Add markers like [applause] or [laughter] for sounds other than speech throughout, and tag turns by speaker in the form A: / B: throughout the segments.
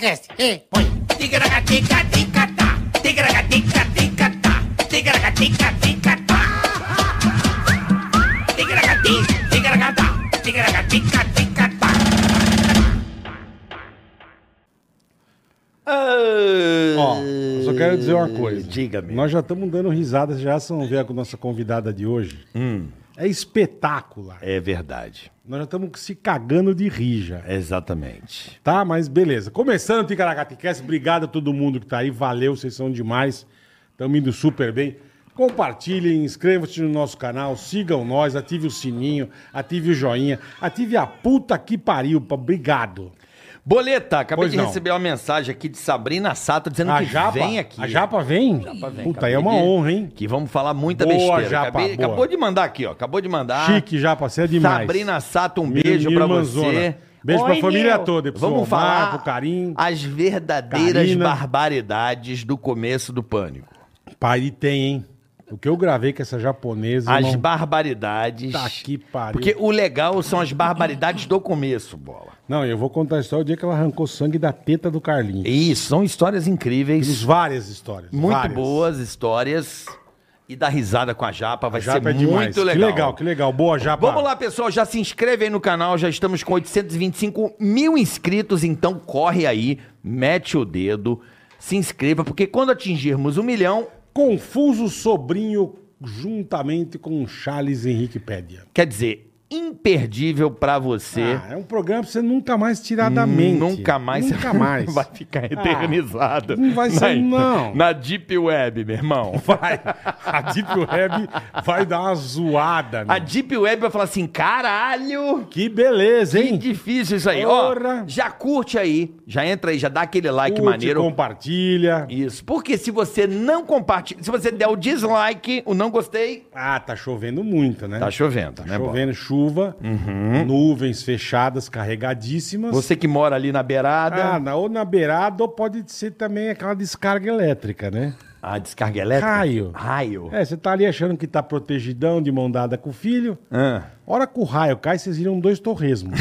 A: Ticaracast. Ei, põe. Ticaracatica-ticatá. Ticaracatica-ticatá. Ticaracatica-ticatá. Ticaracati, ticaracatá. Ticaracatica-ticatá.
B: Ó, eu só quero dizer uma coisa.
C: Diga-me.
B: Nós já estamos dando risada, já vocês vão ver com a nossa convidada de hoje. É espetacular.
C: É verdade.
B: Nós já estamos se cagando de rir já.
C: Exatamente.
B: Tá, mas beleza. Começando o Ticaracaticast, obrigado a todo mundo que tá aí, valeu, vocês são demais. Estamos indo super bem. Compartilhem, inscrevam-se no nosso canal, sigam nós, ative o sininho, ative o joinha, ative a puta que pariu, obrigado.
C: Boleta, acabei
B: Pois
C: de
B: não.
C: receber uma mensagem aqui de Sabrina Sato dizendo
B: A
C: que
B: japa,
C: vem aqui.
B: a japa vem?
C: Japa vem.
B: Puta,
C: Acabei
B: é uma
C: de-
B: honra, hein?
C: Que vamos falar muita
B: Boa,
C: besteira.
B: Japa,
C: Acabei-
B: boa.
C: acabou de mandar aqui, ó. Acabou de mandar.
B: Chique, japa, você é demais.
C: Sabrina Sato, um
B: Minha-
C: beijo
B: irmãzona.
C: você.
B: Beijo pra família toda, pro
C: Vamos falar
B: pro Carim.
C: as verdadeiras
B: Karina.
C: barbaridades do começo do Pânico.
B: Pai, e tem, hein? O que eu gravei com essa japonesa.
C: As
B: irmão,
C: barbaridades.
B: Tá que pariu.
C: Porque o legal são as barbaridades do começo, bola.
B: Não, eu vou contar a história o dia que ela arrancou sangue da teta do Carlinhos.
C: Isso, são histórias
B: Temos
C: incríveis.
B: várias histórias.
C: Muito
B: várias.
C: boas histórias. E dar risada com a Japa vai
B: Japa
C: ser
B: é
C: muito legal.
B: Que legal, que legal. Boa, Japa.
C: Vamos lá, pessoal. Já se inscreve aí no canal. Já estamos com 825 mil inscritos. Então corre aí, mete o dedo, se inscreva, porque quando atingirmos um milhão,
B: Confuso Sobrinho juntamente com Charles Henrique Pédia.
C: quer dizer, imperdível pra você.
B: Ah, é um programa pra você nunca mais tirar da mente.
C: Nunca mais.
B: Nunca [laughs] mais.
C: vai ficar eternizado.
B: não vai ser, não.
C: Na Deep Web, meu irmão. [laughs]
B: Vai. A Deep Web vai dar uma zoada.
C: A
B: meu.
C: Deep Web vai falar assim: caralho.
B: Que beleza,
C: Que
B: hein?
C: difícil isso aí.
B: Porra.
C: Ó, já curte aí, já entra aí, já dá aquele like
B: Curte,
C: maneiro.
B: compartilha.
C: Isso. Porque se você não compartilha, se você der o dislike, o não gostei,
B: Ah, tá chovendo muito, né?
C: tá chovendo,
B: Tá
C: né, Bola?
B: chovendo chuva, nuvens fechadas, carregadíssimas.
C: Você que mora ali na beirada,
B: Ah, na, ou na beirada, ou pode ser também aquela descarga elétrica, né?
C: a descarga elétrica.
B: Raio.
C: Raio.
B: É, você tá ali achando que tá protegidão, de mão dada com o filho.
C: Ah.
B: Hora que o raio cai, vocês viram dois torresmos.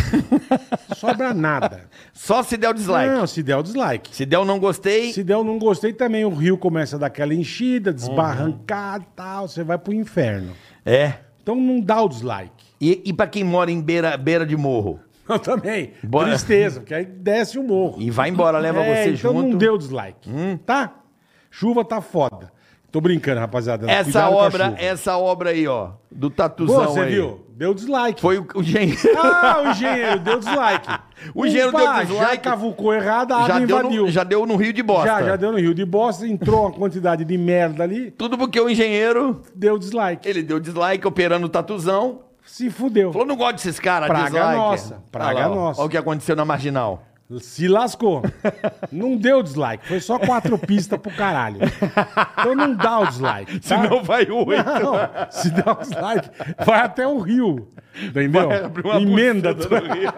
B: [laughs] Sobra nada.
C: Só se der o dislike.
B: Não, se der o dislike.
C: Se der o não gostei,
B: Se der o não gostei também, o rio começa a dar aquela enchida, desbarrancar e tal, você vai pro inferno.
C: é.
B: Então não dá o dislike.
C: E, e pra quem mora em beira, beira de morro?
B: Eu também.
C: Bora.
B: Tristeza, porque aí desce o morro.
C: E vai embora, leva [laughs]
B: É,
C: você
B: então
C: junto. Hum.
B: não deu dislike. Tá? Chuva tá foda. Tô brincando, rapaziada.
C: Essa
B: Cuidado
C: obra, essa obra aí, ó, do
B: Pô,
C: tatuzão
B: você
C: aí.
B: viu? Deu dislike.
C: Foi o, o gente.
B: Ah, o [laughs] engenheiro deu dislike.
C: O engenheiro deu
B: Pá, Já
C: dislike.
B: cavucou errado, a água
C: já, deu
B: invadiu.
C: no, já deu no Rio de Bosta.
B: já, já deu no rio de bosta, entrou uma quantidade de merda ali,
C: Tudo porque o engenheiro,
B: deu dislike.
C: ele deu dislike operando o tatuzão.
B: Se fudeu.
C: Falou, não gosto desses caras,
B: Praga
C: dislike.
B: nossa, praga
C: Olha lá, ó.
B: nossa.
C: Olha o que aconteceu na Marginal.
B: Se lascou. não deu dislike. Foi só quatro pistas pro caralho. Então não dá o dislike. Tá?
C: Senão vai oito.
B: Não, se der o dislike, vai até o rio. Entendeu?
C: Uma
B: Emenda.
C: buceta
B: tu-
C: no Rio.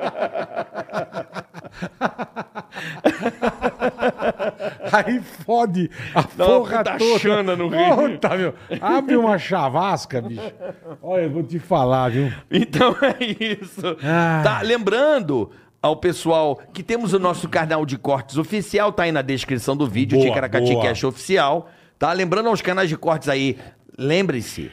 B: Aí fode a
C: Dá uma
B: porra
C: puta
B: toda.
C: no rio.
B: Puta, meu. Abre uma chavasca, bicho. Olha, eu vou te falar, viu?
C: Então é isso.
B: Ah.
C: Tá, lembrando ao pessoal que temos o nosso canal de cortes oficial, tá aí na descrição do vídeo,
B: Boa,
C: Ticaracati
B: boa.
C: Cash Oficial. Tá? Lembrando aos canais de cortes aí, lembre-se,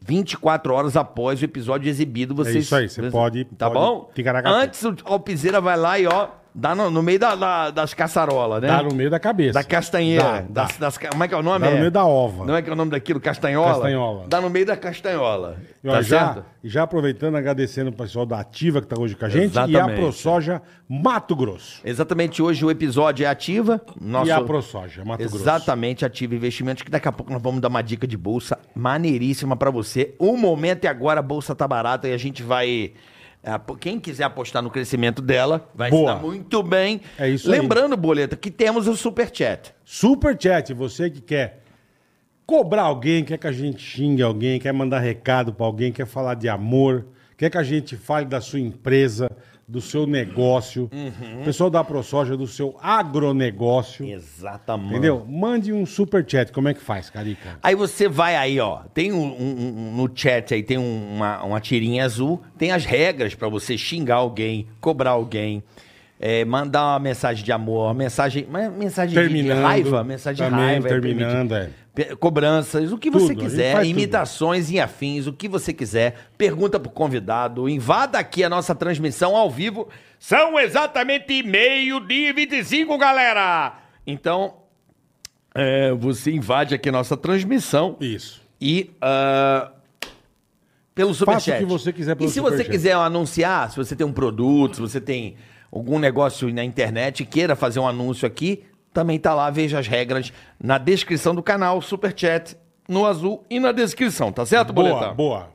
C: 24 horas após o episódio exibido, vocês...
B: É isso aí, você pode-
C: Tá
B: pode
C: bom?
B: Ticaracati.
C: Antes, o Alpizeira vai lá e, ó, dá no, no meio da- da- das caçarolas, né?
B: Dá no meio da cabeça.
C: Da castanheira.
B: Dá.
C: Das, das como é que é o nome?
B: Dá no
C: É-
B: meio da ova.
C: Não é que é o nome daquilo? Castanhola?
B: Castanhola.
C: Dá no meio da castanhola.
B: E, ó,
C: Tá
B: já,
C: certo?
B: e já aproveitando, agradecendo o pessoal da Ativa que tá hoje com a gente e a
C: Exatamente.
B: ProSoja Mato Grosso.
C: Exatamente, hoje o episódio é ativa. Nosso...
B: E a ProSoja Mato Grosso.
C: Exatamente, ativa investimentos, que daqui a pouco nós vamos dar uma dica de bolsa maneiríssima pra você. O momento é agora, a bolsa tá barata e a gente vai... é, Quem quiser apostar no crescimento dela, vai se
B: Boa.
C: dar muito bem.
B: É isso aí.
C: Lembrando, Boleta, que temos o Super Chat.
B: Super Chat, você que quer cobrar alguém, quer que a gente xingue alguém, quer mandar recado pra alguém, quer falar de amor, quer que a gente fale da sua empresa, do seu negócio,
C: Uhum.
B: pessoal da ProSoja, do seu agronegócio,
C: Exatamente.
B: entendeu? Mande um super chat, como é que faz, Carica?
C: Aí você vai aí, ó. Tem um, um- um- no chat aí, tem um- uma, uma tirinha azul, tem as regras pra você xingar alguém, cobrar alguém. é, mandar uma mensagem de amor, mensagem, mensagem de- raiva, mensagem de
B: Também,
C: raiva. é
B: terminando,
C: permitido. Pe- Cobranças, o que
B: Tudo,
C: você quiser,
B: tudo.
C: imitações e afins, o que você quiser. Pergunta pro convidado, invada aqui a nossa transmissão ao vivo. São exatamente meio-dia e 25, galera! Então, é, você invade aqui a nossa transmissão
B: Isso.
C: e ah, pelo Superchat.
B: o que você quiser pelo
C: E se você quiser anunciar, se você tem um produto, se você tem algum negócio na internet e queira fazer um anúncio aqui, também tá lá, veja as regras na descrição do canal, Superchat, no azul e na descrição, tá certo,
B: Boa,
C: Boletão?
B: boa.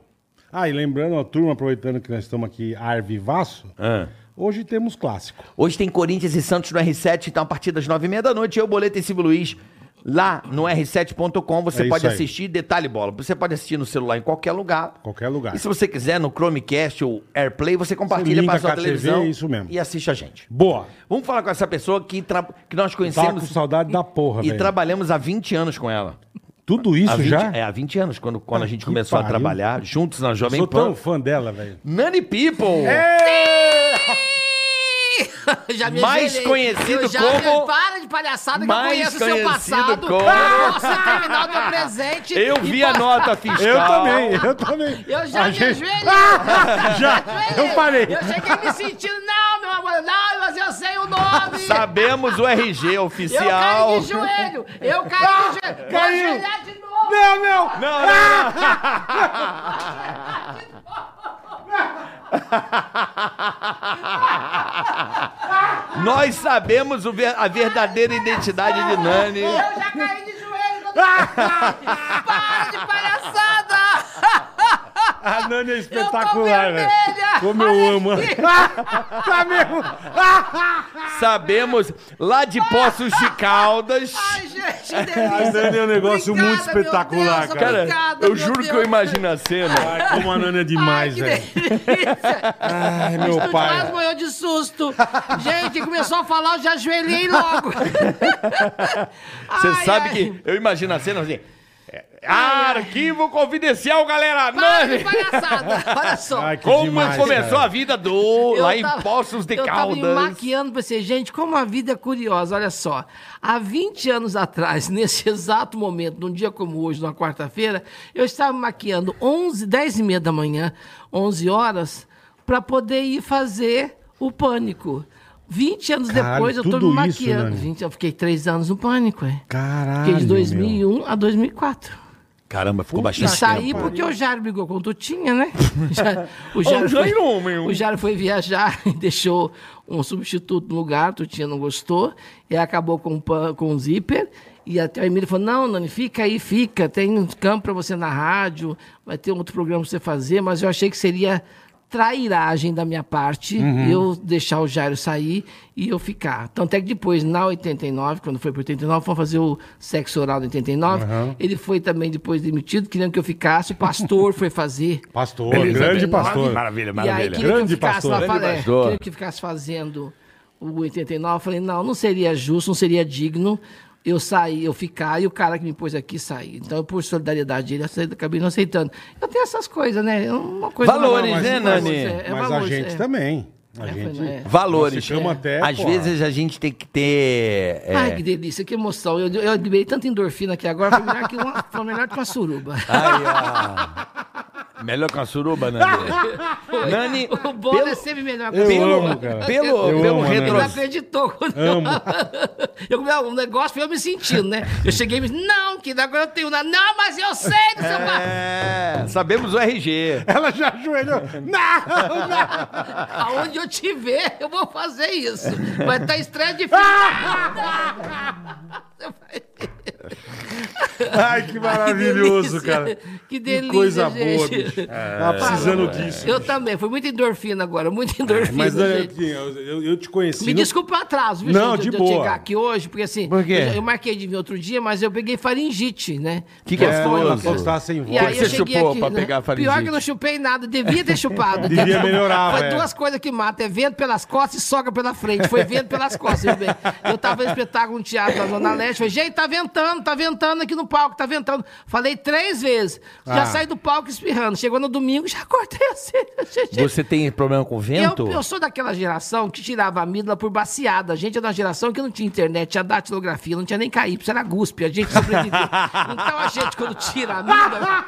B: Ah, e lembrando, a turma, aproveitando que nós estamos aqui arvivaço,
C: Ah.
B: hoje temos clássico.
C: Hoje tem Corinthians e Santos no R7, então a partir das nove e meia da noite, eu, Boleto e Silvio Luiz, lá no R7.com, você
B: É
C: pode
B: aí.
C: assistir, detalhe bola, você pode assistir no celular em qualquer lugar.
B: Qualquer lugar.
C: E se você quiser, no Chromecast ou AirPlay, você compartilha
B: linka
C: para sua
B: com a TV,
C: televisão
B: isso mesmo.
C: e assiste a gente.
B: Boa.
C: Vamos falar com essa pessoa que, tra- que nós
B: Tava
C: conhecemos
B: com saudade da porra,
C: e
B: velho.
C: trabalhamos há 20 anos com ela.
B: Tudo isso
C: Há 20,
B: já?
C: É, há 20 anos, quando, quando
B: Ah,
C: a gente
B: que
C: começou a
B: pariu.
C: trabalhar juntos na
B: Eu
C: Jovem
B: sou
C: Pan.
B: tão fã dela, velho.
C: Nani People! [laughs]
D: já me
C: Mais
D: ajoelhei.
C: conhecido
D: Eu já
C: como-
D: Para de palhaçada que
C: Mais
D: eu conheço o seu
C: conhecido
D: passado.
C: como-
D: Eu posso terminar o meu presente.
C: Eu vi a nota fiscal.
B: Eu também, eu também.
D: Eu já
B: A
D: me
B: gente-
D: ajoelhei. [laughs]
B: Já,
D: Ajoelhei.
B: eu parei.
D: Eu cheguei me sentindo, não, mas eu sei o nome. [laughs]
C: Sabemos o RG
D: Eu
C: oficial.
D: caí de joelho. Eu caí de joelho. Vou
B: caiu.
D: ajoelhar de novo.
B: Não, não. [laughs]
C: Não, não, não. Nós sabemos ver- a verdadeira identidade de Nani.
D: Eu já caí de joelho. eu. [laughs] Para de palhaçada.
B: A Nani é espetacular, velho. Como eu amo. [laughs] Tá mesmo?
C: Sabemos lá de Poços de Caldas.
D: Ai, gente, que delícia.
B: A Nani é um negócio
D: Obrigada,
B: muito espetacular,
D: Deus,
B: cara.
C: Cara,
D: obrigada,
C: eu
D: meu
C: juro que eu
D: Deus.
C: imagino a cena.
B: Ai, como a Nani é demais,
D: que
B: velho.
D: delícia.
B: Ai, meu
D: Quase
B: pai.
D: morreu de susto. Gente, começou a falar, eu já ajoelhei logo.
C: Você
D: Ai,
C: sabe
D: ai.
C: que eu imagino a cena assim. É, Arquivo confidencial, galera!
D: Para de palhaçada. [laughs] Olha só.
B: Ai,
C: Como
B: demais,
C: começou
B: cara.
C: a vida do
D: Eu
C: lá em
D: tava-
C: Poços de
D: eu tava me
C: Caldas?
D: maquiando pra ser, gente, como a vida é curiosa, olha só. Há 20 anos atrás, [laughs] nesse exato momento, num dia como hoje, numa quarta-feira, eu estava me maquiando 11, 10 e meia da manhã, 11 horas, para poder ir fazer o Pânico. 20 anos
B: Caralho,
D: depois, eu tô me
B: isso,
D: maquiando.
B: Nani?
D: 20, eu fiquei 3 anos no Pânico, é.
B: Caralho,
D: Fiquei de
B: meu.
D: 2001 a 2004.
C: Caramba, ficou
D: E
C: bastante
D: saí
C: tempo.
D: porque o Jário brigou com o Tutinha, né? [laughs] O Jário, o
C: Jairo,
D: foi,
C: meu.
D: o Jário foi viajar [laughs] e deixou um substituto no lugar, o Tutinha não gostou, e acabou com, com o zíper. E até o Emílio falou: Não, Nani, fica aí, fica. Tem um campo para você na rádio, vai ter um outro programa para você fazer. Mas eu achei que seria trairagem da minha parte eu deixar o Jairo sair e eu ficar. Tanto é que depois, na 89, quando foi para 89, fomos fazer o sexo oral no 89. Ele foi também depois demitido, querendo que eu ficasse. O pastor foi fazer. [laughs]
B: Pastor,
D: Beleza,
B: grande
D: bem,
B: pastor.
C: Maravilha,
D: E aí
C: maravilha.
D: queria
B: Grande
D: que eu ficasse
B: pastor. Grande
D: falei,
C: pastor.
D: queria que eu ficasse fazendo o 89. Eu falei, não, não seria justo, não seria digno eu sair, eu ficar e o cara que me pôs aqui sair. Então, por solidariedade dele, eu acabei não aceitando. Eu tenho essas coisas, né? É Uma coisa
C: Valores,
D: mas-
C: né,
D: mas-
C: Nani?
D: é- é
B: Mas a
D: valores,
B: gente
D: é.
B: também. A
D: É,
B: gente.
D: foi, é.
C: Valores.
B: Até,
C: Às
B: pô,
C: vezes a gente tem que ter. é,
D: Ai, que delícia, que emoção. Eu, eu liberei tanta endorfina aqui agora, foi melhor que uma, foi melhor que uma suruba.
C: ai, ah, melhor que uma suruba, Nani. [laughs] Nani,
D: O bolo
C: pelo-
D: é sempre melhor que
B: Eu
D: a suruba.
B: amo, cara.
C: pelo,
B: Eu
C: pelo
B: amo.
D: Ele
C: retro...
D: não acreditou. quando
B: Amo. [laughs]
D: Eu, não, o negócio foi eu me sentindo, né? Eu cheguei e me disse, não, que agora eu tenho nada. Não, mas eu sei do seu pai.
C: É, sabemos o RG.
B: Ela já ajoelhou. [laughs] Não, não.
D: Aonde eu te ver, eu vou fazer isso. Vai estar estreia de [laughs]
B: Ai, que maravilhoso,
D: delícia.
B: cara.
D: Que delícia,
B: coisa
D: gente.
B: boa, bicho. Tá precisando disso.
D: Eu também, foi muita endorfina agora, muita endorfina.
B: Mas né,
D: gente.
B: eu, eu, eu te conheci.
D: Me
B: no-
D: desculpa o atraso, viu,
B: Não,
D: gente,
B: de
D: eu
B: boa.
D: chegar aqui hoje, porque assim,
C: Por quê?
D: Eu, eu marquei de vir outro dia, mas eu peguei faringite, né?
C: Que
D: Que é
B: É, que tava sem
D: E
B: voz.
D: aí
C: que
D: eu
C: você
D: cheguei
C: chupou
D: aqui,
C: pra
D: né?
C: pegar a
D: Pior
C: faringite?
D: que eu não chupei nada, devia ter chupado. [laughs]
B: Devia melhorar,
D: Foi
B: velho.
D: duas coisas que matam, é vento pelas costas e sogra pela frente. Foi vento pelas costas, viu bem? Eu tava no espetáculo no teatro da Zona Leste, falei, gente, tá ventando, tá ventando aqui no palco, tá ventando. Falei três vezes.
B: Ah.
D: Já saí do palco espirrando. Chegou no domingo, já cortei a cena. [laughs] gente.
C: Você tem problema com vento?
D: Eu, eu sou daquela geração que tirava a amígdala por baciada. A gente é da geração que não tinha internet, tinha datilografia, não tinha nem KY, era guspe. A gente sobreviveu. [laughs] então a gente, quando tira a amígdala,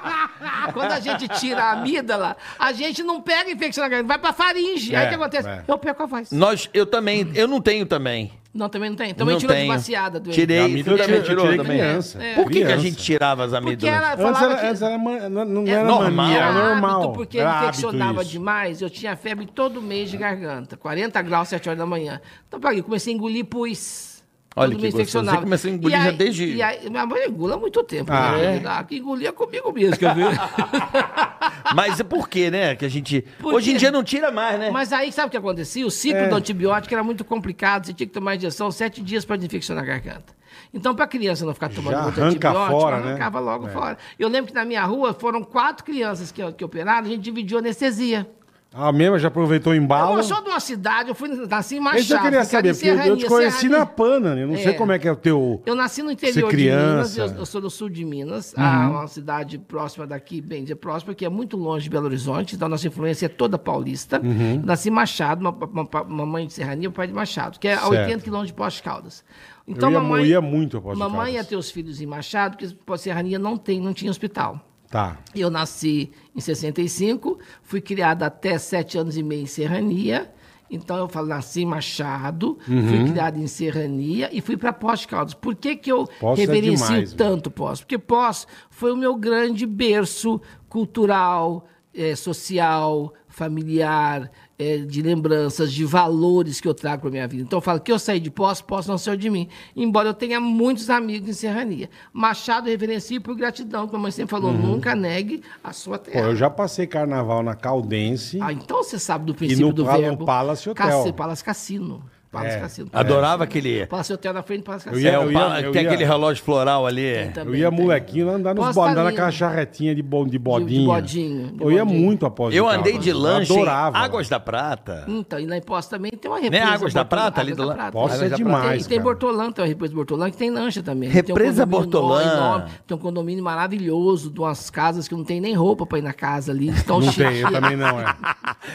D: quando a gente tira a amígdala, a gente não pega infecção na garganta, vai pra faringe. Aí
B: É,
D: o que acontece?
B: é.
D: Eu perco a voz.
C: Nós, eu também, eu não tenho também.
D: Não, também não tem. Também
C: não
D: tirou de
C: tenho.
D: baciada do
C: Tirei,
B: A eu
C: também
B: eu
C: tirou
B: tirei
C: também.
B: criança.
D: É.
C: Por que, que a
B: Criança.
C: gente tirava as
D: Porque
C: amígdalas?
D: era,
B: Antes
D: falava
B: era,
D: que...
B: antes era, man- não, não
C: É
B: era
C: normal.
B: mania, era
D: Era
B: normal.
D: porque
B: era
D: ele
B: hábito
D: infeccionava
B: isso.
D: demais. Eu tinha febre todo mês de garganta. 40 graus, 7 horas da manhã. Então, quê? Comecei a engolir pus.
C: Olha que gostoso. Você começou a engolir
D: E
C: já
D: aí-
C: desde-
D: E aí, minha mãe engula há muito tempo.
B: Ah,
D: né?
B: é?
D: Que engolia comigo mesmo, quer ver? [laughs]
C: Mas é por quê, né? Que a gente.
D: Por
C: Hoje em dia não tira mais, né?
D: Mas aí, sabe o que acontecia? O ciclo
B: É.
D: do antibiótico era muito complicado. Você tinha que tomar injeção sete dias para desinfeccionar a garganta. Então, para a criança não ficar tomando
B: Já
D: muito
B: arranca
D: antibiótico,
B: fora, né?
D: arrancava logo
B: É.
D: fora. Eu lembro que na minha rua foram quatro crianças que, que operaram, a gente dividiu anestesia.
B: A mesma já aproveitou o embalo.
D: Eu sou de uma cidade, eu fui nasci em Machado.
B: Isso eu queria saber, porque eu- eu te conheci na Pana, né? eu não sei
D: É.
B: como é que é o teu...
D: Eu nasci no interior de. Minas, eu, eu sou do sul de Minas,
B: Uhum.
D: a- uma cidade próxima daqui, bem dizer próxima, que é muito longe de Belo Horizonte, então a nossa influência é toda paulista.
B: Uhum.
D: Nasci em Machado, uma, uma- uma mãe de Serrania, o pai de Machado, que é a
B: Certo.
D: 80 quilômetros de Poste Caldas. Então,
B: eu, ia,
D: mamãe,
B: eu ia muito após
D: mamãe ia ter os filhos em Machado, porque Serrania não tem, não tinha hospital.
B: Tá.
D: Eu nasci em 65, fui criada até sete anos e meio em Serrania. Então eu falo, nasci em Machado,
B: Uhum.
D: fui criada em Serrania e fui para Pós Caldas. Por que, que eu
B: é
D: reverencio
B: demais,
D: tanto Pós? Porque Pós foi o meu grande berço cultural, eh, social, familiar, eh, de lembranças, de valores que eu trago para minha vida. Então eu falo que eu saí de Pós, Pós não saiu de mim. Embora eu tenha muitos amigos em Serrania. Machado eu reverencio por gratidão, que a mamãe sempre falou, nunca negue a sua
B: Uhum. Pô,
D: terra.
B: eu já passei carnaval na Caldense.
D: Ah, então você sabe do princípio
B: no
D: do verbo.
B: no Palace Hotel.
D: Palace Cassino. Palace
B: É.
D: Cassino.
C: Adorava aquele.
D: Palace Hotel na frente do Palace
B: Eu
D: Cassino.
B: ia-
C: é, o
B: eu eu
C: tem
B: ia-
C: aquele relógio floral ali.
D: também
B: Eu ia
D: tem.
B: molequinho lá andar nos bo- andar naquela charretinha de, bo, de bodinho.
D: bodinho, de
B: eu ia
D: bodinho.
B: muito após
C: Eu
B: o
C: andei
B: carro.
C: de lanche
B: adorava.
C: Águas da Prata.
D: Então, e na Imposta também tem uma
C: Né?
D: represa.
C: Águas da Prata, ali do lado.
B: Posso é demais,
D: Tem. Bortolã, tem uma represa Bortolã que tem lancha também.
C: Represa Bortolã.
D: Tem um condomínio maravilhoso, de umas casas que não tem nem roupa pra ir na casa ali. Estão
B: Não tem, eu também não, é.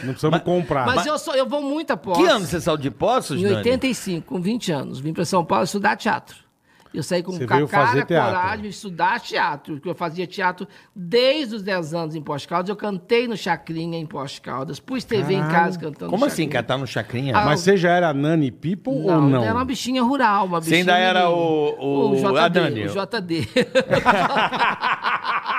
B: Não precisamos comprar.
D: Mas, eu vou muito a Poços.
C: Que ano você saiu de Poços,
D: Em
C: Nani?
D: 85, com 20 anos. Vim para São Paulo estudar teatro. Eu saí com
B: Você
D: cara,
B: teatro.
D: coragem estudar teatro. Porque eu fazia teatro desde os 10 anos em Pós Caldas. Eu cantei no Chacrinha em Pós Caldas. Pus TV em
B: Caralho.
D: casa cantando
C: Como assim, catar no Chacrinha?
D: Ah,
B: Mas você já era Nani People ou
D: Não,
B: não?
D: era uma bichinha rural, uma
C: Você
D: bichinha...
C: ainda era o- o
D: JD,
C: Adani.
D: O JD. [laughs]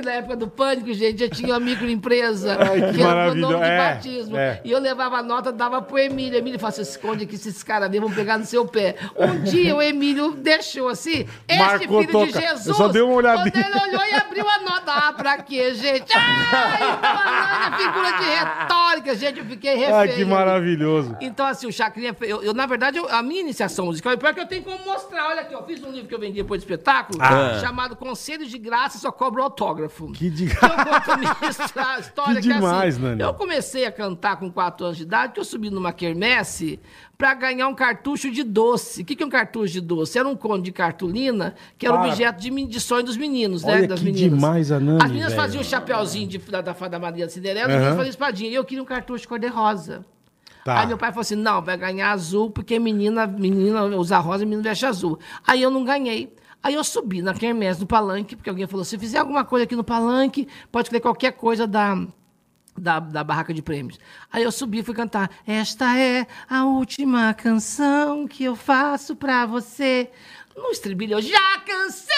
D: que na época do pânico, gente, eu tinha uma microempresa [laughs]
B: Ai, que
D: que era o nome de
B: É,
D: batismo.
B: é.
D: E eu levava a nota, dava pro Emílio. Emílio falava, se esconde aqui, se esses caras vêm, vão pegar no seu pé. Um dia o Emílio deixou assim, este filho de
B: toca.
D: Jesus.
B: Eu só dei uma olhadinha.
D: Quando ele olhou e abriu a nota. Ah, pra quê, gente? Ai, figura de retórica, gente, eu fiquei refém.
B: Ai, que maravilhoso.
D: Então, assim, o Chacrinha, eu, eu, na verdade, eu- a minha iniciação musical, e pior que eu tenho como mostrar, olha aqui, eu fiz um livro que eu vendi depois do espetáculo, chamado Conselhos de Graça, só cobro autógrafo.
B: Que de...
D: Que a história, [laughs] história
B: Que demais,
D: assim,
B: Nani.
D: Eu comecei a cantar com 4 anos de idade, que eu subi numa quermesse pra ganhar um cartucho de doce. O que, que é um cartucho de doce? Era um cone de cartolina, que era
B: Para.
D: objeto de, de sonho dos meninos,
B: Olha
D: né? Das
B: que
D: meninas.
B: demais a Nani,
D: As meninas
B: velho.
D: faziam o chapeuzinho de, da, da fada Maria da Cinderela e
B: Aham.
D: eu fazia espadinha. E eu queria um cartucho cor-de-rosa.
B: Tá.
D: Aí meu pai falou assim: não, vai ganhar azul, porque menina, menina usa rosa, menino veste azul. Aí eu não ganhei. Aí eu subi na quermesse do palanque, porque alguém falou: se fizer alguma coisa aqui no palanque, pode ter qualquer coisa da, da, da barraca de prêmios. Aí eu subi e fui cantar. Esta é a última canção que eu faço pra você. No estribilho, eu já cansei!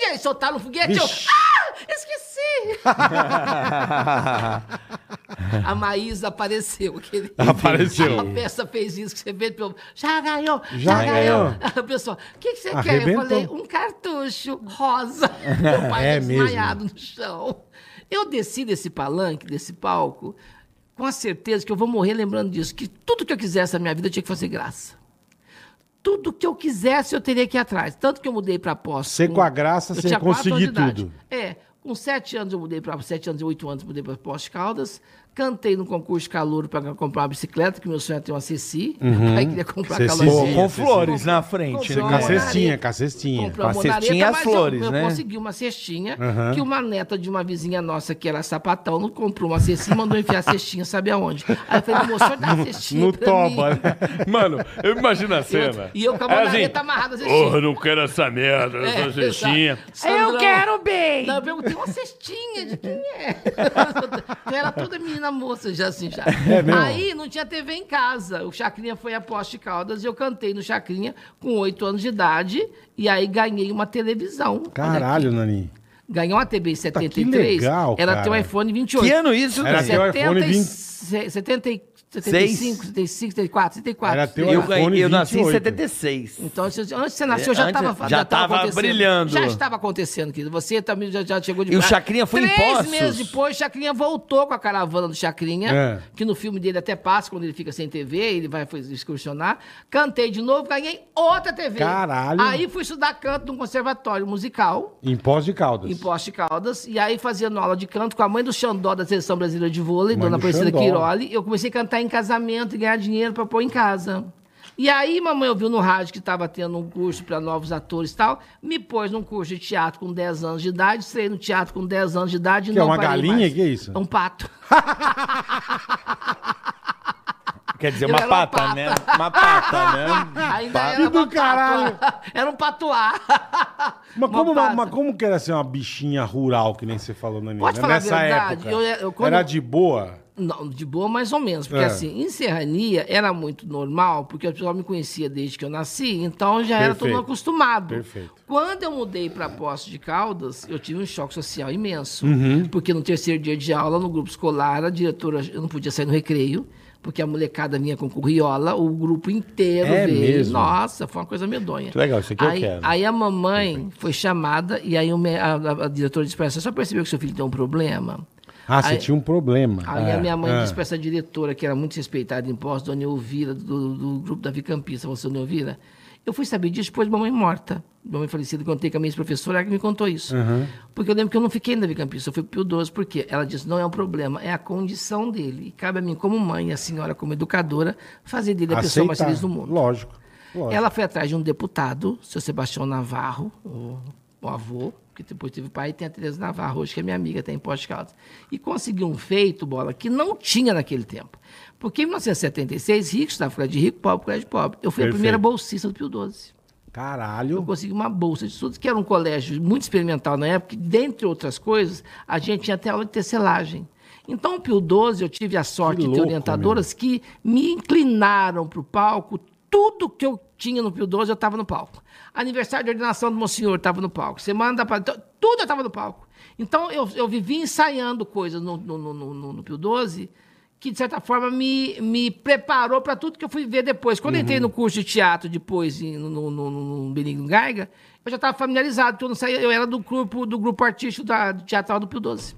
D: E aí soltaram um foguete, eu.
B: Vixe.
D: Ah! Esqueci! [laughs] A Maísa apareceu. Aquele...
B: Apareceu.
D: A peça fez isso que você vê. pelo- Já ganhou,
B: Já
D: já, ganhou.
B: ganhou.
D: A pessoa, o que, que você quer?
B: Arrebentou.
D: Eu falei, um cartucho rosa. [laughs] Meu pai
B: É
D: tá
B: mesmo.
D: desmaiado no chão. Eu desci desse palanque, desse palco, com a certeza que eu vou morrer lembrando disso, que tudo que eu quisesse na minha vida eu tinha que fazer graça. Tudo que eu quisesse eu teria que ir atrás. Tanto que eu mudei para Poços.
B: Você com a graça, você
D: idade.
B: tudo.
D: É. Com sete anos eu mudei para sete anos e oito anos mudei para Poste Caldas. Cantei no concurso de calouro para comprar uma bicicleta, que meu sonho era ter uma Ceci. Meu pai queria comprar
B: Ceci.
C: Com
B: sim,
C: flores na frente, né?
B: Com a cestinha, com a cestinha.
C: Com a cestinha e as
D: mas
C: flores,
D: eu,
C: né?
D: Eu consegui uma cestinha,
B: Aham.
D: que uma neta de uma vizinha nossa, que era sapatão, não comprou uma cestinha e mandou enfiar a cestinha, sabe aonde? Aí eu falei, moço, senhor dá a cestinha
B: No toba,
D: mim.
B: né?
C: Mano, eu imagino a
D: E
C: cena.
D: eu, e eu com a
C: É assim,
D: munareta amarrada a cestinha.
C: Porra, não quero essa merda,
D: É,
C: essa cestinha.
D: Sandrão-
C: bem.
D: Não, eu perguntei uma cestinha de quem é. [laughs] eu era toda menina moça já assim já. [laughs]
B: É mesmo?
D: Aí não tinha TV em casa. O Chacrinha foi a Poste Caldas e eu cantei no Chacrinha com oito anos de idade e aí ganhei uma televisão.
B: Caralho. Nani.
D: Ganhei uma TV em
B: que
D: 73.
B: legal,
D: era
B: cara.
D: ter um iPhone 28.
C: Que ano isso,
B: Era
C: Dani?
B: teu iPhone 20.
D: 70, 70, 75, 75, 74, 74.
B: Era teu
C: Eu,
B: iPhone
C: ganhei, eu nasci em
B: 28.
C: 76.
D: Então, antes de você nascer, já
C: Antes-
D: estava
C: já tava brilhando.
D: Já estava acontecendo, querido. Você também já, já chegou de
C: E o Chacrinha foi em
D: Três meses depois, Chacrinha voltou com a caravana do Chacrinha,
B: É.
D: que no filme dele até passa, quando ele fica sem TV, ele vai excursionar. Cantei de novo, ganhei outra TV.
B: Caralho.
D: Aí fui estudar canto num conservatório musical.
B: Em Pós de Caldas.
D: Em Poste Caldas, e aí fazendo aula de canto com a mãe do Xandó da Seleção Brasileira de Vôlei,
B: Mãe
D: Dona
B: Xandó.
D: Quiroli. Eu comecei a cantar em casamento e ganhar dinheiro pra pôr em casa. E aí, mamãe ouviu no rádio que estava tendo um curso para novos atores e tal, me pôs num curso de teatro com 10 anos de idade, estreiei no teatro com 10 anos de idade e
B: Que é
D: não
B: uma
D: parei
B: galinha?
D: mais.
B: Que é isso?
D: É um pato. [laughs]
C: Quer dizer, uma
D: era uma
C: pata,
D: pata.
C: né? Uma pata, né? [laughs]
D: Ainda
C: Pa-
D: era uma
B: do caralho.
D: Era um patuá. [laughs]
B: Mas
D: Uma
B: como, uma-
D: pata.
B: mas como que era ser uma bichinha rural, que nem você falou, Nani?
D: Pode falar a
B: Nessa
D: verdade,
B: época.
D: eu- eu- quando-
B: Era de boa?
D: Não, de boa mais ou menos. Porque
B: É.
D: assim, em Serrania era muito normal, porque o pessoal me conhecia desde que eu nasci, então já era todo
B: Perfeito.
D: mundo acostumado.
B: Perfeito.
D: Quando eu mudei para Poços de Caldas, eu tive um choque social imenso.
B: Uhum.
D: Porque no terceiro dia de aula, no grupo escolar, a diretora, eu não podia sair no recreio, porque a molecada vinha com curriola, o grupo inteiro
B: É
D: veio.
B: mesmo?
D: Nossa, foi uma coisa medonha.
C: Que legal, isso aqui eu
D: aí,
C: quero.
D: Aí a mamãe foi chamada, e aí a, a- a diretora disse para ela, você só percebeu que seu filho tem um problema?
B: Ah, você
D: Aí-
B: tinha um problema.
D: Aí
B: É,
D: a minha mãe
B: é.
D: disse para essa diretora, que era muito respeitada em pós, Dona Elvira, do, do grupo Davi Campista, você, Dona Elvira. Eu fui saber disso depois de mamãe morta. Mamãe falecida, contei com a minha ex-professora, ela que me contou isso.
B: Uhum.
D: Porque eu lembro que eu não fiquei no Davi Campista, eu fui pro Pio 12, porque ela disse, não é um problema, é a condição dele. E cabe a mim, como mãe, a senhora como educadora, fazer dele a pessoa mais
B: Aceitar.
D: feliz do mundo.
B: Lógico. lógico.
D: Ela foi atrás de um deputado, seu Sebastião Navarro, o, o avô, que depois teve o pai, e tem a Tereza Navarro, hoje que é minha amiga, tem em Poste Caldas. E conseguiu um feito, bola, que não tinha naquele tempo. Porque em 1976, rico estava fora de rico, pobre de pobre. Eu fui
B: Perfeito.
D: a primeira bolsista do Pio 12. Eu
B: Caralho.
D: consegui uma bolsa de estudos, que era um colégio muito experimental na época, e, dentre outras coisas, a gente tinha até aula de tecelagem. Então, o Pio 12, eu tive a sorte
B: Que
D: de ter
B: louco,
D: orientadoras que me inclinaram para o palco. Tudo que eu tinha no Pio 12, eu estava no palco. Aniversário de ordenação do Monsenhor, estava no palco. Semana da... então, Tudo eu estava no palco. Então, eu, eu vivi ensaiando coisas no, no, no, no, no Pio 12 que, de certa forma, me, me preparou para tudo que eu fui ver depois. Quando eu entrei no curso de teatro, depois, no, no, no, no Benigno Gaiga, eu já estava familiarizado, porque eu, não saía, eu era do grupo, do grupo artístico da, do Teatral do Pio 12.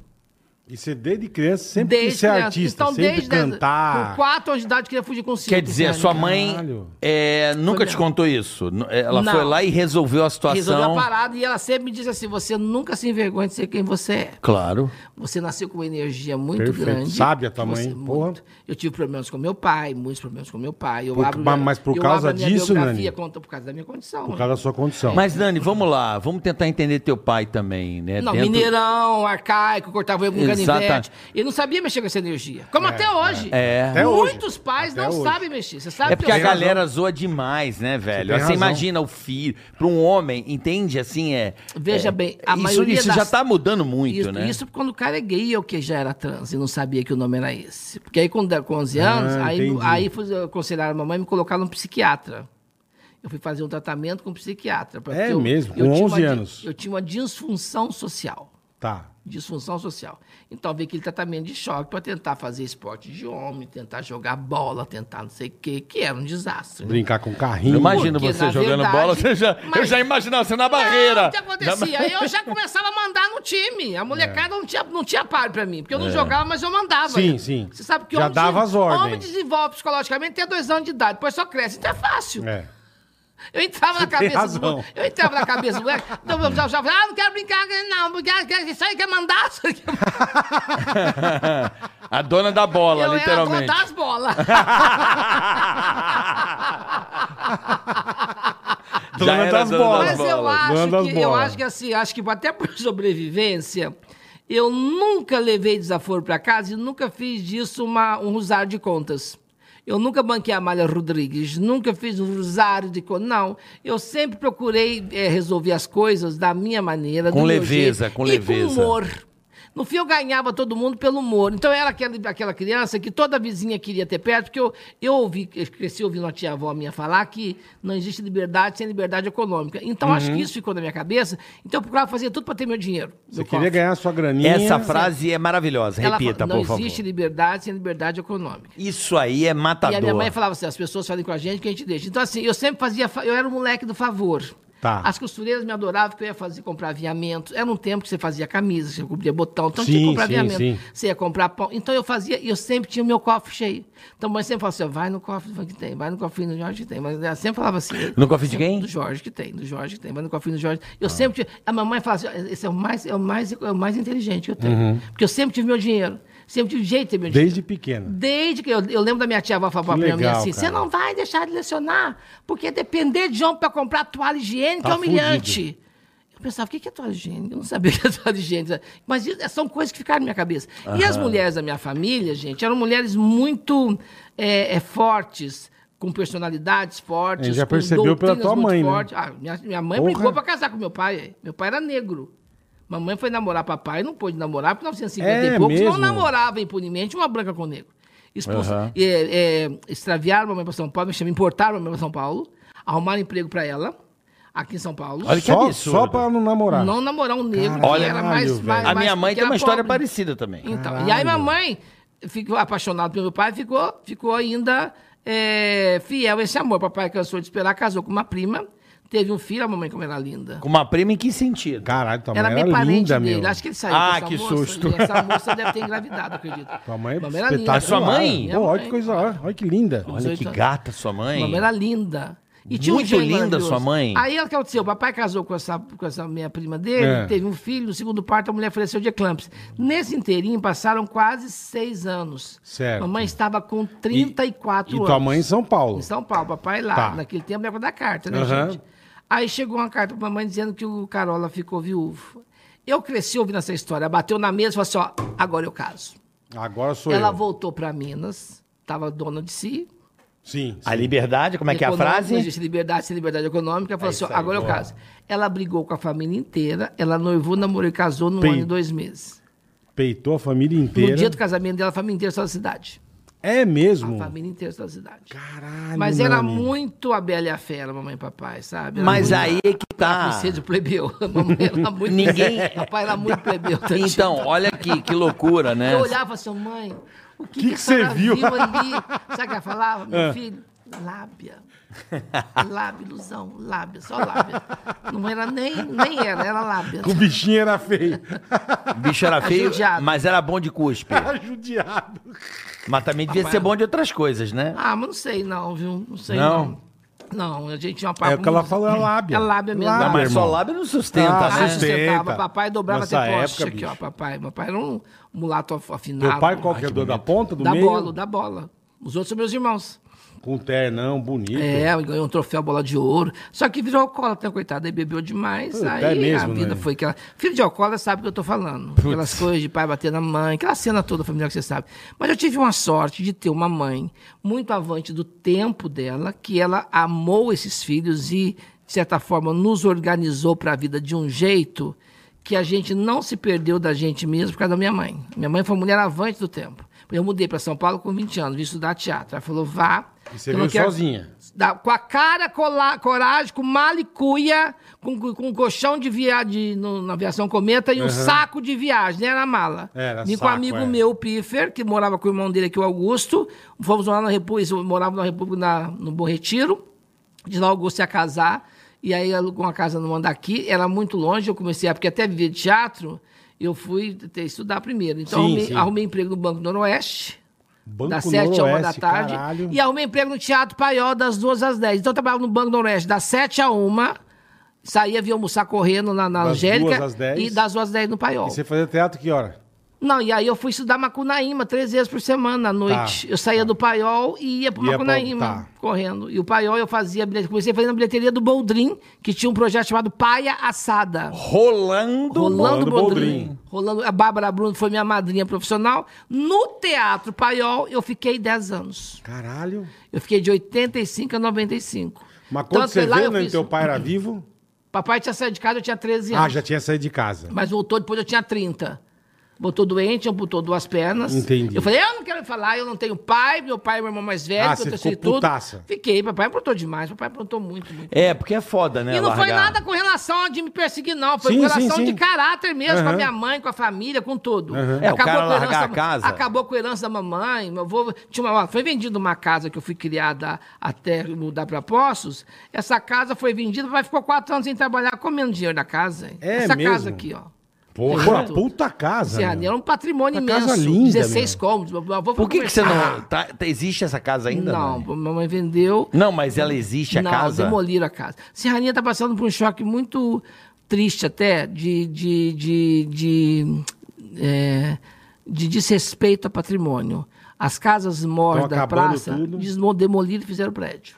B: E você desde criança sempre quis
D: Desde
B: ser
D: criança.
B: artista,
D: Então,
B: sempre
D: desde
B: cantar.
D: com quatro anos de idade, eu queria fugir com o circo.
C: Quer dizer, a sua mãe é, nunca
D: Foi
C: te
D: mesmo.
C: contou isso? N- Ela
D: Não.
C: foi lá e resolveu a situação.
D: Resolveu a parada e ela sempre me disse assim: você nunca se envergonha de ser quem você é.
C: Claro.
D: Você nasceu com uma energia muito
B: Perfeito.
D: grande.
B: Sabe a tua
D: Você-
B: mãe, porra.
D: muito. Eu tive problemas com meu pai, muitos problemas com meu pai. Eu
B: Por-
D: abro,
B: mas- mas por
D: eu
B: causa
D: minha
B: disso,
D: biografia,
B: Nani?
D: conta por causa da minha condição.
B: Por
D: né?
B: causa da sua condição.
C: Mas, Dani, vamos lá. Vamos tentar entender teu pai também, né?
D: Não,
C: Dentro-
D: mineirão, arcaico, cortava eu com
C: Exata-
D: canivete. Ele não sabia mexer com essa energia. Como até hoje.
C: É.
B: Até hoje.
D: Muitos pais
B: Até
D: não
B: hoje.
D: sabem mexer. Você sabe
C: É porque a
D: eu-
C: galera zoa demais, né, velho? Você
B: razão.
C: imagina o filho. Pra um homem, entende? Assim, é.
D: Veja
C: é-
D: bem, a
C: isso,
D: maioria
C: Isso
D: das-
C: já tá mudando muito,
D: isso,
C: né?
D: Isso quando o cara é gay ou que já era trans e não sabia que o nome era esse. Porque aí, quando, com 11 anos,
B: Ah,
D: aí,
B: entendi.
D: aí fui aconselhar a mamãe me colocar num psiquiatra. Eu fui fazer um tratamento com um psiquiatra.
B: É
D: eu-
B: mesmo?
D: eu
B: Com
D: tinha
B: 11
D: uma di-
B: anos?
D: Eu tinha uma disfunção social.
B: Tá.
D: Disfunção social. Então, veio aquele tratamento de choque para tentar fazer esporte de homem, tentar jogar bola, tentar não sei o quê, que era um desastre. né?
B: Brincar com carrinho.
C: Eu imagino
D: Porque,
C: você jogando
D: verdade,
C: bola, você já, eu
D: mas-
C: já imaginava você na
D: Não,
C: barreira.
D: o que acontecia? Eu já começava a mandar no time. A molecada não tinha, não tinha par pra mim, porque eu não jogava, mas eu mandava.
B: Sim, sim.
D: Você sabe que
B: Já
D: homem
B: dava as ordens.
D: Homem desenvolve psicologicamente até dois anos de idade, depois só cresce. Então é fácil.
B: É.
D: Eu entrava na
B: tem
D: cabeça do
B: razão.
D: moleque. Eu entrava na cabeça do moleque. Então eu já, já falava, ah, não quero brincar, não, porque isso aí quer mandar. Isso aí [laughs] quer mandar.
C: A dona da bola,
D: eu
C: literalmente.
D: era a das bolas. [laughs]
C: Já
B: Dona
C: era
B: das
C: dona
B: bolas.
D: Mas eu
B: Dona
D: acho
B: das
D: que, eu acho que assim, acho que até por [laughs] sobrevivência, eu nunca levei desaforo pra casa e nunca fiz disso uma, um rosário de contas. Eu nunca banquei a Amália Rodrigues, nunca fiz um rosário de contas. Não, eu sempre procurei eh, resolver as coisas da minha maneira,
C: Com
D: do meu
C: leveza,
D: jeito,
C: com
D: e
C: leveza.
D: com humor. No fim, eu ganhava todo mundo pelo humor. Então, eu era aquela, aquela criança que toda vizinha queria ter perto, porque eu, eu ouvi, eu cresci ouvindo a tia-avó minha falar que não existe liberdade sem liberdade econômica. Então, acho que isso ficou na minha cabeça. Então, eu procurava fazer tudo para ter meu dinheiro.
B: Uhum. Você
D: meu
B: queria
D: cofre.
B: ganhar a sua graninha.
C: Essa frase é maravilhosa.
D: Ela
C: Repita,
D: fala,
C: por
D: Não existe
C: favor.
D: liberdade sem liberdade econômica.
C: Isso aí é
D: E
C: matador.
D: a minha mãe falava assim: as pessoas fazem com a gente que a gente deixa. Então, assim, eu sempre fazia. fa- Eu era o moleque do favor.
B: Tá.
D: As costureiras me adoravam porque eu ia fazer, comprar aviamento. Era um tempo que você fazia camisa, você cobria botão. Então
B: Sim,
D: tinha que comprar
B: sim,
D: aviamento.
B: sim.
D: Você ia comprar pão. Então eu fazia, e eu sempre tinha o meu cofre cheio. Então a mãe sempre falava assim: vai no cofre que tem, vai no cofrinho do Jorge que tem. Mas ela sempre falava assim.
C: No cofre de quem?
D: Do Jorge que tem, do Jorge que tem, vai no cofrinho do Jorge. Eu sempre tinha. A mamãe falava assim: esse é o mais, é o mais, é o mais inteligente que eu tenho.
B: Uhum.
D: Porque eu sempre tive meu dinheiro. Sempre tive jeito de ter meu.
B: Desde pequena.
D: Desde que eu, eu lembro da minha tia avó falar pra
B: legal,
D: assim: você não vai deixar de lecionar, porque depender de homem pra comprar toalha higiênica
B: Tá
D: é humilhante. Eu pensava, o que é toalha higiênica? Eu não sabia o [laughs] que é toalha higiênica. Mas isso- são coisas que ficaram na minha cabeça. E as mulheres da minha família, gente, eram mulheres muito é, é, fortes, com personalidades fortes.
B: Gente já percebeu pela tua mãe, né?
D: Ah, minha, minha mãe
B: Porra.
D: brigou pra casar com meu pai. Meu pai era negro. Mamãe foi namorar papai, não pôde namorar, porque 1950
B: É
D: e poucos não
B: mesmo?
D: namorava impunemente uma branca com negro. Expulso,
C: Aham.
D: é, é, extraviaram a mamãe para São Paulo, me chama, importaram a mamãe para São Paulo, arrumaram emprego para ela, aqui em São Paulo.
C: Olha que
B: Só,
C: absurdo.
B: só pra não namorar.
D: Não namorar um negro,
B: Caralho,
D: que era mais,
B: velho.
D: mais,
C: A
D: mais-
C: minha mãe tem uma história
D: pobre.
C: parecida também.
D: Então,
B: Caralho.
D: e aí mamãe ficou apaixonada pelo meu pai, ficou, ficou ainda é, fiel a esse amor. Papai cansou de esperar, casou com uma prima, teve um filho, a mamãe como era linda.
C: Com uma prima em que sentido?
B: Caralho, tua
D: Era
B: mãe era
D: parente
B: linda,
D: dele.
B: meu.
D: Acho que ele saiu
C: Ah,
D: com essa
C: que
D: moça,
C: susto.
D: E essa moça deve ter engravidado, acredito.
B: Tua mãe é
D: Mamãe era linda.
C: A sua mãe?
B: Pô, olha que coisa, olha, olha que linda.
C: Olha
D: 18
C: que gata sua mãe.
D: Mamãe era linda. E tinha um
C: Muito
D: gênio
C: linda sua mãe.
D: Aí o que aconteceu? O papai casou com essa, com essa minha prima dele,
B: É.
D: teve um filho, no segundo parto a mulher faleceu de eclâmpsia. Nesse inteirinho passaram quase seis anos.
B: Certo.
D: Mamãe estava com 34
B: E
D: anos.
B: tua mãe em São Paulo.
D: Em São Paulo, papai lá.
B: Tá.
D: Naquele tempo, época da carta, né,
B: Aham.
D: gente? Aí chegou uma carta pra mamãe dizendo que o Carola ficou viúvo. Eu cresci ouvindo essa história. Bateu na mesa e falou assim: ó, agora eu caso.
B: Agora sou
D: Ela
B: eu.
D: voltou pra Minas, estava dona de si.
B: Sim.
C: A liberdade, como é que é a frase?
D: Não existe liberdade sem liberdade econômica. Falou assim: ó,
C: isso aí,
D: agora eu
C: boa.
D: caso. Ela brigou com a família inteira. Ela noivou, namorou e casou num
B: Pei-
D: ano e dois meses.
B: Peitou a família inteira.
D: No dia do casamento dela, a família inteira saiu da cidade.
B: É mesmo?
D: A família inteira da cidade.
B: Caralho,
D: Mas era muito a Bela e a Fera, mamãe e papai, sabe? Era
C: Mas
D: muito-
C: aí é que tá.
D: Princesa plebeu. [laughs] Mamãe era muito
C: Ninguém-
D: Papai era muito plebeu.
C: Então, olha que, que loucura, né?
D: Eu olhava assim, mãe, o que,
B: Que
D: que,
B: que você
D: senhora
B: viu?
D: ali? Sabe o que ela falava? Meu
B: Ah.
D: filho, lábia. Lábia, ilusão, lábia, só lábia. Não era nem, nem era, era lábia.
B: O bichinho era feio.
C: O bicho era [laughs] feio,
D: Judiado.
C: mas era bom de cuspe. [laughs]
B: Judiado.
C: Mas também devia ser bom de outras coisas, né?
D: Ah, mas não sei não, viu? Não sei
C: Não?
D: não. Não, a gente tinha uma papo
B: É o que ela
D: muito-
B: falou, é lábia.
D: É lábia mesmo.
B: Lábia,
C: Não, mas só
B: irmão.
C: lábio não sustenta,
B: Ah,
C: né?
B: Sustenta.
D: sustentava. Papai dobrava
B: Nessa
D: até poste
B: época,
D: aqui, ó. Papai, papai era um mulato af- afinado.
B: Teu pai qual que é? Do, da ponta, do
D: Da
B: meio?
D: bola, da bola. Os outros são meus irmãos.
B: Com ternão, bonito.
D: É, ganhou um troféu bola de ouro. Só que virou alcoólatra, coitado. Aí bebeu demais.
B: Puta,
D: aí
B: é mesmo,
D: a vida
B: né?
D: foi aquela. Filho de alcoólatra sabe o que eu tô falando. Aquelas coisas de pai bater na mãe, aquela cena toda familiar que você sabe. Mas eu tive uma sorte de ter uma mãe muito avante do tempo dela, que ela amou esses filhos e, de certa forma, nos organizou para a vida de um jeito que a gente não se perdeu da gente mesmo por causa da minha mãe. Minha mãe foi uma mulher avante do tempo. Eu mudei para São Paulo com 20 anos, vim estudar teatro. Ela falou, vá.
B: E você veio sozinha?
D: da- com a cara, cola- coragem, com malicuia, com, com, com um colchão de viagem na aviação cometa e um saco de viagem, né? Era mala.
B: Era
D: Vim com
B: saco,
D: um amigo
B: é.
D: meu, o Piffer, que morava com o irmão dele aqui, o Augusto. Fomos lá na República, eu morava na República, na, no Bom Retiro. De lá o Augusto ia casar. E aí alugou uma casa no Mandaqui. Era muito longe, eu comecei, a- porque até viver de teatro, eu fui ter, estudar primeiro. Então
B: Sim,
D: arrumei,
B: sim.
D: arrumei emprego no Banco do Noroeste.
B: Banco
D: das 7 a 1 da tarde.
B: caralho.
D: E arrumei emprego no Teatro Paiol das 2 às 10. Então eu trabalhava no Banco Noroeste das 7 a 1, saía, via almoçar correndo na, na
B: Das
D: Angélica.
B: duas às 10.
D: E das 2 às 10 no Paiol.
B: E você fazia teatro que hora?
D: Não, e aí eu fui estudar Macunaíma três vezes por semana à noite.
B: Tá,
D: eu saía
B: tá.
D: do Paiol e ia pro
B: Ia pra-
D: Macunaíma,
B: tá.
D: correndo. E o Paiol eu fazia. Comecei fazendo a bilheteria do Boldrin, que tinha um projeto chamado Paia Assada.
C: Rolando.
D: Rolando
B: Rolando
D: Boldrin.
B: Boldrin.
D: Rolando, a Bárbara Bruno foi minha madrinha profissional. No Teatro Paiol, eu fiquei 10 anos.
B: Caralho.
D: Eu fiquei de 85 a 95.
B: Mas quando
D: Tanto
B: você veio, né,
D: fiz-
B: teu pai era [clears throat] vivo?
D: Papai tinha saído de casa, eu tinha 13 anos.
B: Ah, já tinha saído de casa.
D: Mas voltou depois, eu tinha 30. Botou doente, amputou duas pernas.
B: Entendi.
D: Eu falei, eu não quero falar, eu não tenho pai, meu pai é meu irmão mais velho,
B: Ah,
D: que eu
B: ficou
D: tudo.
B: putaça.
D: Fiquei, papai aprontou demais, papai aprontou muito, muito.
C: É, porque é foda, né?
D: E não foi
C: largar.
D: nada com relação a de me perseguir, não. Foi
B: Sim,
D: com relação
B: sim, sim.
D: de caráter mesmo, com a minha mãe, com a família, com tudo.
C: É, o cara
D: com
C: largar a
D: da-
C: casa.
D: Acabou com a herança da mamãe. Meu avô, tinha uma, foi vendida uma casa que eu fui criada até mudar para Poços. Essa casa foi vendida, papai ficou quatro anos sem trabalhar, comendo dinheiro da casa. hein?
B: É
D: Essa
B: mesmo?
D: casa aqui, ó.
B: Porra, uma puta casa.
D: Serrania
B: meu.
D: era um patrimônio
B: Uma
D: imenso.
B: casa linda,
D: 16
B: meu.
D: cômodos. Foi
C: Por que, que você não. Tá, tá- existe essa casa ainda?
D: Não,
C: Nani?
D: mamãe vendeu.
C: Não, mas ela existe, a
D: não,
C: casa?
D: demoliram a casa. Serraninha está passando por um choque muito triste até de, de, de, de, é, de desrespeito ao patrimônio. As casas mor
B: Tão
D: da praça demoliram e fizeram prédio.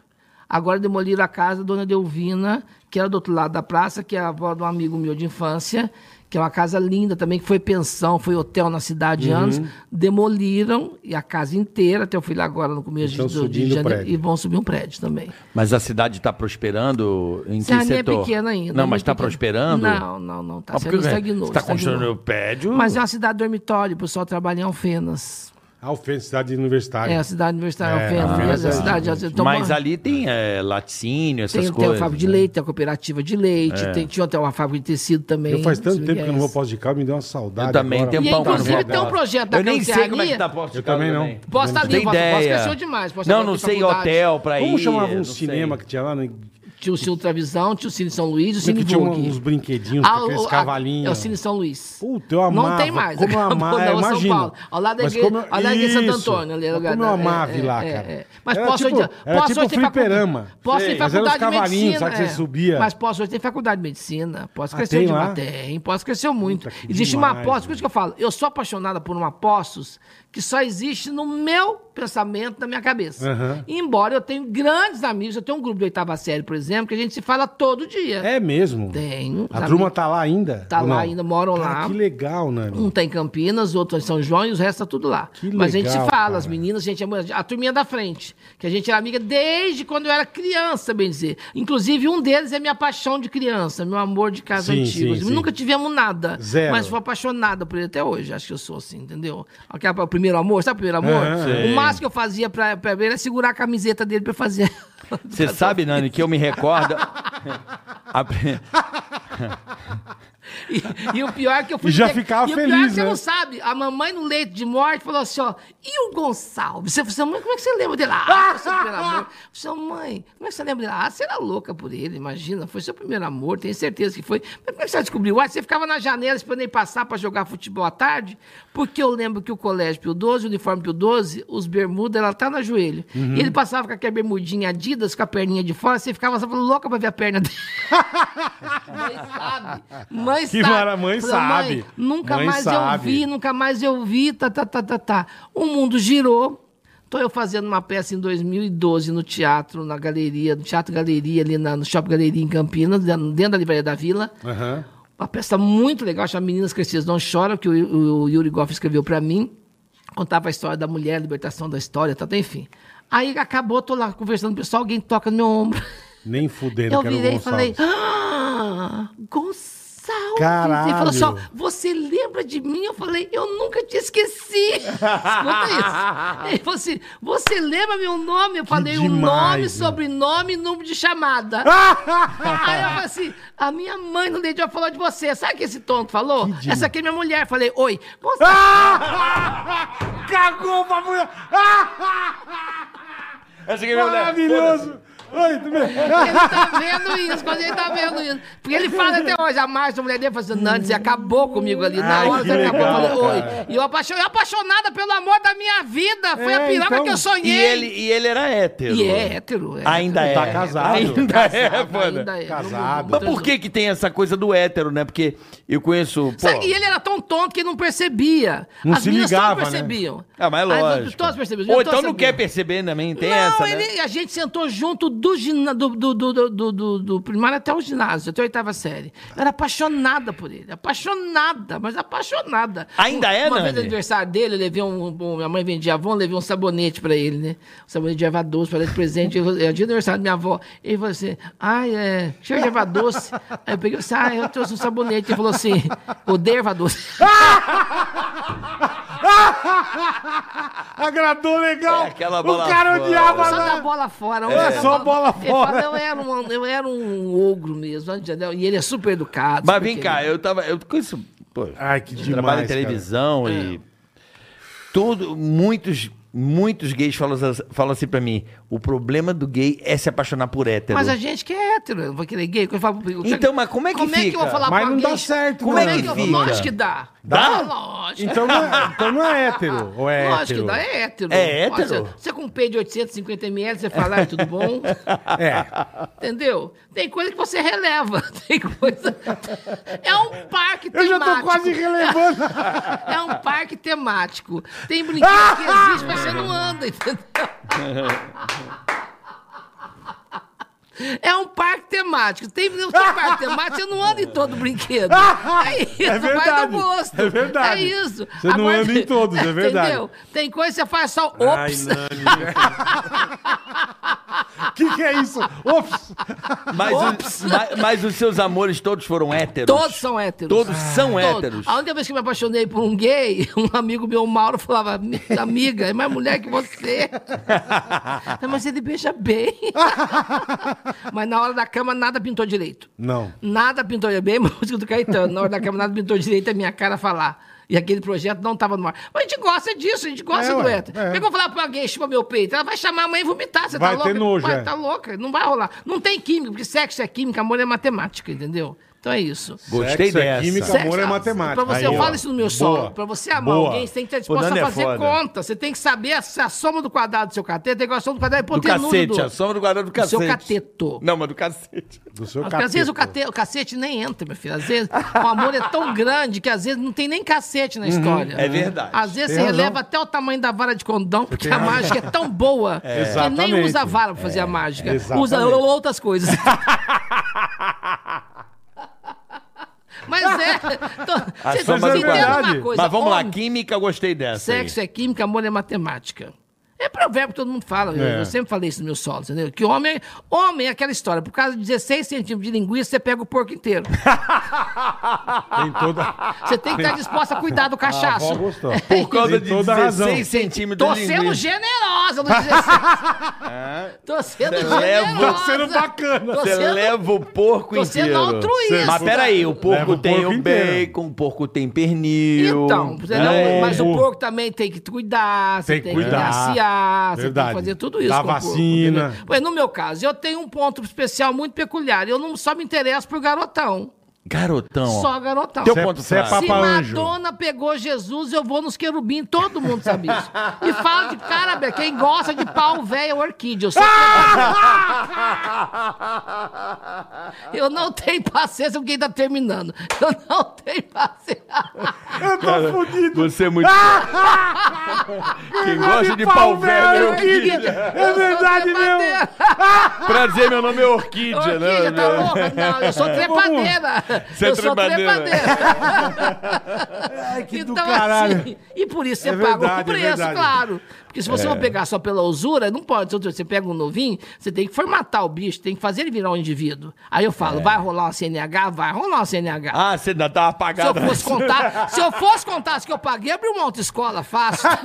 D: Agora demoliram a casa da dona Delvina, que era do outro lado da praça, que é a avó de um amigo meu de infância, que é uma casa linda também, que foi pensão, foi hotel na cidade
B: Uhum.
D: antes. Demoliram e a casa inteira, até eu fui lá agora no começo de, de
B: o
D: janeiro, e vão subir um prédio também.
C: Mas a cidade tá prosperando em que
D: Serraninha é
C: setor?
D: pequena ainda.
C: Não,
D: é
C: mas tá
D: pequena.
C: prosperando?
D: Não, não, não. Tá
C: Ah,
D: sendo
C: porque
D: estagnou.
C: Tá
D: estagnou.
C: construindo prédio?
D: Mas é uma cidade dormitório, o pessoal trabalha em Alfenas.
B: Alfenas, cidade universitária.
D: É a cidade universitária
B: É,
D: Alfenas.
B: Alfenas
D: é a
B: é
D: cidade.
B: gigante.
D: então,
C: Mas ali tem é, laticínio, essas
D: tem, tem
C: coisas.
D: a fábrica de
C: né?
D: leite, tem a cooperativa de leite, tem, tinha até uma fábrica de tecido também.
B: Eu faz tanto tempo que eu não vou. Poço de Calma, me deu uma saudade
C: Eu também,
B: agora.
C: tem um pão
D: inclusive tem um projeto da
C: Eu nem sei como é que tá Porto de
B: Eu também não.
D: Ali,
C: Tem
D: Posta
C: ideia.
D: cresceu demais.
C: Não, não
D: tem
C: sei hotel pra ir.
B: Como chamava um cinema que tinha lá?
D: Tinha o Cine Travisão, tinha o Cine São Luís e o Cine
B: Que tinha
D: Vogue.
B: uns brinquedinhos, com aqueles cavalinhos.
D: É o Cine São Luís.
B: Puta, eu amava.
D: Não tem mais.
B: Como
D: acabou, [laughs]
B: amava,
D: não, São
B: imagina.
D: Paulo. Ao lado da igreja,
B: como
D: ao lado da igreja Santo. Antônio. Ali, lugar
B: como eu amava ir lá,
D: é,
B: cara.
D: é. Mas
B: Era
D: posso
B: tipo-
D: hoje,
B: era
D: posso
B: tipo
D: hoje ter
B: fliperama.
D: faculdade. Posso ter faculdade de medicina.
B: sabe, que você
D: é.
B: subia.
D: Mas posso hoje ter faculdade de medicina. Posso
B: Ah,
D: crescer
B: tem
D: de
B: lá?
D: uma. Tem, posso cresceu muito. existe uma
B: demais,
D: posse, por isso que eu falo, eu sou apaixonada por uma postos que só existe no meu pensamento, na minha cabeça. Embora eu tenho grandes amigos, eu tenho um grupo de oitava série, por exemplo, que a gente se fala todo dia.
B: É mesmo?
D: Tenho.
B: A turma tá lá ainda?
D: Tá lá
B: não?
D: ainda, moram
B: Cara,
D: lá.
B: Que legal, Nani.
D: Um tá em Campinas, outro em São João e os restos tá tudo lá.
B: Que
D: Mas a gente se fala,
B: cara.
D: as meninas, a gente é a turminha da frente. Que a gente era amiga desde quando eu era criança, bem dizer. Inclusive, um deles é minha paixão de criança, meu amor de casa
B: Sim,
D: antigo.
B: sim, sim.
D: Nunca tivemos nada.
B: Zero.
D: Mas sou apaixonada por ele até hoje. Acho que eu sou assim, entendeu? Aquela, o primeiro amor, sabe o primeiro amor? O máximo que eu fazia pra, pra ele era segurar a camiseta dele pra fazer. [laughs]
C: Você sabe, Nani, que eu me recordo. [laughs] A [laughs]
D: E, e o pior é que eu fui.
B: E já ficava
D: e o pior é
B: feliz,
D: que você
B: né?
D: não sabe. A mamãe no leito de morte falou assim: ó, e o Gonçalves? Você falou, mãe, como é que você lembra dele? Ah, seu primeiro amor. Você, mãe, como é que você lembra dele? Ah, você era louca por ele, imagina. Foi seu primeiro amor, tenho certeza que foi. Mas como é que você descobriu? Ah, você ficava na janela esperando ele passar pra jogar futebol à tarde? Porque eu lembro que o colégio Pio 12, o uniforme Pio 12, os bermudas, ela tá no joelho.
B: Uhum.
D: E ele passava com aquela bermudinha Adidas, com a perninha de fora, você ficava só louca pra ver a perna dele. [laughs] Mãe sabe. Mãe
B: Que
D: sabe.
B: mara- mãe
D: Falei,
B: sabe.
D: nunca
B: Mãe
D: mais eu
B: sabe.
D: vi, nunca mais eu vi, tá, tá, tá, tá, tá. O mundo girou. Tô eu fazendo uma peça em 2012 no teatro, na galeria, no Teatro Galeria, ali na, no Shopping Galeria em Campinas, dentro dentro da Livraria da Vila.
B: Aham.
D: Uma peça muito legal, chama Meninas Crescidas Não Choram, que o, o, o Yuri Goff escreveu pra mim. Contava a história da mulher, a libertação da história, tá, enfim. Aí acabou, tô lá conversando com o pessoal, alguém toca no meu ombro.
B: Nem fudendo,
D: Eu virei e falei, ah, Gonçalves.
B: Caralho.
D: Ele falou assim, ó, você lembra de mim? Eu falei, eu nunca te esqueci. [laughs] Escuta isso. [laughs] Ele falou assim, você lembra meu nome? Eu falei, o
B: demais,
D: nome,
B: meu.
D: sobrenome e número de chamada. [laughs] Aí eu falei assim, a minha mãe no dia falou de você. Sabe o que esse tonto falou?
B: Que
D: Essa aqui é minha mulher. Falei, oi, Gonçalves.
B: Cagou pra mulher!
C: Essa aqui é minha mulher.
B: Maravilhoso! Oi, tudo bem?
D: Ele tá vendo isso, quando ele tá vendo isso. Porque ele fala até hoje, a Márcia, a mulher dele, fala assim, Nani, você acabou comigo ali. Na
B: Ai,
D: hora você acabou, falei, oi. E eu, apaixon... eu apaixonada pelo amor da minha vida. Foi
B: É,
D: a piroca
B: então-
D: que eu sonhei.
C: E ele, e ele era hétero.
D: E é hétero. é
C: Ainda é.
B: Tá casado.
C: Ainda é,
D: Casado,
C: mano.
D: ainda é.
B: Casado.
C: Mas por que que tem essa coisa do hétero, né? Porque eu conheço... Pô,
D: Sabe, e ele era tão tonto que ele não percebia.
B: Não
D: As
B: se
D: meninas
B: ligava,
D: todas
B: né?
D: percebiam.
C: Ah, mas é
D: As-
C: lógico.
D: Todas percebiam.
C: Ou então
D: tô
C: não quer perceber também, tem
D: não,
C: essa, né?
D: ele, a gente sentou junto do, do, do, do, do, do, primário até o ginásio, até a oitava série. Eu era apaixonada por ele. Apaixonada, mas apaixonada.
C: Ainda é,
D: Uma vez
C: Nani?
D: no aniversário dele, eu levei um, um- Minha mãe vendia eu levei um sabonete pra ele, né? Um sabonete de erva doce pra ele de presente. Eu- É dia do aniversário da minha avó. Ele falou assim: ai, é. Cheiro de erva doce. Aí eu peguei assim: ah, eu trouxe um sabonete. Ele falou assim: odeio erva doce. [laughs] [laughs]
B: Agradou legal.
C: É, aquela bola
B: o cara
C: fora.
B: odiava
D: Só da bola fora.
B: É,
D: Olha,
B: só bola
D: Ele
B: fora.
D: fala, eu, era um, eu era um ogro mesmo, entendeu? E ele é super educado.
C: Mas vem cá, eu tava... Eu conheço... Pô,
B: Ai, que demais,
C: trabalho em
B: cara.
C: televisão e... Tudo, muitos... Muitos gays falam, assim- falam assim pra mim: o problema do gay é se apaixonar por hétero.
D: Mas a gente que é hétero, eu vou querer gay. que Eu falo, pro-
C: Então, mas como é que
D: como é que eu
C: fica?
D: vou falar
B: Mas não
D: alguém?
B: dá certo,
D: Como
B: né?
D: é que,
C: Como é que
D: eu-
C: fica?
D: Lógico que dá.
B: Dá?
D: lógico.
B: Então não, é, então não é hétero, ou é
D: Lógico que
B: hétero?
D: dá, é hétero.
C: É hétero?
D: Você, você com um peito de 850ml, você fala, ah, tudo bom? [laughs]
B: É.
D: Entendeu? Tem coisa que você releva. [laughs] Tem coisa. É um parque
B: Eu já
D: temático.
B: tô quase relevando. [laughs]
D: É um parque temático. Tem brinquedo que existe, mas você não anda, entendeu? É um parque temático. Tem, tem parque [laughs] temático, você não anda em todo brinquedo. É isso,
B: É
D: vai
B: verdade,
D: do gosto.
B: é verdade.
D: É isso.
B: Você não anda em todos, é verdade.
D: Entendeu? Tem coisa que você faz só ops.
B: O [laughs] que, que é isso? Ops!
C: Mas, os, mas, mas os seus amores todos foram héteros?
D: Todos são héteros.
C: Todos são
D: Todos.
C: héteros?
D: A única vez que eu me apaixonei por um gay, [laughs] um amigo meu, Mauro, falava, "Mi- amiga, é mais mulher que você. Mas ele beija bem. Mas na hora da cama, nada pintou direito.
B: Não.
D: Nada pintou direito. Bem música do Caetano. Na hora da cama, nada pintou direito a minha cara falar. E aquele projeto não estava no ar. Mas a gente gosta disso, a gente gosta
B: É,
D: do hétero.
B: é.
D: Eu vou falar pra alguém, chupa meu peito? Ela vai chamar a mãe e vomitar. Você
B: Vai
D: tá
B: ter
D: louca?
B: nojo,
D: vai,
B: é.
D: tá louca. Não vai rolar. Não tem química, porque sexo é química, amor é matemática, entendeu? Então é isso.
C: Gostei
B: Sexo é
C: dessa.
B: química,
D: Sexo,
B: amor é matemática.
D: Pra você,
B: Aí,
D: eu
B: ó.
D: falo isso no meu solo. Pra você amar
B: Boa.
D: alguém, você tem que estar disposto a
C: é
D: fazer
C: foda.
D: conta. Você tem que saber a, a soma do quadrado do seu cateto, é igual a soma do quadrado
C: Do
D: hipotenusa
C: cacete,
D: do...
C: a sombra do quadrado do
D: do seu
C: cacete.
D: cateto.
C: Não, mas do cacete.
B: Do seu
D: Porque às vezes o,
B: cateto.
D: cate- o cacete nem entra, meu filho. Às vezes o amor é tão grande que às vezes não tem nem cacete na história.
C: É verdade.
D: Às vezes
B: Tem
D: você
B: razão.
D: releva até o tamanho da vara de condão, porque a
B: razão.
D: mágica é tão boa que nem usa a vara pra fazer a mágica.
B: exatamente.
D: Usa outras coisas. [laughs] Mas é. [laughs] Tô,
C: A soma
B: do quadrado.
D: uma coisa.
C: Mas vamos lá,
D: homem-
C: química, eu gostei dessa. aí.
D: Sexo é química, amor é matemática. É provérbio que todo mundo fala. eu-
B: É.
D: Eu sempre falei isso nos meus solos, entendeu? Que homem, homem é aquela história. Por causa de 16 centímetros de linguiça, você pega o porco inteiro. [laughs]
B: Tem toda...
D: Você tem que estar disposto a cuidar do
B: A
D: cachaço.
B: gostou. [laughs]
C: Por causa
B: Tem
C: de
B: toda a
C: 16
B: razão.
C: centímetros
D: Tô
C: de
D: sendo
C: linguiça.
D: generosa no 16. Tô sendo
C: Você
D: generosa.
C: leva-
B: Tô sendo bacana.
D: Tô
C: Você
D: sendo-
C: leva o porco
D: tô
C: inteiro.
D: sendo altruísta.
C: Mas peraí, o porco
B: Leva o
C: tem
B: porco
C: o bacon, o porco tem pernil.
D: Então, não- mas o porco também tem que cuidar, você
B: Tem
D: tem,
B: que
D: que
B: cuidar.
D: você tem
B: Verdade.
D: que fazer tudo isso porco,
B: vacina.
D: Pois, no meu caso, eu tenho um ponto especial muito peculiar. Eu não só me interesso por garotão.
C: Garotão. ó.
D: Só garotão.
C: Teu
B: Cê é-
C: ponto
B: cê é
C: fraco.
D: Se
B: Papa Anjo.
D: Madonna pegou Jesus, eu vou nos querubim. Todo mundo sabe isso. E fala de cara, quem gosta de pau velho é orquídea. Eu, sou [laughs] eu não tenho paciência com quem tá terminando. Eu não tenho paciência.
B: Eu tô fudido.
C: Você é muito. [laughs] Quem gosta de pau velho é orquídea.
B: É verdade mesmo.
C: Prazer, meu nome é Orquídea,
D: Orquídea,
C: né?
D: tá louca? Não, eu sou trepadeira.
C: Você é
D: eu sou
C: trepadeira.
D: trepadeira. [laughs]
B: Ai, que do
D: Então,
B: caralho.
D: assim, e por isso você
B: É
D: paga
B: verdade,
D: o
B: é
D: preço,
B: verdade.
D: claro. Porque se você for pegar só pela usura, não pode. Se Você pega um novinho, você tem que formatar o bicho, tem que fazer ele virar um indivíduo. Aí eu falo, vai rolar uma CNH? Vai rolar uma CNH.
C: Ah, você ainda tá
D: Se eu
C: apagado.
D: fosse contar, [laughs] se eu fosse contar as que eu paguei, abri uma autoescola fácil. [laughs]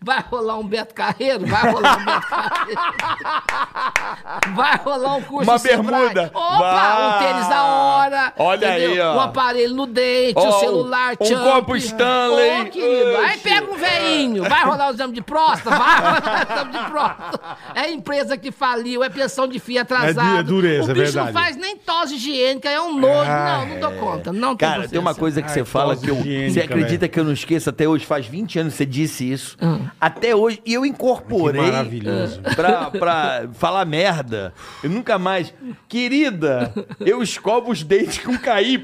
D: Vai rolar um Beto Carreiro? Vai rolar um Beto Carreiro. [laughs] Vai rolar um curso
C: Uma bermuda.
D: Opa,
C: Vai.
D: um tênis da hora.
C: Olha aí, ó.
D: Um aparelho no dente,
C: Ó,
D: um celular,
C: um
D: champ.
C: copo Stanley.
D: Ô, querido. Aí
C: Oxe.
D: pega um. Toninho, vai rolar o exame de próstata? Vai rolar o exame de próstata. É empresa que faliu, é pensão de fio atrasado.
B: É dureza,
D: o
B: é
D: bicho
B: verdade.
D: não faz nem tosse higiênica, é um nojo.
B: Ah,
D: não, não dou conta. Não tem
C: Cara, tem uma coisa que
B: Ai,
C: você fala
B: tosse
C: que eu.
B: higiênica,
C: Você acredita
B: velho.
C: que eu não esqueço até hoje? Faz 20 anos que você disse isso.
D: Hum.
C: Até hoje. E eu incorporei.
B: Que maravilhoso. [laughs]
C: Pra, pra falar merda. Eu nunca mais. Querida, eu escovo os dentes com KY.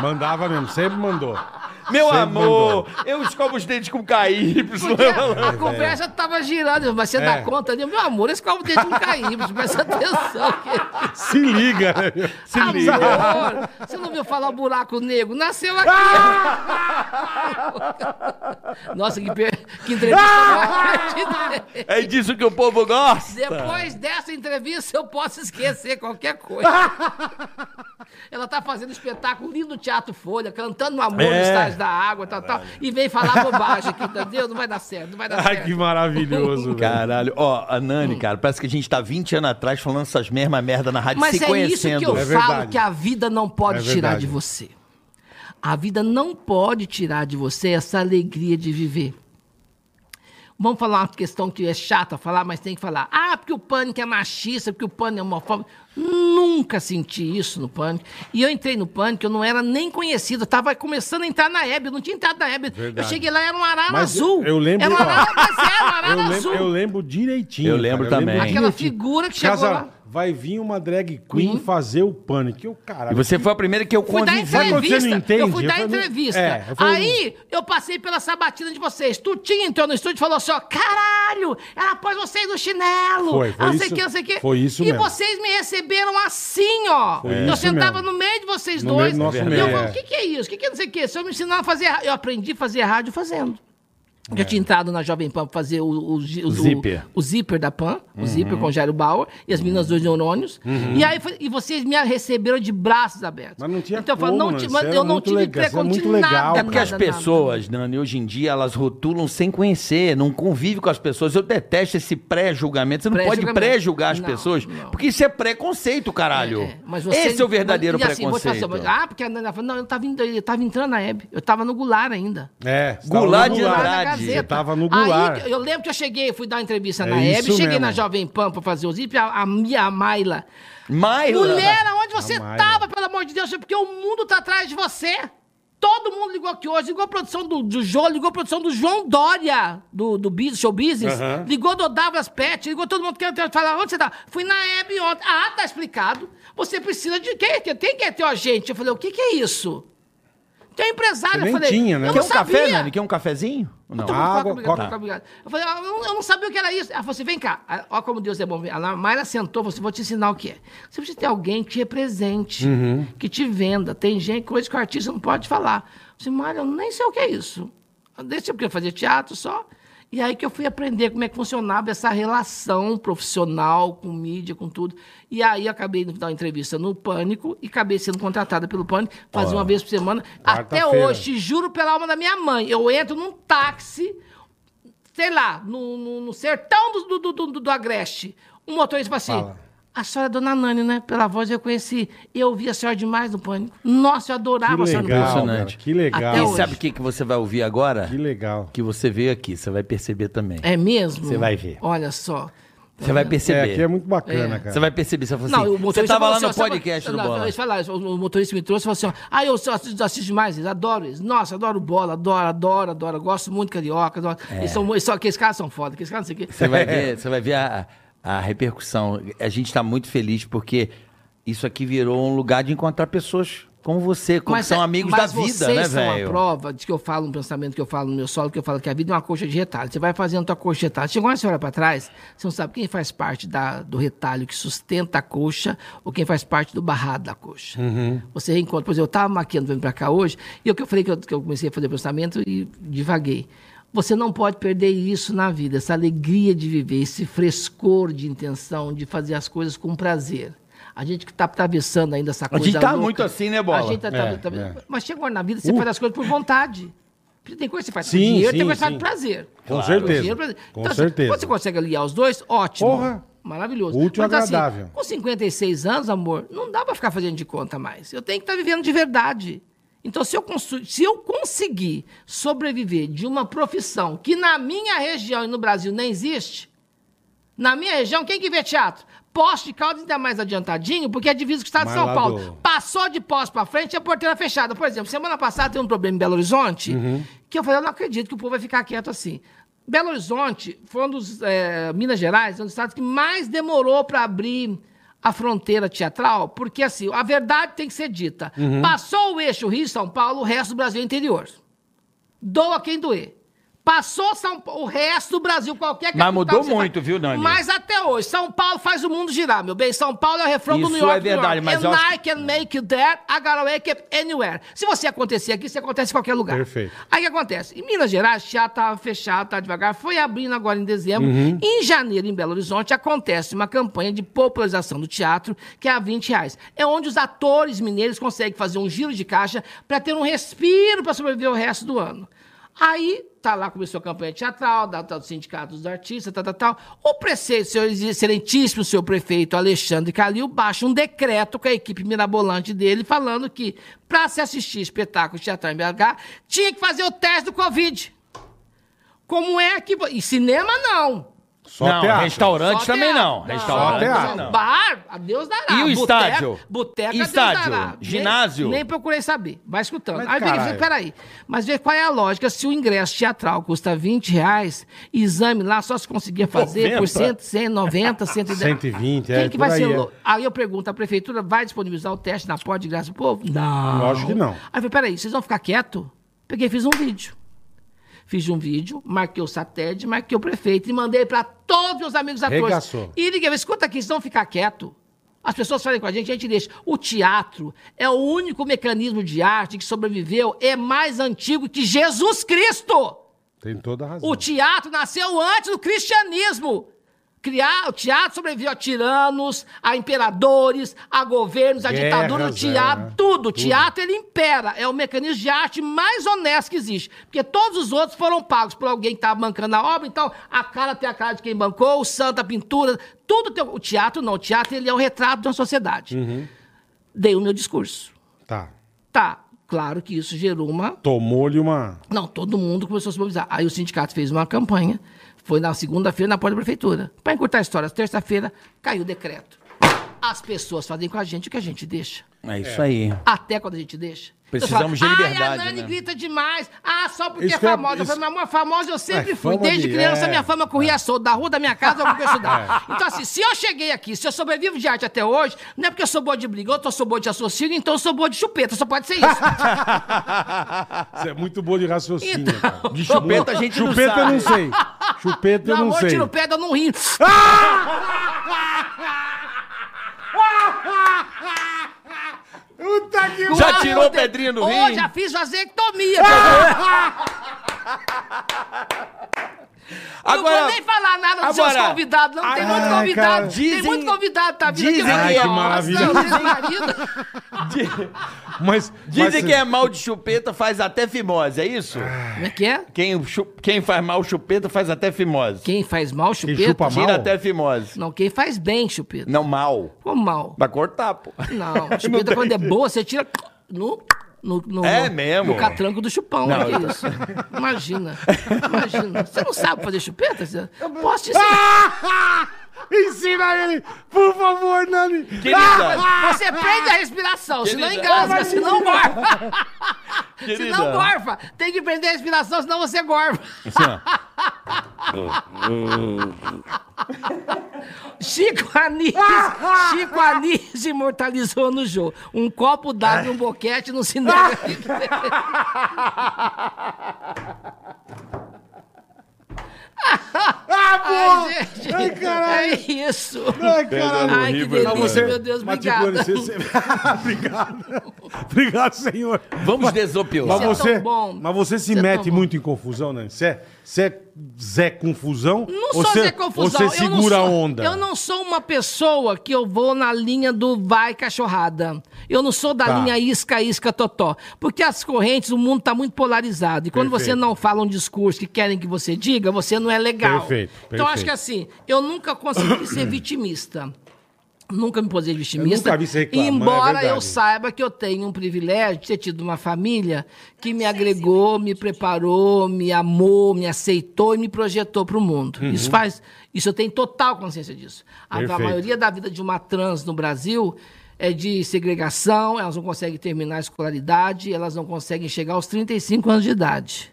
B: Mandava mesmo, sempre mandou.
C: Meu
B: Sempre
C: amor, eu escovo os dentes com KY.
D: Porque a conversa tava girando, mas você
B: É.
D: dá conta de meu amor, esse calvo dele não cair, presta atenção. Que...
B: Se liga, né? Se
D: Amor, você não viu falar o buraco negro? Nasceu aqui. Nossa, que, per... que entrevista.
C: É disso que o povo gosta.
D: Depois dessa entrevista, eu posso esquecer qualquer coisa. [laughs] Ela tá fazendo espetáculo lindo no Teatro Folha, cantando Amor
B: É.
D: no Estágio da Água, tal, tal, e vem falar bobagem aqui, entendeu? Não vai dar certo, não vai dar
B: Ai,
D: certo.
B: que maravilhoso, velho.
C: Caralho, ó, a
D: Hum.
C: Nani, cara, parece que a gente tá 20 anos atrás falando essas mesmas merda na rádio,
D: Mas
C: se
D: é isso
C: conhecendo.
D: que eu
B: É
D: falo que a vida não pode
B: É
D: tirar de você. A vida não pode tirar de você essa alegria de viver. Vamos falar uma questão que é chata falar, mas tem que falar. Ah, porque o pânico é machista, porque o pânico é homofóbico. Nunca senti isso no pânico. E eu entrei no pânico, eu não era nem conhecido. Eu tava começando a entrar na Hebe, eu não tinha entrado na Hebe. Eu cheguei lá, era um arara
B: Mas
D: azul.
B: eu lembro-
D: Era um arara, mas era um arara
B: Eu lembro,
D: azul.
B: eu lembro direitinho.
C: Eu lembro
B: cara,
C: também.
D: Aquela figura que chegou
B: Casa,
D: lá.
B: Vai vir uma drag queen
D: Queen.
B: fazer o pânico. Eu, cara,
C: E você foi a primeira que eu
D: Fui dar
C: convivi.
B: Sabe quando você
D: entrevista.
B: não entende?
D: Eu fui
B: Eu
D: dar
B: falei,
D: entrevista.
B: é, eu falei,
D: Aí eu passei pela sabatina de vocês. Tutinha entrou no estúdio e falou assim: ó, caralho, ela pôs vocês no chinelo.
B: Foi, foi
D: não sei o que, não sei o que.
B: foi isso
D: E
B: mesmo.
D: vocês me receberam assim, ó.
B: Foi
D: eu
B: isso
D: sentava
B: mesmo.
D: no meio de vocês
B: No
D: dois.
B: meio do nosso
D: e
B: meio,
D: eu
B: é.
D: falei: o que, que é isso? O que, que é não sei o que? Se eu me ensinar a fazer. ra- Eu aprendi a fazer rádio fazendo. Eu
B: É.
D: tinha entrado na Jovem Pan pra fazer o, o, o- o-
C: zíper.
D: o zíper da Pan, o
B: Uhum.
D: zíper com o Jairo Bauer e as meninas dos neurônios. E aí e vocês me receberam de braços abertos.
B: Mas não tinha
D: então, eu falo,
B: como,
D: não
B: né?
D: ti- mas eu não tive
B: legal,
D: preconceito
B: legal,
D: nada,
C: É porque as
D: nada, nada.
C: pessoas, Nani, hoje em dia, elas rotulam sem conhecer, não convivem com as pessoas. Eu detesto esse pré-julgamento. Você não pode
D: Pré-julgamento.
C: pré-julgar as
D: Não,
C: pessoas,
D: não.
C: porque isso é preconceito, caralho.
D: É, mas você-
C: esse é o verdadeiro
D: mas- assim,
C: preconceito.
D: assim, ah, porque a Nana falou, não, eu tava, indo, eu tava entrando na Hebe, eu tava no Goulart ainda.
B: É, no
C: de. Andrade.
D: Gazeta.
B: Você tava no Goulart.
D: Aí, eu lembro que eu cheguei, fui dar uma entrevista
B: É
D: na Hebe, cheguei
B: mesmo.
D: na Jovem Pan pra fazer o zip, a, a minha Maila.
C: Mas,
D: Mulher, aonde você
B: Maila.
D: tava, pelo amor de Deus? Porque o mundo tá atrás de você. Todo mundo ligou aqui hoje, ligou a produção do, do Jô, ligou a produção do João Dória, do, do Biz- Show Business,
B: Aham.
D: ligou do Davas Pet, ligou todo mundo que quer falar, onde você tá? Fui na Hebe ontem. Ah, tá explicado. Você precisa de quem? Quem quer ter o agente? Eu falei, o que que é isso? Tem um empresário,
B: Você
D: eu
B: nem
D: falei.
B: tinha, né?
D: Eu
C: Quer um café,
D: sabia.
C: Nani? Quer um cafezinho? Não.
B: Água,
D: coca, obrigado,
B: coca.
D: coca, obrigado. Eu falei, ah, eu não, eu não sabia o que era isso. Ela falou assim: vem cá, Ah, olha como Deus é bom. A Mayra sentou, falou assim: vou te ensinar o que é. Você precisa ter alguém que te represente,
B: Uhum.
D: que te venda. Tem gente, coisa que o artista não pode falar. Eu disse, Mayra, eu nem sei o que é isso. Deixa porque eu fazia teatro só. E aí que eu fui aprender como é que funcionava essa relação profissional com mídia, com tudo. E aí eu acabei de dar uma entrevista no Pânico e acabei sendo contratada pelo Pânico, fazia uma vez por semana. Até hoje, te juro pela alma da minha mãe, eu entro num táxi, sei lá, no, no- no sertão do, do, do, do, do Agreste. Um motorista fala assim.
B: Fala.
D: A senhora é Dona Nani, né? Pela voz eu conheci. Eu ouvi a senhora demais no pânico. Nossa, eu adorava
B: Que
D: a senhora no
B: legal,
D: pânico.
B: cara,
C: Impressionante.
B: que legal.
D: Até
C: E
D: hoje.
C: sabe o que, que você vai ouvir agora?
B: Que legal.
C: Que você veio aqui, você vai perceber também.
D: É mesmo?
C: Você vai ver.
D: Olha só.
C: Você vai
B: É,
C: perceber.
B: aqui é muito bacana,
D: É.
B: cara.
C: Você vai perceber, você
D: Não,
C: assim, você tava lá
D: assim,
C: no podcast do Bola.
D: Eles falaram, o motorista me trouxe e falou assim: ó, ah, eu só assisto, assisto demais, eles adoro eles. Nossa, adoro bola, adoro, adoro, adoro. Gosto muito de carioca, adoro. Eles são, eles são, aqueles caras são foda, aqueles caras não sei o quê.
C: Você vai [laughs] ver, você vai ver a, a repercussão. A gente está muito feliz porque isso aqui virou um lugar de encontrar pessoas como você, como que são
D: é-
C: amigos
D: mas
C: da vida,
D: vocês
C: né,
D: são a
C: velho?
D: prova de que eu falo um pensamento que eu falo no meu solo, que eu falo que a vida é uma coxa de retalho. Você vai fazendo tua coxa de retalho. Chegou uma senhora para trás, você não sabe quem faz parte da- do retalho que sustenta a coxa ou quem faz parte do barrado da coxa.
C: Uhum.
D: Você reencontra. Por exemplo, eu estava maquiando vindo para cá hoje, e o que eu falei que eu, que eu comecei a fazer pensamento e divaguei. Você não pode perder isso na vida, essa alegria de viver, esse frescor de intenção, de fazer as coisas com prazer. A gente que está atravessando ainda essa coisa
C: gente tá
D: louca.
C: muito assim, né, Bola?
D: A gente tá, tá-
B: É,
D: tá-
B: é.
D: Mas chega hora na vida, você
B: Uh.
D: faz as coisas por vontade. Porque tem coisa que você faz
B: Sim,
D: dinheiro,
B: sim,
D: tem coisa que você faz por prazer.
B: Com
D: Por
B: certeza,
D: dinheiro, prazer.
B: com
D: Então, assim,
B: certeza.
D: Quando você consegue aliar os dois, ótimo.
B: Porra.
D: Maravilhoso.
B: Útil e
D: assim,
B: agradável.
D: com 56 anos, amor, não dá pra ficar fazendo de conta mais. Eu tenho que estar vivendo de verdade. Então, se eu, se eu conseguir sobreviver de uma profissão que na minha região e no Brasil nem existe, na minha região, quem que vê teatro? Poste de Caldas ainda mais adiantadinho, porque é divisa com o estado de São Paulo.
B: do-
D: Passou de poste pra frente, é porteira fechada. Por exemplo, semana passada tem um problema em Belo Horizonte, que eu falei, eu não acredito que o povo vai ficar quieto assim. Belo Horizonte foi um dos, eh, Minas Gerais, um dos estados que mais demorou para abrir a fronteira teatral, porque assim, a verdade tem que ser dita. Passou o eixo Rio-São Paulo, o resto do Brasil é interior. Doa quem doer. Passou São o resto do Brasil, qualquer
C: Mas
D: capital
C: mudou
D: que você
C: muito,
D: vai-
C: viu, Nani?
D: Mas até hoje, São Paulo faz o mundo girar, meu bem. São Paulo é o refrão do
C: Isso
D: New York.
C: é verdade,
D: New York.
C: mas
D: And
C: eu acho
D: I can make it there, I gotta make it anywhere. Se você acontecer aqui, você acontece em qualquer lugar.
B: Perfeito.
D: Aí o que acontece? Em Minas Gerais, o teatro estava fechado, tá devagar. Foi abrindo agora em dezembro.
C: Uhum.
D: Em janeiro, em Belo Horizonte, acontece uma campanha de popularização do teatro, que é a 20 reais. É onde os atores mineiros conseguem fazer um giro de caixa para ter um respiro para sobreviver o resto do ano. Aí, tá lá, começou a campanha teatral, da, da, do sindicato dos artistas, tal, tal, tal. O prefeito, senhor excelentíssimo senhor prefeito Alexandre Calil, baixa um decreto com a equipe mirabolante dele, falando que, para se assistir espetáculo teatral em BH, tinha que fazer o teste do Covid. Como é que... E cinema, não.
B: Só
C: não,
B: teatro.
C: restaurante
D: Só
C: também
D: teatro.
C: não. Restaurante
B: Só teatro.
C: não.
D: Bar, a Deus dará.
C: E o
D: Boteca-
C: estádio?
D: Boteca,
C: E
D: Deus
C: estádio?
D: dará. Nem-
C: Ginásio?
D: Nem, procurei saber. Vai escutando.
B: Mas,
D: aí
B: caralho.
D: verifica, peraí. Mas vê qual é a lógica. Se o ingresso teatral custa 20 reais, exame lá só se conseguia fazer
C: 90.
D: por 100, 190, 110.
B: 120, é,
D: Quem que
B: por
D: vai
B: aí,
D: ser
B: é.
D: louco? Aí eu pergunto, a prefeitura vai disponibilizar o teste na porta de graça do povo? Não.
B: Lógico que não.
D: Aí eu falei, peraí, vocês vão ficar quieto? Peguei e fiz um vídeo. Fiz um vídeo, marquei o satélite, marquei o prefeito e mandei para todos os meus amigos atores.
B: Regaçou.
D: E liguei, escuta aqui, vão ficar quieto. As pessoas falem com a gente, a gente deixa. O teatro é o único mecanismo de arte que sobreviveu, é mais antigo que Jesus Cristo.
B: Tem toda a razão.
D: O teatro nasceu antes do cristianismo. Criar, o teatro sobreviveu a tiranos, a imperadores, a governos, a
B: Guerras,
D: ditadura, o teatro,
B: é,
D: tudo. O teatro, ele impera. É o mecanismo de arte mais honesto que existe. Porque todos os outros foram pagos por alguém que estava bancando a obra, então a cara tem a cara de quem bancou, o santo, a pintura, tudo tem... O teatro não, o teatro ele é o retrato de uma sociedade.
B: Uhum.
D: Dei o meu discurso.
B: Tá.
D: Tá, claro que isso gerou uma
B: Tomou-lhe uma...
D: não, todo mundo começou a se mobilizar. Aí o sindicato fez uma campanha, foi na segunda-feira na porta da prefeitura. Para encurtar a história, terça-feira caiu o decreto. As pessoas fazem com a gente o que a gente deixa.
C: É isso aí.
D: Até quando a gente deixa.
C: Precisamos
D: Então,
C: de
D: Ai,
C: liberdade,
D: a Nani
C: né?"
D: grita demais. Ah, só porque
B: Isso
D: é
B: eu-
D: famosa. Eu
B: isso-
D: falei, meu amor, famosa eu sempre
B: É,
D: fui. Desde
B: de-
D: criança,
B: é.
D: minha fama corria solta. Da rua da minha casa, eu fui estudar. [laughs] Então, assim, se eu cheguei aqui, se eu sobrevivo de arte até hoje, não é porque eu sou boa de briga, ou eu sou boa de raciocínio, então eu sou boa de chupeta. Só pode ser isso. [laughs]
B: Você é muito boa de raciocínio,
D: Então.
B: cara.
C: De chupeta a gente não
B: Chupeta eu não
C: sabe.
B: sei. Chupeta eu não
D: amor,
B: sei.
D: tiro pedra, eu não rio. [laughs]
B: Puta que
C: Já tirou o pedrinho do rim?
D: já fiz vasectomia. [laughs] [laughs] Eu não
C: Agora,
D: vou nem falar nada dos seus
C: agora-
D: convidados, não. Tem
B: Ai,
D: muito
B: cara.
D: convidado. Tem
C: Dizem-
D: muito convidado, tá vindo
C: dizem
D: aqui.
C: que é
D: marido. [laughs]
B: Mas,
C: dizem
B: mas-
C: que é mal de chupeta faz até fimose, é isso?
D: Como é que é?
C: Quem, quem faz mal chupeta faz até fimose.
D: Quem faz mal, chupeta?
B: chupa mal?
C: Tira até fimose.
D: Não, quem faz bem, chupeta.
C: Não, mal.
D: Como mal?
C: Vai cortar, pô.
D: Não, chupeta quando é boa, você tira no... No, no,
C: É
D: no-
C: mesmo?
D: No catranco do chupão,
C: Não,
D: que
C: eu tô-
D: isso? Imagina, imagina. Você não sabe fazer chupeta? Posso te ensinar. [laughs]
B: Ah! Ensina ele, por favor, Nani.
C: Querida,
D: Você prende a respiração, senão
C: Querida.
D: engasga, senão gorfa.
C: querida.
D: Senão gorfa. Tem que prender a respiração, senão você gorfa. [laughs] Chico Anísio, Chico Anísio imortalizou no jogo. Um copo d'água e um boquete não [laughs] se nega. Ai, gente,
B: Ai, caralho.
D: é isso.
B: Ai, caralho.
D: Ai, que delícia, meu Deus,
B: mas, tipo,
D: obrigada.
B: você- você- [laughs] Obrigado. Obrigado, senhor.
C: Vamos desopilar.
B: Mas
D: Você é
B: você, mas você se
D: Você é
B: mete
D: bom.
B: muito em confusão, né? Você é, você é Zé Confusão?
D: Não
B: ou
D: sou
B: você,
D: Zé Confusão.
B: Você
D: eu não
B: segura
D: sou-
B: a onda?
D: Eu não sou uma pessoa que eu vou na linha do vai cachorrada. Eu não sou da
B: Tá.
D: linha isca, isca, totó. Porque as correntes, o mundo está muito polarizado. E quando você
B: Perfeito.
D: não fala um discurso que querem que você diga, você não é legal.
B: Perfeito,
D: Então, acho
B: perfeito.
D: que assim, eu nunca consegui ser [coughs] vitimista. Nunca me posei vitimista.
B: nunca vi você reclamar, é
D: Embora
B: verdade.
D: eu saiba que eu tenho um privilégio de ter tido uma família que me agregou, me preparou, me amou, me aceitou e me projetou para o mundo. Isso faz. Isso eu tenho total consciência disso. A, a
B: Uhum.
D: Maioria da vida de uma trans no Brasil é de segregação, elas não conseguem terminar a escolaridade, elas não conseguem chegar aos 35 anos de idade.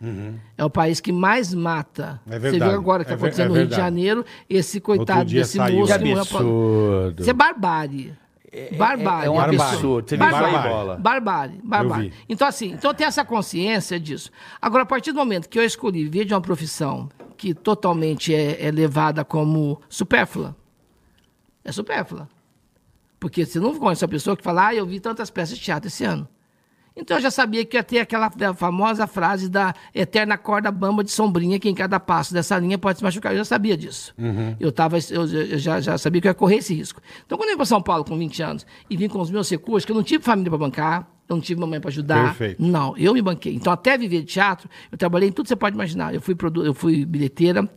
D: É o país que mais mata.
B: Uhum. É
D: Você
B: verdade.
D: viu agora que
B: É
D: está
B: ver-
D: acontecendo
B: é
D: no Rio de. Janeiro, esse coitado desse
B: saiu.
D: moço
B: Que
D: pra-
C: absurdo.
D: Isso é barbárie. Barbárie.
C: é um
D: A pessoa-
C: absurdo. Você viu
B: isso aí,
D: Barbárie.
C: bola?
D: Barbárie.
B: Eu
D: Barbárie.
B: vi.
D: Então, assim, então tem essa consciência disso. Agora, a partir do momento que eu escolhi vir de uma profissão que totalmente é, é levada como supérflua, é supérflua. Porque você não conhece a pessoa que fala, ah, eu vi tantas peças de teatro esse ano. Então eu já sabia que ia ter aquela famosa frase da eterna corda bamba de sombrinha, que em cada passo dessa linha pode se machucar. Eu já sabia disso. Eu, tava, eu, eu já, já sabia que eu ia correr esse risco. Então, quando eu vim para São Paulo com 20 anos e vim com os meus recursos, que eu não tive família para bancar, eu não tive mamãe para ajudar.
B: Perfeito.
D: Não, eu me banquei. Então, até viver de teatro, eu trabalhei em tudo que você pode imaginar. Eu fui, eu fui bilheteira,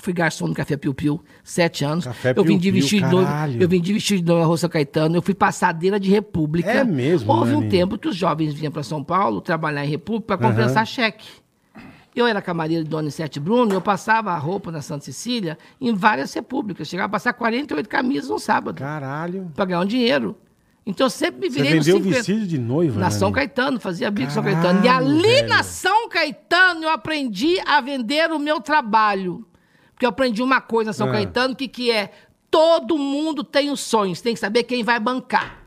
D: fui garçom no Café Piu Piu, sete anos.
B: Café
D: eu vim de vestido eu vim de vestido de noiva Rosa Caetano, eu fui passadeira de República.
B: É mesmo,
D: Houve um tempo que os jovens vinham para São Paulo trabalhar em República para compensar cheque. Eu era camareira de Dona Sete Bruno, eu passava a roupa na Santa Cecília em várias repúblicas. Chegava a passar 48 camisas no sábado
B: Caralho.
D: para ganhar um dinheiro. Então eu sempre me
B: Você
D: virei nos
B: vendeu
D: 50.
B: vestido de noiva,
D: Na? São Caetano, fazia bico São Caetano. E ali
B: velho.
D: na São Caetano eu aprendi a vender o meu trabalho. Porque eu aprendi uma coisa na São
B: Ah.
D: Caetano, que, que é todo mundo tem os sonhos, tem que saber quem vai bancar.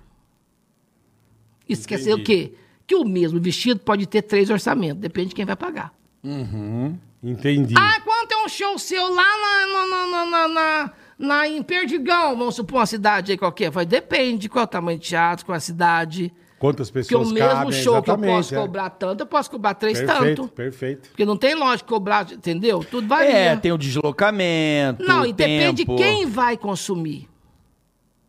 D: Isso quer dizer o quê? Que o mesmo vestido pode ter três orçamentos, depende de quem vai pagar.
B: Entendi.
D: Ah, quanto é um show seu lá na, na, na, na, na, em Perdigão? Vamos supor uma cidade aí qualquer. Vai, depende de qual é o tamanho de teatro, qual é a cidade.
B: Quantas
D: Porque o
B: pessoas
D: mesmo
B: cabem,
D: show que eu posso
B: é.
D: cobrar tanto, eu posso cobrar três
B: Perfeito,
D: tanto.
B: perfeito.
D: Porque não tem lógica cobrar, entendeu? Tudo varia.
C: É, tem o deslocamento.
D: Não,
C: o
D: e depende de
C: tempo.
D: quem vai consumir.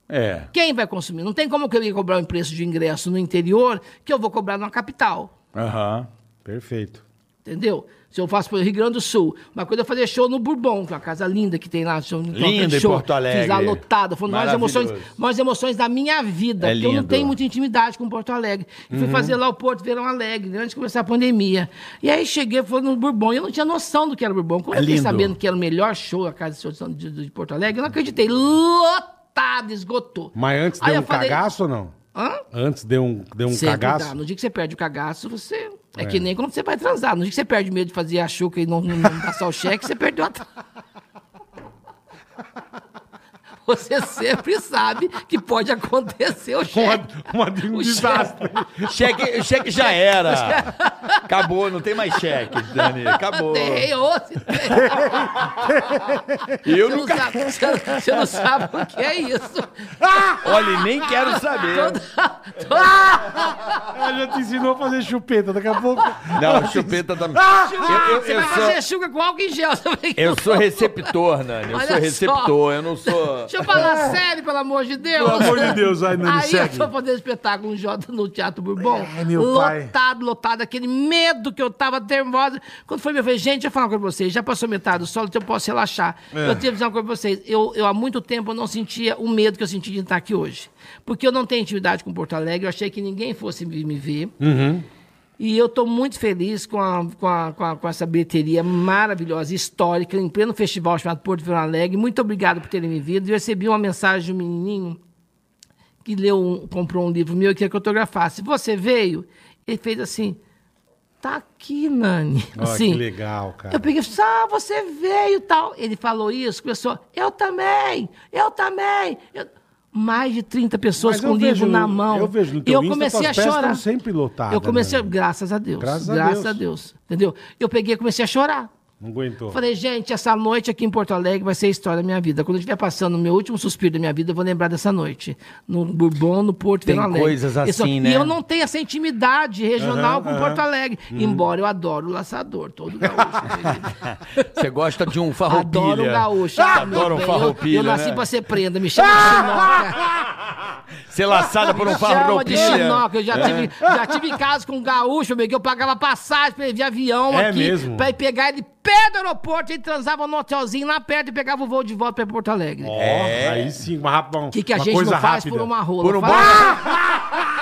C: É.
D: Quem vai consumir? Não tem como que eu ia cobrar um preço de ingresso no interior que eu vou cobrar na capital.
C: Aham.
B: Perfeito.
D: Entendeu? Se eu faço para Rio Grande do Sul, uma coisa é fazer show no Bourbon, que é uma casa linda que tem lá. Show,
C: Linda em
D: show,
C: Porto Alegre.
D: Fiz lá lotada. Foi uma das emoções, das emoções da minha vida.
C: É
D: eu não tenho muita intimidade com Porto Alegre.
C: Uhum.
D: fui fazer lá o Porto Verão Alegre, antes de começar a pandemia. E aí cheguei, foi no Bourbon, e eu não tinha noção do que era o Bourbon. Quando
C: É
D: eu fiquei
C: lindo.
D: sabendo que era o melhor show, a casa de de, de Porto Alegre, eu não acreditei. Lotado, esgotou.
B: Mas antes
D: Aí
B: deu
D: eu
B: um
D: falei,
B: cagaço ou não?
D: Hã?
B: Antes deu um, deu um
D: Sempre
B: cagaço?
D: dá. No dia que você perde o cagaço, você. É, que nem quando você vai transar. No dia que você perde medo de fazer a chuca e não, não, não passar o cheque, você perdeu a. [laughs] Você sempre sabe que pode acontecer o
B: Uma,
D: cheque.
B: uma de um
D: O
B: desastre. [laughs]
C: Cheque, o cheque já era. Acabou, não tem mais cheque, Dani. Acabou.
D: Tem, ô, se tem.
C: Eu
D: Você,
C: nunca.
D: não sabe, você, você não sabe o que é isso.
C: Olha, nem quero saber.
B: Ela já te ensinou a fazer chupeta. Daqui a pouco.
C: Não, chupeta também.
B: Ah!
C: Eu, eu,
D: Você
C: eu
D: vai
C: sou,
D: fazer chuca com álcool em gel.
C: Eu sou receptor, Nani. Eu
D: Olha
C: sou
D: só.
C: receptor, eu não sou.
D: Deixa eu falar sério, pelo amor de Deus.
B: Pelo amor de Deus, vai, Nani,
D: Aí
B: segue.
D: eu fui fazer espetáculo no Jota no Teatro Bourbon.
B: Ai, meu pai.
D: lotado, lotado, aquele medo que eu tava nervosa. Quando foi, eu falei, gente, deixa eu falar uma coisa pra vocês. Já passou metade do solo, então eu posso relaxar.
B: É.
D: Eu tenho que dizer uma coisa pra vocês. Eu, eu há muito tempo eu não sentia o medo que eu senti de estar aqui hoje. Porque eu não tenho intimidade com Porto Alegre, eu achei que ninguém fosse me me ver.
B: Uhum.
D: E eu estou muito feliz com, a- com, a- com a- com essa bilheteria maravilhosa, histórica, em pleno festival chamado Porto Verão Alegre. Muito obrigado por terem me vindo. Eu recebi uma mensagem de um menininho que leu um- comprou um livro meu e queria que eu autografasse. Você veio? Ele fez assim, tá aqui, Nani. [laughs] Assim,
B: que legal, cara.
D: eu peguei e falei, ah, você veio e tal. Ele falou isso, começou, eu também, eu também. Eu- Mais de 30 pessoas
B: Mas
D: com livro
B: vejo-
D: na mão.
B: eu vejo no teu
D: eu
B: Insta,
D: comecei a chorar.
B: sempre lotadas,
D: Eu comecei, a-
B: né?
D: graças a Deus.
B: Graças a
D: Graças
B: Deus.
D: a Deus. Entendeu? Eu peguei e comecei a chorar.
B: Não aguentou.
D: Falei, gente, essa noite aqui em Porto Alegre vai ser a história da minha vida. Quando eu estiver passando o meu último suspiro da minha vida, eu vou lembrar dessa noite. No Bourbon, no Porto
C: Tem
D: Alegre.
C: coisas
D: Isso-
C: assim,
D: E
C: né?
D: eu não tenho essa intimidade regional com. Porto Alegre. Embora eu adoro o laçador, todo gaúcho. [laughs]
C: Você gosta de um farroupilha.
D: Adoro um gaúcho. Ah,
C: Adoro um farroupilha,
D: Eu, eu nasci
C: né?
D: pra ser prenda, me chama de chinoca.
C: Ser laçada por um
D: Me chama de
C: farroupilha.
D: chinoca. Eu já tive, já tive casos com um gaúcho, meu, que eu pagava passagem pra ele vir avião
B: É
D: aqui.
B: mesmo?
D: Pra ir pegar ele pé do aeroporto, ele transava no hotelzinho lá perto e pegava o voo de volta pra Porto Alegre.
C: É.
B: Aí sim, uma, rap- uma,
D: O que, que a gente não faz
B: rápida.
D: por uma rola?
C: Por um
D: Fala- [laughs]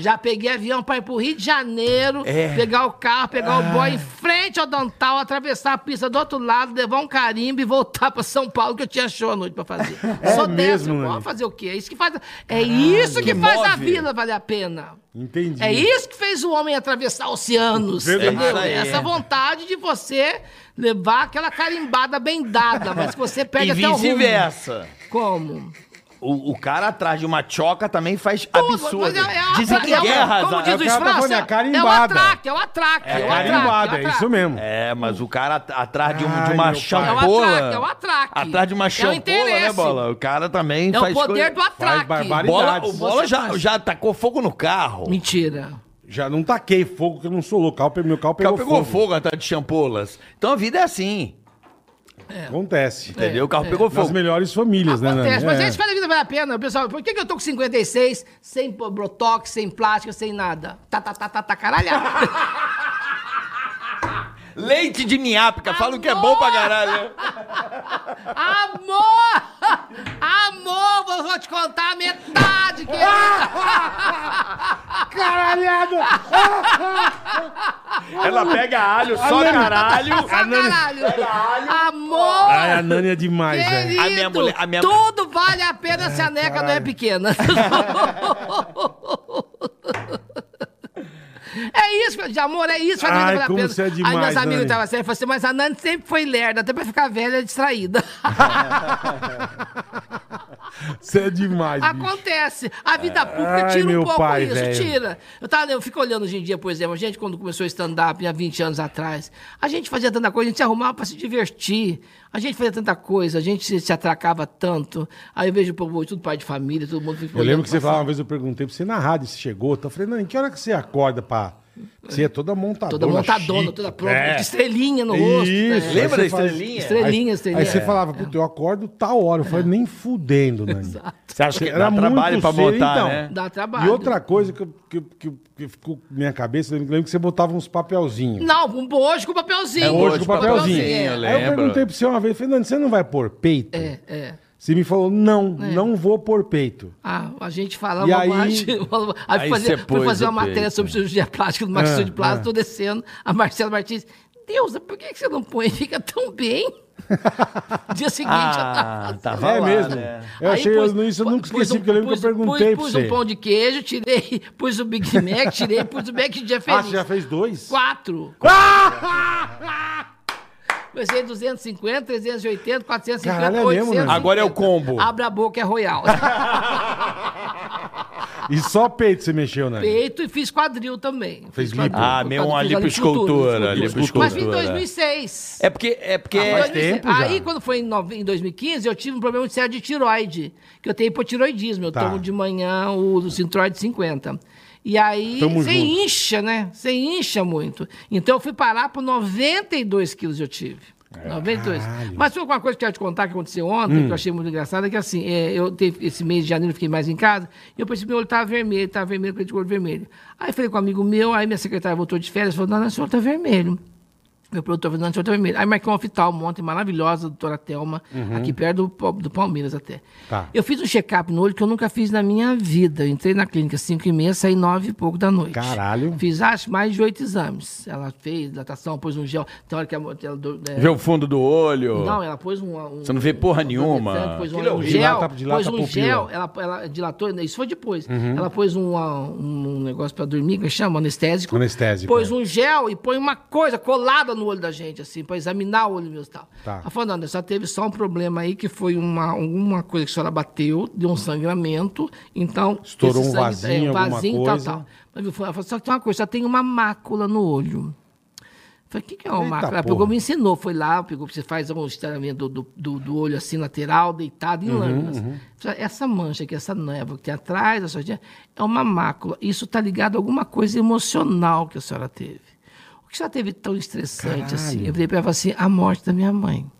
D: Já peguei avião pra ir pro Rio de Janeiro,
C: É.
D: pegar o carro, pegar o boy em frente ao Dantal, atravessar a pista do outro lado, levar um carimbo e voltar pra São Paulo, que eu tinha show à noite pra fazer. [laughs] Sou
B: mesmo,
D: dessa, pode fazer o quê? É isso que faz, é isso que,
C: que
D: faz a vida valer a pena.
B: Entendi.
D: É isso que fez o homem atravessar oceanos,
B: Verdade.
D: entendeu?
C: É.
D: Essa vontade de você levar aquela carimbada bem dada, mas que você perde
C: E
D: até o rumo.
C: vice-versa.
D: Como?
C: O, o cara atrás de uma choca também faz
D: Tudo,
C: absurdo.
D: mas é- é
C: Dizem que
D: é
C: guerras...
D: Como
C: a-
D: diz
B: É o tá
D: França,
B: é a
D: é o
B: carimbada.
D: atraque, é o atraque.
B: É
D: o atraque,
B: carimbada,
D: o
B: é isso mesmo.
C: É, mas o cara at- atrás de, um- de uma
B: pai.
C: champola...
D: É o atraque, é o atraque.
C: Atrás de uma
D: É o
C: champola, né. Bola? O cara também
D: É o
C: faz
D: poder
C: coisa-
D: do atraque.
B: barbaridade.
C: Bola, o Bola já,
D: faz.
C: já tacou fogo no carro.
D: Mentira.
B: Já não taquei fogo, porque eu não sou louco. Meu carro
C: O
B: pegou,
C: carro pegou
B: fogo.
C: fogo atrás de champolas. Então a vida é assim,
B: Acontece.
C: entendeu? O carro
D: é.
C: pegou fogo.
B: melhores famílias, né,
D: Acontece, mas
B: É.
D: isso faz a vida vale a pena. Pessoal, por que, que eu tô com 56, sem botox, sem plástica, sem nada? Tá, tá, tá, tá, tá, caralhado. [laughs]
C: Leite de miápica, fala o que é bom pra caralho.
D: Amor! Amor, vou- vou te contar a metade, querida.
B: Caralhado!
C: Ela pega alho, só caralho.
D: Só caralho. Amor!
B: Ai, a Nani é demais,
D: Querido,
B: velho.
C: A minha mulher- a minha-
D: tudo vale a pena se a neca não é pequena. [laughs] É isso, de amor, é isso. faz
B: Ai, como você é
D: Aí
B: demais,
D: meus amigos estavam assim, assim, mas a Nani sempre foi lerda, até pra ficar velha é distraída. [laughs]
B: Você é demais, bicho.
D: Acontece. A vida pública
B: Ai,
D: tira
B: meu
D: um pouco
B: pai,
D: isso,
B: velho.
D: tira. Eu, tava, eu fico olhando hoje em dia, por exemplo, a gente quando começou stand-up há 20 anos atrás, a gente fazia tanta coisa, a gente se arrumava pra se divertir. A gente fazia tanta coisa, a gente se, se atracava tanto. Aí eu vejo o povo, tudo pai de família, todo mundo
B: Eu lembro que você falava, uma vez eu perguntei pra você na rádio se chegou. Eu falei, não, em que hora que você acorda pra. Você é toda montadona.
D: Toda montadona,
B: chique.
D: toda pronta,
B: É.
D: estrelinha no rosto.
B: Isso.
D: né?
C: Lembra da
B: Aí
C: estrelinha?
D: Estrelinha,
B: Aí,
D: estrelinha.
B: aí você falava, puta, eu acordo tal hora. Eu falei, nem fudendo, Nani.
C: Você acha que
B: Era
C: dá
B: muito
C: trabalho pra montar,
B: então.
C: né?
D: Dá trabalho.
B: E outra coisa que, eu- que, que, que ficou na minha cabeça, eu lembro que você botava uns papelzinhos.
D: Não, um bojo com papelzinho.
C: É,
B: Hoje com papelzinho.
C: papelzinho,
B: Aí eu
C: lembro.
B: perguntei pra você uma vez, Nani, você não vai pôr peito?
D: É, é.
B: Você me falou, não, não vou pôr peito.
D: Ah, a gente fala
B: E
D: uma
B: aí-
D: bobagem. [laughs] Aí, fazer, fui
C: pôs
D: fazer uma matéria
C: peito.
D: sobre cirurgia plástica do Marcos
B: Ah,
D: de Plaza,
B: ah.
D: tô descendo. A Marcela Martins, Deus, por que você não põe? Fica tão bem. [laughs] Dia seguinte,
C: Ah,
D: eu
C: tava
B: É
C: lá,
B: mesmo?
C: né?
B: Eu
D: Aí
B: achei,
D: pus-
B: eu, isso eu nunca esqueci,
D: um-
B: porque eu lembro
D: pus-
B: que eu perguntei
D: pus,
B: pra
D: Pus um pão de queijo, tirei, [laughs] pus o Big Mac, tirei, pus o Mac de
B: Ah,
D: feliz.
B: você já fez dois?
D: Quatro. Comecei 250, 380, 450,
B: Caralho, é mesmo,
D: 850.
B: né?
C: Agora é o combo.
D: Abre a boca, é royal. [laughs]
B: E só peito você mexeu, né?
D: Peito e fiz quadril também.
B: Fez
D: Fiz
B: lipo?
C: Ah, meu, uma lipoescultura, lipoescultura.
D: Mas fiz em 2006.
C: É porque... É porque
D: Ah,
B: faz
D: 2006.
B: tempo já.
D: Aí, quando foi em, nove- em 2015, eu tive um problema muito sério de tiroide, que eu tenho hipotiroidismo. Eu
B: Tá.
D: tomo de manhã o do Sintroid 50. E aí,
B: Tamo
D: você
B: junto.
D: incha, né? Você incha muito. Então, eu fui parar por 92 quilos eu tive. 92. Mas foi uma coisa que eu ia te contar que aconteceu ontem,
B: Hum.
D: que eu achei muito engraçada, que assim, é, eu teve, esse mês de janeiro eu fiquei mais em casa, e eu percebi que meu olho estava vermelho, estava vermelho, com de cor vermelho. Aí falei com um amigo meu, aí minha secretária voltou de férias, falou, não, não, o senhor está vermelho. Meu produtor falou, não, tá vermelho. Aí marquei uma oftalmo ontem, maravilhosa, doutora Thelma, aqui perto do, do Palmeiras até.
B: Uhum. Tá.
D: Eu fiz um check-up no olho que eu nunca fiz na minha vida. Eu entrei na clínica às 5 e meia, saí 9 e pouco da noite.
B: Caralho.
D: Fiz, acho, mais de oito exames. Ela fez dilatação, pôs um gel. Tem hora que ela... é,
C: Vê o fundo do olho.
D: não, ela pôs um. um
C: Você não vê porra nenhuma.
D: Pôs um,
B: Aquilo é
D: um
B: horrível.
D: gel.
B: Dilata- dilata
D: pôs um
B: pupila.
D: gel, ela, ela dilatou, isso foi depois.
B: Uhum.
D: Ela pôs um, um, um negócio pra dormir, que chama anestésico.
B: Anestésico,
D: Pôs
B: é.
D: um gel e põe uma coisa colada no olho da gente, assim, pra examinar o olho meu e tal.
B: Tá.
D: Ela falou, não, só teve só um problema aí, que foi uma, uma coisa que a senhora bateu, deu um sangramento, então...
B: Estourou
D: esse
B: um
D: sangue-
B: vasinho,
D: é, um vasinho,
B: coisa.
D: tal, tal. Mas ela falou, só que tem uma coisa, só tem uma mácula no olho. Falei, o que, que é uma
B: Eita
D: mácula? Ela pegou, me ensinou, foi lá, pegou, você faz um estiramento do, do, do olho assim, lateral, deitado
B: Uhum,
D: em lâminas. Falei, Essa mancha aqui, essa névoa que tem atrás gente, é uma mácula. Isso está ligado a alguma coisa emocional que a senhora teve. Que senhora teve tão estressante assim? Eu falei para ela assim, a morte da minha mãe.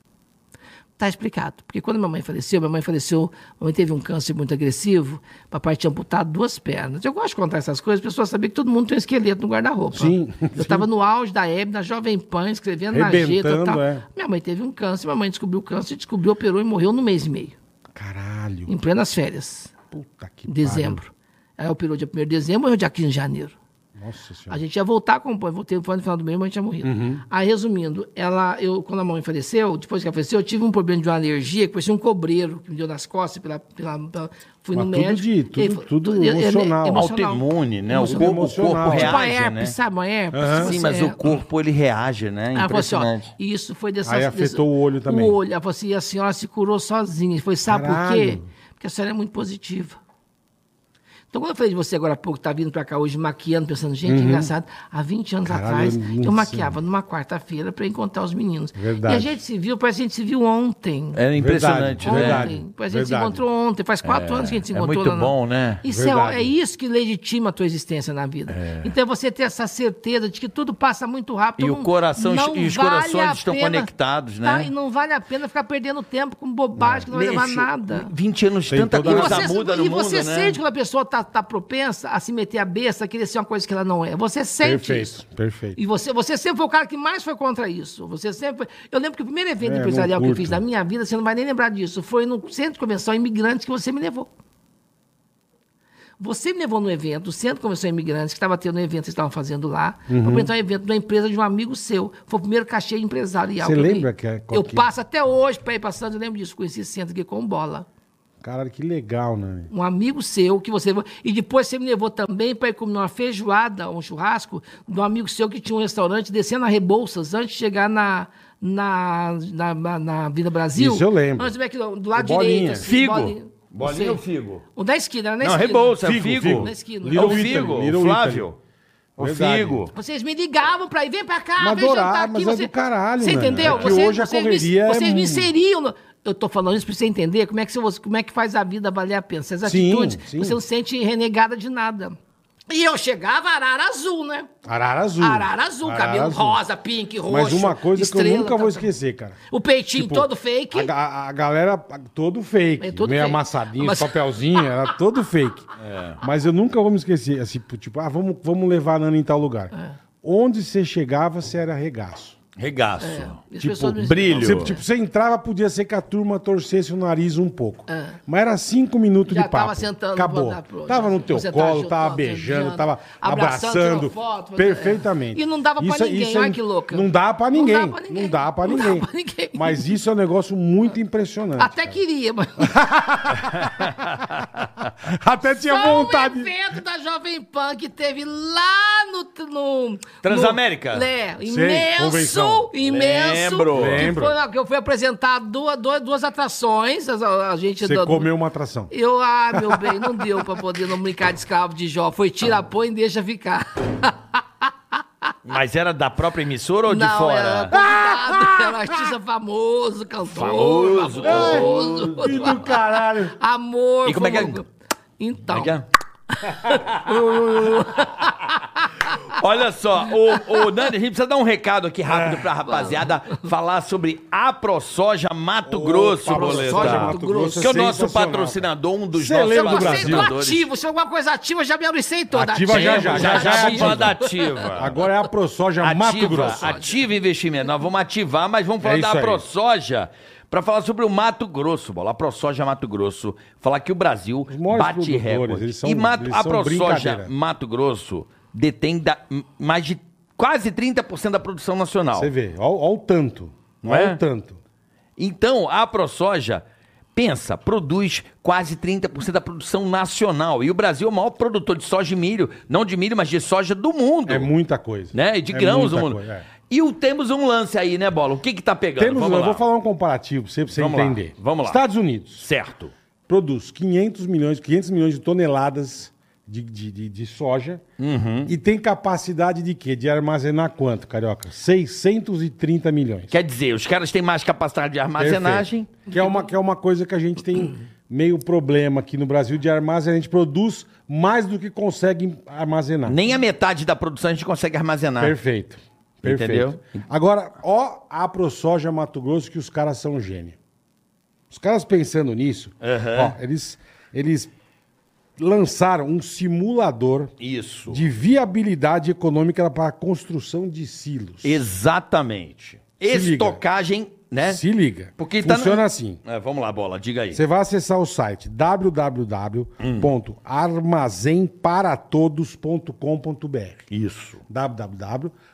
D: Tá explicado. Porque quando minha mãe faleceu, minha mãe faleceu, minha mãe teve um câncer muito agressivo, papai tinha amputado duas pernas. Eu gosto de contar essas coisas, as pessoas sabiam que todo mundo tem um esqueleto no guarda-roupa.
B: Sim,
D: Eu estava no auge da Hebe, na Jovem Pan, escrevendo na Jeta e
B: Rebentando,
D: tal.
B: é.
D: Minha mãe teve um câncer, minha mãe descobriu o câncer, descobriu, operou e morreu no mês e meio,
B: Caralho.
D: em plenas férias,
B: Puta que
D: em dezembro. Ela operou dia 1 de dezembro e morreu dia 15 de janeiro.
B: Nossa
D: A
B: senhora.
D: gente ia voltar a acompanhar, voltei foi no final do mês, mas a gente tinha morrido.
B: Uhum.
D: Aí, resumindo, ela, eu, quando a mãe faleceu, depois que ela faleceu, eu tive um problema de uma alergia, que parecia um cobreiro, que me deu nas costas, pela, pela, pela- fui
B: Mas
D: no
B: tudo
D: médico.
B: de- tudo-
D: e foi-
B: tudo
D: eu- eu-
B: emocional.
C: Autoimune, né? O
D: Emocional.
C: corpo, o corpo
B: Emocional.
D: Tipo a
C: reage,
D: herpes,
C: né?
D: sabe uma herpes?
B: Aham.
C: Sim, mas
D: é-
C: o corpo ele reage, né?
D: Ela falou assim, ó,
C: Impressionante.
D: isso foi dessa...
B: Aí afetou o olho também.
D: O olho. Ela falou assim, e a senhora se curou sozinha. Foi, sabe por quê?
B: Caralho.
D: Porque a senhora é muito positiva. Então, quando eu falei de você agora há pouco, tá vindo pra cá hoje maquiando, pensando, gente, engraçado. Há 20 anos
B: Uhum. Caralho,
D: atrás,
B: eu
D: eu
B: sei.
D: maquiava numa quarta-feira pra encontrar os meninos.
B: Verdade.
D: E a gente se viu, parece que a gente se viu ontem.
C: É impressionante,
B: Verdade,
C: né?
B: verdade.
D: Ontem. Parece que a gente se encontrou ontem. Faz quatro anos que a gente se
C: é
D: encontrou.
C: muito
D: lá na-
C: bom, né?
D: Isso é, é isso que legitima a tua existência na vida. Então é você ter essa certeza de que tudo passa muito rápido.
C: E o coração-
D: não
C: e os
D: vale
C: corações estão
D: pena-
C: conectados, né?
D: Tá, e não vale a pena ficar perdendo tempo com bobagem que não vai levar
C: Nesse-
D: nada.
C: 20 anos,
B: Tem
C: tanta coisa muda no
D: e
C: mundo,
D: você
C: né?
D: sente quando a pessoa tá, tá propensa a se meter a besta, a querer ser uma coisa que ela não é. Você sente
B: Perfeito,
D: isso.
B: perfeito.
D: E você, você sempre foi o cara que mais foi contra isso. Você sempre. Eu lembro que o primeiro evento
B: É,
D: empresarial que eu fiz na minha vida, você não vai nem lembrar disso, foi no Centro de Convenção Imigrantes que você me levou. Você me levou no evento, o Centro Convenção Imigrantes, que estava tendo um evento que estavam fazendo lá,
B: Uhum.
D: para apresentar um evento de uma empresa de um amigo seu. Foi o primeiro cachê empresarial.
B: Você lembra que é-
D: Eu passo até hoje para ir passando, eu lembro disso. Conheci esse centro aqui com bola
B: Caralho, que legal, né?
D: um amigo seu que você e depois você me levou também para ir comer uma feijoada, um churrasco de um amigo seu que tinha um restaurante descendo a Rebouças antes de chegar na na, na, na, na Vida Brasil.
B: Isso eu lembro.
D: Antes do McDonald's, do lado
B: O Bolinha.
D: direito. assim,
C: Figo.
D: Bolinha.
C: Bolinha
D: Não
C: ou figo?
D: O da esquina, era na
C: Não,
D: esquina.
C: Rebolsa,
B: Figo,
C: Figo.
B: Figo.
D: Na esquina.
C: É
B: Little
C: o Figo, o
B: Little
C: Flávio. O
B: Verdade.
C: Figo.
D: Vocês me ligavam para ir, vem para cá,
B: Mas
D: vem jantar aqui.
B: mas é
D: você,
B: do caralho,
D: Você
B: mano.
D: entendeu?
B: É que
D: Vocês-
B: hoje a
D: vocês
B: correria é
D: me, Vocês me inseriam. no- Eu tô falando isso para você entender como é, que você, como é que faz a vida valer a pena. Essas
B: Sim,
D: atitudes,
B: sim.
D: você não se sente renegada de nada. E eu chegava arara azul, né?
B: Arara azul.
D: Arara azul,
B: Arara
D: cabelo
B: azul.
D: rosa, pink, roxo.
B: Mas uma coisa
D: estrela,
B: que eu nunca vou
D: tal.
B: esquecer, cara.
D: O peitinho
B: Tipo,
D: todo fake.
B: A, a- galera todo fake.
D: É todo
B: meio
D: fake.
B: amassadinho,
D: Mas-
B: papelzinho, era [laughs] todo fake. Mas eu nunca vou me esquecer. Assim, tipo, ah, vamos, vamos levar a Nana em tal lugar.
D: É.
B: Onde você chegava, você era regaço.
C: Regaço.
D: As
B: Tipo,
C: brilho.
B: Você, tipo, você entrava, podia ser que a turma torcesse o nariz um pouco. Mas era cinco minutos
D: É. Já
B: de papo.
D: tava sentando
B: Acabou.
D: pro-
B: Tava no teu
D: você
B: colo, tava beijando, tava
D: abraçando, foto,
B: perfeitamente.
D: E não dava pra ninguém, olha que louca.
B: Não dá pra
D: Não
B: ninguém.
D: dá pra ninguém.
B: Não dá pra
D: Não dá
B: ninguém.
D: pra ninguém.
B: Mas isso é um negócio muito impressionante.
D: Até
B: cara.
D: queria, mas. [laughs]
B: Até tinha
D: Só
B: vontade.
D: o evento da Jovem Pan que teve lá no... no
C: Transamérica?
D: No, é,
B: Sei,
D: imenso, imenso.
C: Lembro.
D: Que,
B: Lembro.
D: foi, que eu fui apresentar duas, duas, duas atrações. A, a gente...
B: Você
D: do-
B: comeu uma atração.
D: Eu, ah, meu [laughs] bem, não deu pra poder não brincar de escravo de Jó. Foi tira, põe e deixa ficar. [laughs]
C: Mas era da própria emissora ou de
D: não,
C: fora?
D: era convidado, era um artista famoso, cantor,
C: Famoso,
D: famoso.
B: Que do caralho.
D: Amor.
C: E como é que é?
D: Então,
C: Como é que é? [laughs] Olha só, o, o Nani, a gente precisa dar um recado aqui rápido
B: É.
C: pra rapaziada falar sobre a ProSoja Mato Grosso,
B: ProSoja
C: Boleta.
B: Mato Grosso
C: Que é o
B: é
C: nosso
B: sensacional,
C: patrocinador, um dos
B: Celeiro
C: nossos
B: do Brasil.
C: patrocinadores.
D: ativo. Se alguma coisa ativa, já me abricei toda.
B: Ativa já,
C: Já,
B: já,
C: já,
B: já,
C: vamos falar
B: ativa. Agora é a ProSoja Mato
C: Ativa,
B: Grosso.
C: ativa investimento. Nós vamos ativar, mas vamos falar
B: É isso
C: da
B: aí.
C: ProSoja para falar sobre o Mato Grosso, bola. A ProSoja Mato Grosso. Falar que o Brasil bate recorde.
B: eles são-
C: e Mato, a ProSoja. Mato Grosso detém da- mais de quase 30% da produção nacional.
B: Você vê, ó o tanto.
C: Não é?
B: o tanto.
C: Então, a ProSoja, pensa, produz quase 30% da produção nacional. E o Brasil é o maior produtor de soja e milho, não de milho, mas de soja do mundo.
B: É muita coisa.
C: né? E de
B: É
C: grãos do mundo.
B: coisa, é.
C: E o, temos um lance aí, né, Bola? O que que tá pegando?
B: Temos,
C: Vamos
B: eu
C: lá.
B: vou falar um comparativo pra você, pra você
C: Vamos lá,
B: entender.
C: vamos lá.
B: Estados Unidos
C: Certo.
B: produz 500 milhões, 500 milhões de toneladas de, de, de- de soja
C: Uhum.
B: e tem capacidade de quê? De armazenar quanto, Carioca? 630 milhões.
C: Quer dizer, os caras têm mais capacidade de armazenagem.
B: Perfeito. Que é, uma, que é uma coisa que a gente tem meio problema aqui no Brasil de armazenar. A gente produz mais do que consegue armazenar.
C: Nem a metade da produção a gente consegue armazenar.
B: Perfeito. Perfeito.
C: Entendeu?
B: Agora, ó a ProSoja Mato Grosso que os caras são gênio. Os caras pensando nisso,
C: Aham.
B: ó, eles, eles lançaram um simulador
C: Isso.
B: de viabilidade econômica para a construção de silos.
C: Exatamente.
B: Se liga.
C: Estocagem, né?
B: Se liga.
C: Porque tá
B: Funciona
C: no-
B: assim.
C: É, vamos lá, bola, diga aí.
B: Você vai acessar o site www.armazenparatodos.com.br
C: Isso.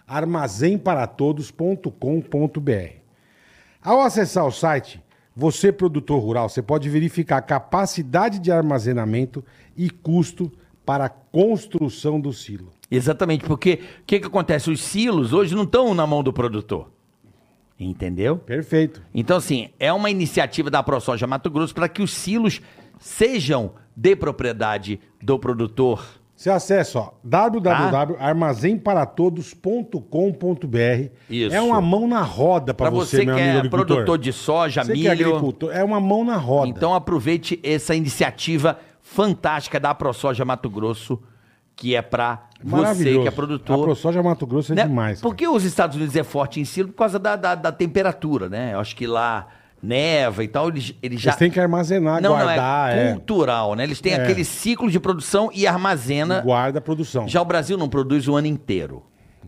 B: www.armazenparatodos.com.br Ao acessar o site, você, produtor rural, você pode verificar a capacidade de armazenamento e custo para a construção do silo.
C: Exatamente, porque o que, que acontece? Os silos hoje não estão na mão do produtor. Entendeu?
B: Perfeito.
C: Então, assim, é uma iniciativa da ProSoja Mato Grosso para que os silos sejam de propriedade do produtor.
B: Você acessa ó, www.armazenparatodos.com.br.
C: Isso.
B: É uma mão na roda para você,
C: você,
B: meu
C: que
B: amigo
C: é
B: agricultor.
C: produtor de soja,
B: Você que é
C: milho.
B: agricultor, é uma mão na roda.
C: Então aproveite essa iniciativa fantástica da ProSoja Mato Grosso, que é para você que é
B: A
C: produtor.
B: ProSoja Mato Grosso é
C: né?
B: demais. cara.
C: Porque os Estados Unidos é forte em silo por causa da, da, da temperatura, né? Eu acho que lá neva e tal, eles, eles já...
B: Eles têm que armazenar,
C: não,
B: guardar,
C: não, é
B: é.
C: cultural, né? Eles têm
B: É.
C: aquele ciclo de produção e armazena.
B: Guarda a produção.
C: Já o Brasil não produz o ano inteiro.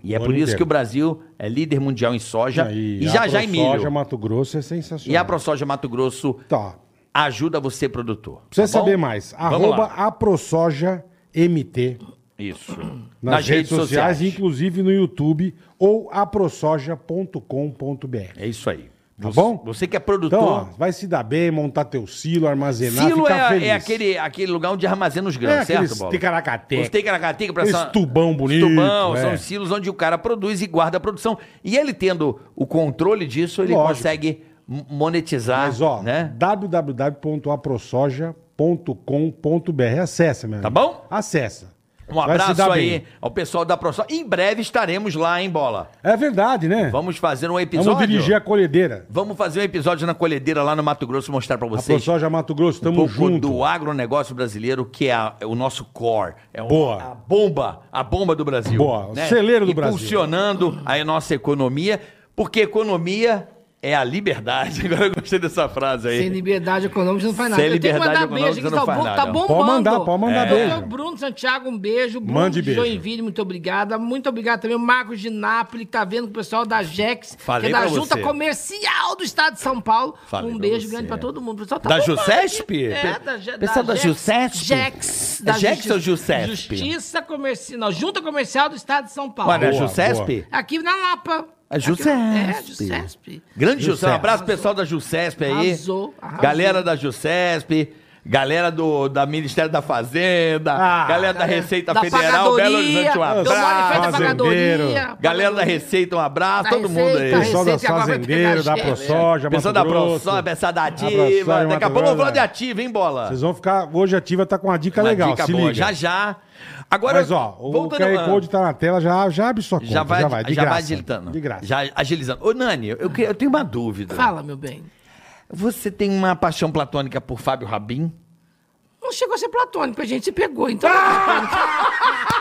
C: E é por isso
B: inteiro.
C: que o Brasil é líder mundial em soja e,
B: a
C: já já em
B: ProSoja
C: milho.
B: Mato Grosso é sensacional.
C: E a ProSoja Mato Grosso
B: Tá.
C: ajuda você, produtor.
B: Pra você
C: tá
B: saber mais, arroba
C: lá.
B: AproSoja MT
C: Isso.
B: nas, redes, sociais, inclusive no YouTube ou aprosoja.com.br.
C: É isso aí.
B: Tá
C: Você-
B: bom?
C: Você que é
B: Então, ó,
C: produtor.
B: vai se dar bem, montar teu silo, armazenar,
C: Silo
B: ficar
C: é,
B: feliz.
C: é aquele, aquele lugar onde armazena os grãos,
B: É
C: certo, Bola?
B: ticaracateca.
C: Os ticaracateca pra essa-
B: tubão bonito,
C: Os tubão,
B: é.
C: são os silos onde o cara produz e guarda a produção. E ele tendo o controle disso, ele
B: Lógico.
C: consegue monetizar,
B: Mas, ó,
C: né?
B: www.aprosoja.com.br. Acessa, meu
C: Tá
B: amigo.
C: bom?
B: Acessa.
C: Um abraço aí
B: bem.
C: ao pessoal da ProSoja. Em breve estaremos lá, hein, Bola?
B: É verdade, né?
C: Vamos fazer um episódio.
B: Vamos dirigir a colhedeira.
C: Vamos fazer um episódio na colhedeira lá no Mato Grosso mostrar pra
B: A
C: vocês
B: ProSoja Mato Grosso,
C: um
B: tamo
C: pouco
B: junto.
C: do agronegócio brasileiro, que é, a- é o nosso core. É
B: Boa.
C: a bomba, a bomba do Brasil.
B: Boa, o celeiro do Brasil.
C: Impulsionando a nossa economia, porque economia é a liberdade. [laughs] Agora eu gostei dessa frase aí.
D: Sem liberdade econômica você não faz nada.
C: Sem
D: Eu tenho que
C: liberdade
D: mandar beijo
C: econômica
D: aqui,
C: você não
D: tá,
C: faz
D: bom-
C: nada.
D: tá bombando.
B: Pode mandar, pode mandar
D: É.
B: beijo.
D: O Bruno Santiago, um beijo. Bruno
B: Mande
D: de
B: beijo.
D: Joinville, muito obrigada. Muito obrigado também. O Marcos de Nápoles, que tá vendo com o pessoal da JEX,
C: Falei
D: que é da Junta
C: você.
D: Comercial do Estado de São Paulo.
C: Falei
D: um beijo
C: você.
D: grande pra todo mundo. O pessoal tá
C: Da Jusesp?
D: É, da,
C: pessoal da
D: JEX.
C: Jusesp?
D: JEX.
C: É JEX ou Jusesp?
D: Justiça Comercial. Não, Junta Comercial do Estado de São Paulo.
C: Olha, a
B: Boa,
C: Jusesp?
D: Aqui na Lapa.
C: A Jusesp.
D: É, Jusesp.
C: Grande Jusesp. Um abraço pessoal da Jusesp aí.
D: Arrasou, arrasou.
C: Galera da Jusesp. Galera do da Ministério da Fazenda.
B: Ah,
C: galera da Receita
D: da
C: Federal. Belo Horizonte, um abraço.
D: Da
B: Fazendeiro.
C: Galera da Receita, um abraço.
D: Da
C: todo mundo aí.
D: Receita,
B: Pessoal
D: Receita vai
B: fazendeiros, da ProSoja,
C: Pessoal da. ProSoja, pessoal da Ativa. Daqui a pouco vamos falar de. Ativa, hein, Bola?
B: Vocês vão ficar... Hoje a Ativa tá com uma dica
C: Uma
B: legal,
C: dica
B: se
C: boa.
B: liga.
C: Já, já. Agora,
B: Mas, ó, o
C: voltando-
B: QR Code tá na tela, já, já abre sua conta.
C: já vai,
B: já vai, de
C: já vai
B: graça.
C: agilitando.
B: De graça.
C: Já agilizando. Ô, Nani, eu, eu tenho uma dúvida.
D: Fala, meu bem.
C: Você tem uma paixão platônica por Fábio Rabin?
D: Não chegou a ser platônico, a gente se pegou, então. [laughs]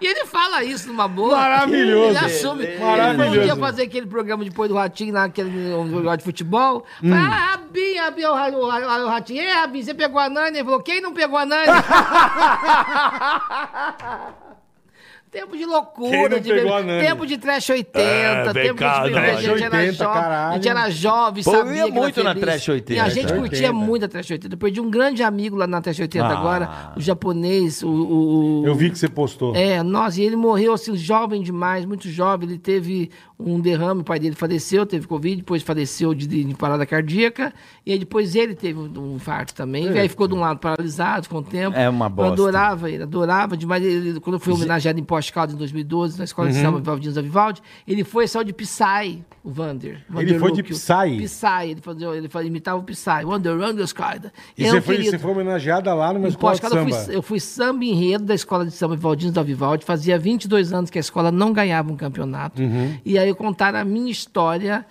D: E ele fala isso numa boa.
B: Maravilhoso.
D: Ele assume. Ele
B: Maravilhoso.
D: dia fazer aquele programa depois do Ratinho, naquele jogo de futebol.
B: Hum.
D: Ah, Rabinho, Rabinho, o, o, o Ratinho. Ei, Rabinho, você pegou a Nani? Ele falou, quem não pegou a Nani? [laughs] Tempo de loucura, de
B: Nani?
D: tempo de trash 80,
C: É,
D: tempo de viver, a
B: trash
D: gente era
B: 80,
D: jovem, a gente era jovem,
C: Pô, eu
D: sabia
C: ia
D: que era
C: muito na
D: feliz.
C: trash 80.
D: E a gente
B: Trash
D: curtia
B: 80.
D: muito a trash 80. Eu perdi um grande amigo lá na trash 80
C: Ah.
D: agora, o japonês, o... o- o-
B: Eu vi que você postou.
D: é, nossa, e ele morreu assim, jovem demais, muito jovem. Ele teve um derrame, o pai dele faleceu, teve Covid, depois faleceu de, de parada cardíaca. E aí depois ele teve um infarto também. E aí ficou de um lado paralisado com o tempo.
C: É uma
D: Eu
C: bosta.
D: adorava ele, adorava demais. Ele, quando eu fui homenageado em Poste Caldas em 2012, na Escola
B: Uhum.
D: de Samba Vivaldinhos da Vivaldi, ele foi saiu de Psy, o Vander.
B: Ele foi de Psy?
D: Psy, ele, fazia, ele fazia, imitava o Psy. Wander, Wander, Skyda.
B: E você foi, você foi homenageada lá numa
D: Em
B: escola de
D: Pós-Calda, eu
B: samba.
D: fui, eu fui samba enredo da escola de samba Vivaldinhos da Vivaldi. Fazia 22 anos que a escola não ganhava um campeonato.
B: Uhum.
D: E aí contaram a minha história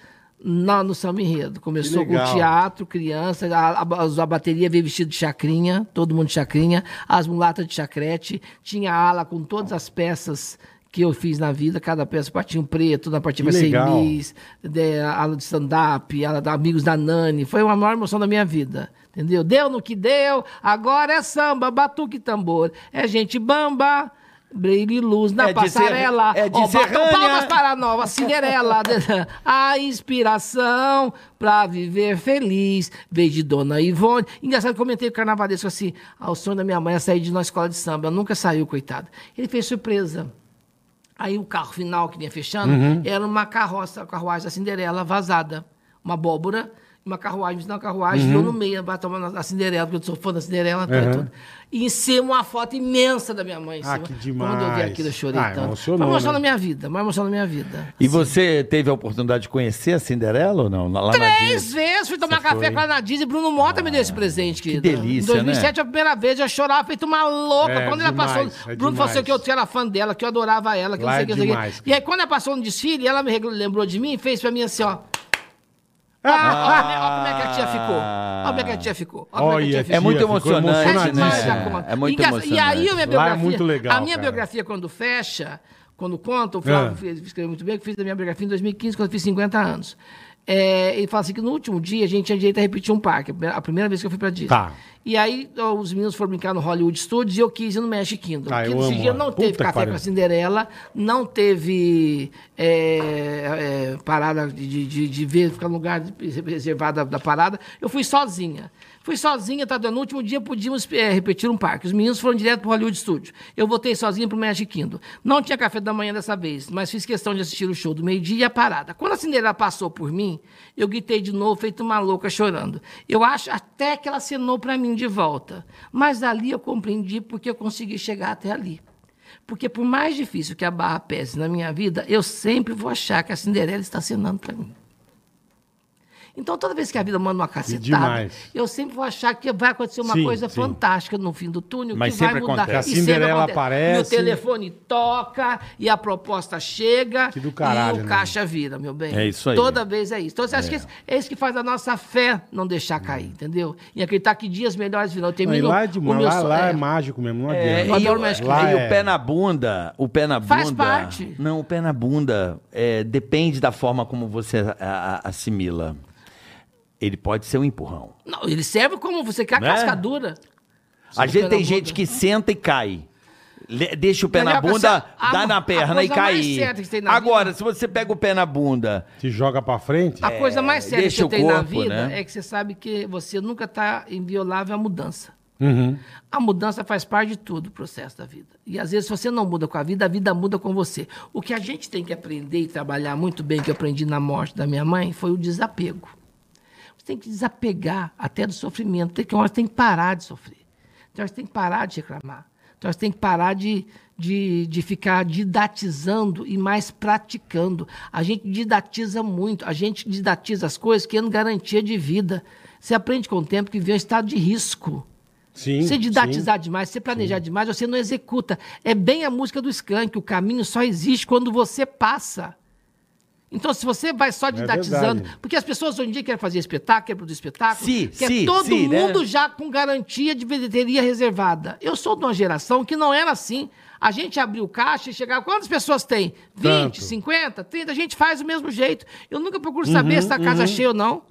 D: na- no samba enredo. Começou com teatro, criança, a, a- a bateria veio vestido de chacrinha, todo mundo de chacrinha, as mulatas de chacrete, tinha ala com todas as peças que eu fiz na vida, cada peça, Patinho Preto, na ser
B: legal.
D: Miss, de, de stand-up, a aula da Amigos da Nani. Foi uma maior emoção da minha vida. Entendeu? Deu no que deu, agora é samba, batuque tambor. É gente bamba, brilho e luz na
C: É de ser-
D: passarela.
C: é de
D: Ó, batam palmas para a nova Cinderela. [laughs] a inspiração pra viver feliz. Veio de Dona Ivone. Engraçado, eu comentei com o carnavalesco assim: ah, o sonho da minha mãe é sair de uma escola de samba. Ela nunca saiu, coitada. Ele fez surpresa. Aí o carro final que vinha fechando
B: Uhum.
D: era uma carroça, carruagem da Cinderela vazada. Uma abóbora, uma carruagem, uma carruagem,
B: Uhum.
D: eu no meio, tomando a Cinderela, porque eu sou fã da Cinderela.
B: Uhum.
D: E em cima uma foto imensa da minha mãe. em
B: Ah, que
D: Quando eu vi
B: demais.
D: aquilo, eu chorei
B: Ah,
D: tanto.
B: emocionou,
D: uma emoção
B: né?
D: na minha vida, uma emoção na minha vida.
C: E você teve a oportunidade de conhecer a Cinderela ou não? Lá na
D: Três vezes fui tomar
C: Você
D: café
C: foi?
D: com a Nadine e Bruno Mota me deu esse presente, querida.
C: delícia,
D: Em 2007,
C: né?
D: a primeira vez, eu chorava feito uma louca.
B: É,
D: quando ela
B: demais,
D: passou.
B: é
D: Bruno falou assim
B: demais.
D: que eu era fã dela, que eu adorava ela, que
B: Lá
D: não sei
B: é
D: o que, não sei o
B: demais,
D: que. E aí, quando ela passou no desfile, ela me lembrou de mim e fez pra mim assim, ó. Ah, olha como é que a tia ficou. Olha como é que a tia ficou. Olha como é que a tia
B: Olha,
D: ficou.
C: É muito emocionante, né? É muito emocionante.
D: E aí a minha
B: é
D: biografia, a minha biografia quando fecha, quando conta, o Flávio
B: Ah.
D: escreveu muito bem, que fiz a minha biografia em 2015, quando eu fiz 50 anos. É, ele fala assim que no último dia a gente tinha direito a repetir um parque, a primeira vez que eu fui pra Disney.
B: Tá.
D: E aí os meninos foram brincar no Hollywood Studios e eu quis ir no Magic Kingdom.
B: Ah,
D: Porque nesse dia não
B: Puta
D: teve café
B: pariu.
D: com a Cinderela, não teve é, é, parada de, de, de ver, ficar no lugar reservado da, da parada. Eu fui sozinha. Fui sozinha, tá? No último dia podíamos é, repetir um parque. Os meninos foram direto pro Hollywood Studio. Eu voltei sozinha pro Magic Kingdom. Não tinha café da manhã dessa vez, mas fiz questão de assistir o show do meio-dia e a parada. Quando a Cinderela passou por mim, eu gritei de novo, feito uma louca, chorando. Eu acho até que ela acenou para mim de volta. Mas ali eu compreendi porque eu consegui chegar até ali. Porque por mais difícil que a barra pese na minha vida, eu sempre vou achar que a Cinderela está acenando para mim. Então, toda vez que a vida manda uma cacetada, eu sempre vou achar que vai acontecer uma
B: Sim,
D: coisa
B: sim.
D: fantástica no fim do túnel,
C: Mas
D: que vai mudar.
C: acontece.
B: A
D: E
B: Cinderela aparece.
D: E o telefone toca, e a proposta chega,
B: Que do caralho,
D: e o
B: né?
D: caixa vira, meu bem.
C: É isso aí.
D: Toda vez é isso. Então, você acha que é isso que faz a nossa fé não deixar cair, entendeu? E acreditar que dias melhores virão. Eu
B: Não, e
D: termino
B: lá é, de,
D: o meu
B: lá,
D: sonho-
B: lá é
D: é.
B: mágico mesmo, não
C: É,
B: adianta.
D: Eu
C: e
B: Lá
C: e
B: é-
C: o pé na bunda, o pé na bunda.
D: Faz parte.
C: Não, o pé na bunda é, depende da forma como você a- a- assimila. Ele pode ser um empurrão.
D: Não, ele serve como você quer a
C: Né?
D: cascadura.
C: Às vezes tem gente que senta e cai. Le- Deixa o pé na bunda,
D: você- a-
C: dá na perna e
D: coisa mais
C: cai.
D: certa que tem na
C: Agora,
D: vida-
C: se você pega o pé na bunda,
B: Te joga pra frente.
D: A coisa mais séria que
C: deixa
D: você
C: o
D: tem na
C: corpo,
D: vida
C: né?
D: é que você sabe que você nunca está inviolável à mudança.
B: Uhum.
D: A mudança faz parte de tudo o processo da vida. E às vezes, se você não muda com a vida, a vida muda com você. O que a gente tem que aprender e trabalhar muito bem, que eu aprendi na morte da minha mãe, foi o desapego. Você tem que desapegar até do sofrimento. Tem que, tem que parar de sofrer. Você tem que parar de reclamar. Então, você tem que parar de, de, de ficar didatizando e mais praticando. A gente didatiza muito. A gente didatiza as coisas querendo garantia de vida. Você aprende com o tempo que vive um estado de risco.
B: Sim.
D: Você
B: sim.
D: didatizar demais, você planejar demais, você não executa. É bem a música do Skank, o caminho só existe quando você passa. Então, se você vai só didatizando,
B: verdade.
D: porque as pessoas hoje em dia querem fazer espetáculo, querem produzir espetáculo,
C: Sim,
D: quer
C: sim,
D: todo
C: sim, né?
D: mundo já com garantia de bilheteria reservada. Eu sou de uma geração que não era assim. A gente abriu o caixa e chegava. Quantas pessoas tem? 20,
B: Tanto.
D: 50, 30? A gente faz do mesmo jeito. Eu nunca procuro
B: Uhum,
D: saber se está casa cheia ou não.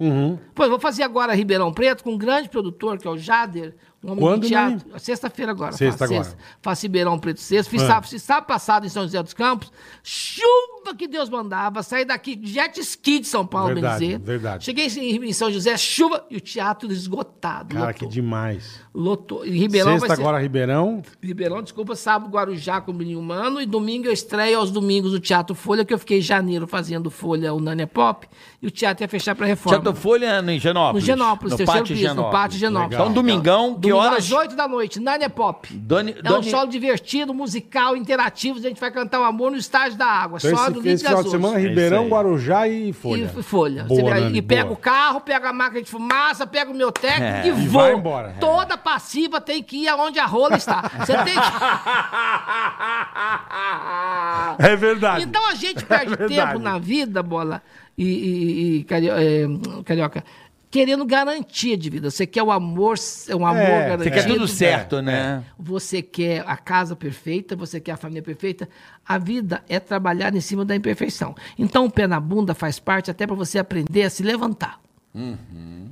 D: Pô, eu vou fazer agora Ribeirão Preto com um grande produtor, que é o Jader, homem
B: Quando,
D: de teatro. Sexta-feira agora.
B: Sexta agora.
D: Sexta. Faço Ribeirão Preto sexta. Fiz
B: Ah.
D: sábado, fiz sábado passado em São José dos Campos. Chuva que Deus mandava. Saí daqui jet ski de São Paulo, bem
B: Verdade,
D: dizer.
B: verdade.
D: Cheguei em, São José, chuva e o teatro esgotado.
B: Cara,
D: lotou.
B: que demais.
D: Lotou. E Ribeirão
B: Sexta
D: vai ser...
B: agora, Ribeirão.
D: Ribeirão, desculpa, sábado Guarujá com o Menino Humano e domingo eu estreio aos domingos o Teatro Folha, que eu fiquei em janeiro fazendo Folha Unânia Pop, e o teatro ia fechar para reforma.
C: Teatro Folha no Higienópolis.
D: No Genópolis,
C: no
D: terceiro piso, no
C: Higienópolis.
D: Pátio Genópolis.
B: Legal.
C: Então, domingão, que horas?
D: às 8 da noite, Nânia Pop.
C: Dani-
D: é um
C: Dani-
D: solo divertido, musical, interativo, a gente vai cantar o amor no estágio da água,
B: Então,
D: só
B: esse,
D: do
B: esse final de semana,
C: isso
B: Ribeirão,
C: aí.
B: Guarujá e Folha.
D: E folha.
B: Boa,
D: Você
B: Nani,
D: e pega
B: boa.
D: o carro, pega a máquina de fumaça, pega o meu técnico
C: É.
D: e
B: E
D: voa.
B: vai embora.
D: Toda passiva tem que ir aonde a rola está. Você tem que... [laughs]
B: É verdade.
D: Então a gente [laughs] perde tempo na vida, bola, e, e- e- cario- é, carioca, querendo garantia de vida. Você quer o amor, um amor
B: É,
D: garantido.
C: Você quer tudo
B: É,
C: certo, né?
D: Você quer a casa perfeita, você quer a família perfeita. A vida é trabalhar em cima da imperfeição. Então, o pé na bunda faz parte até para você aprender a se levantar.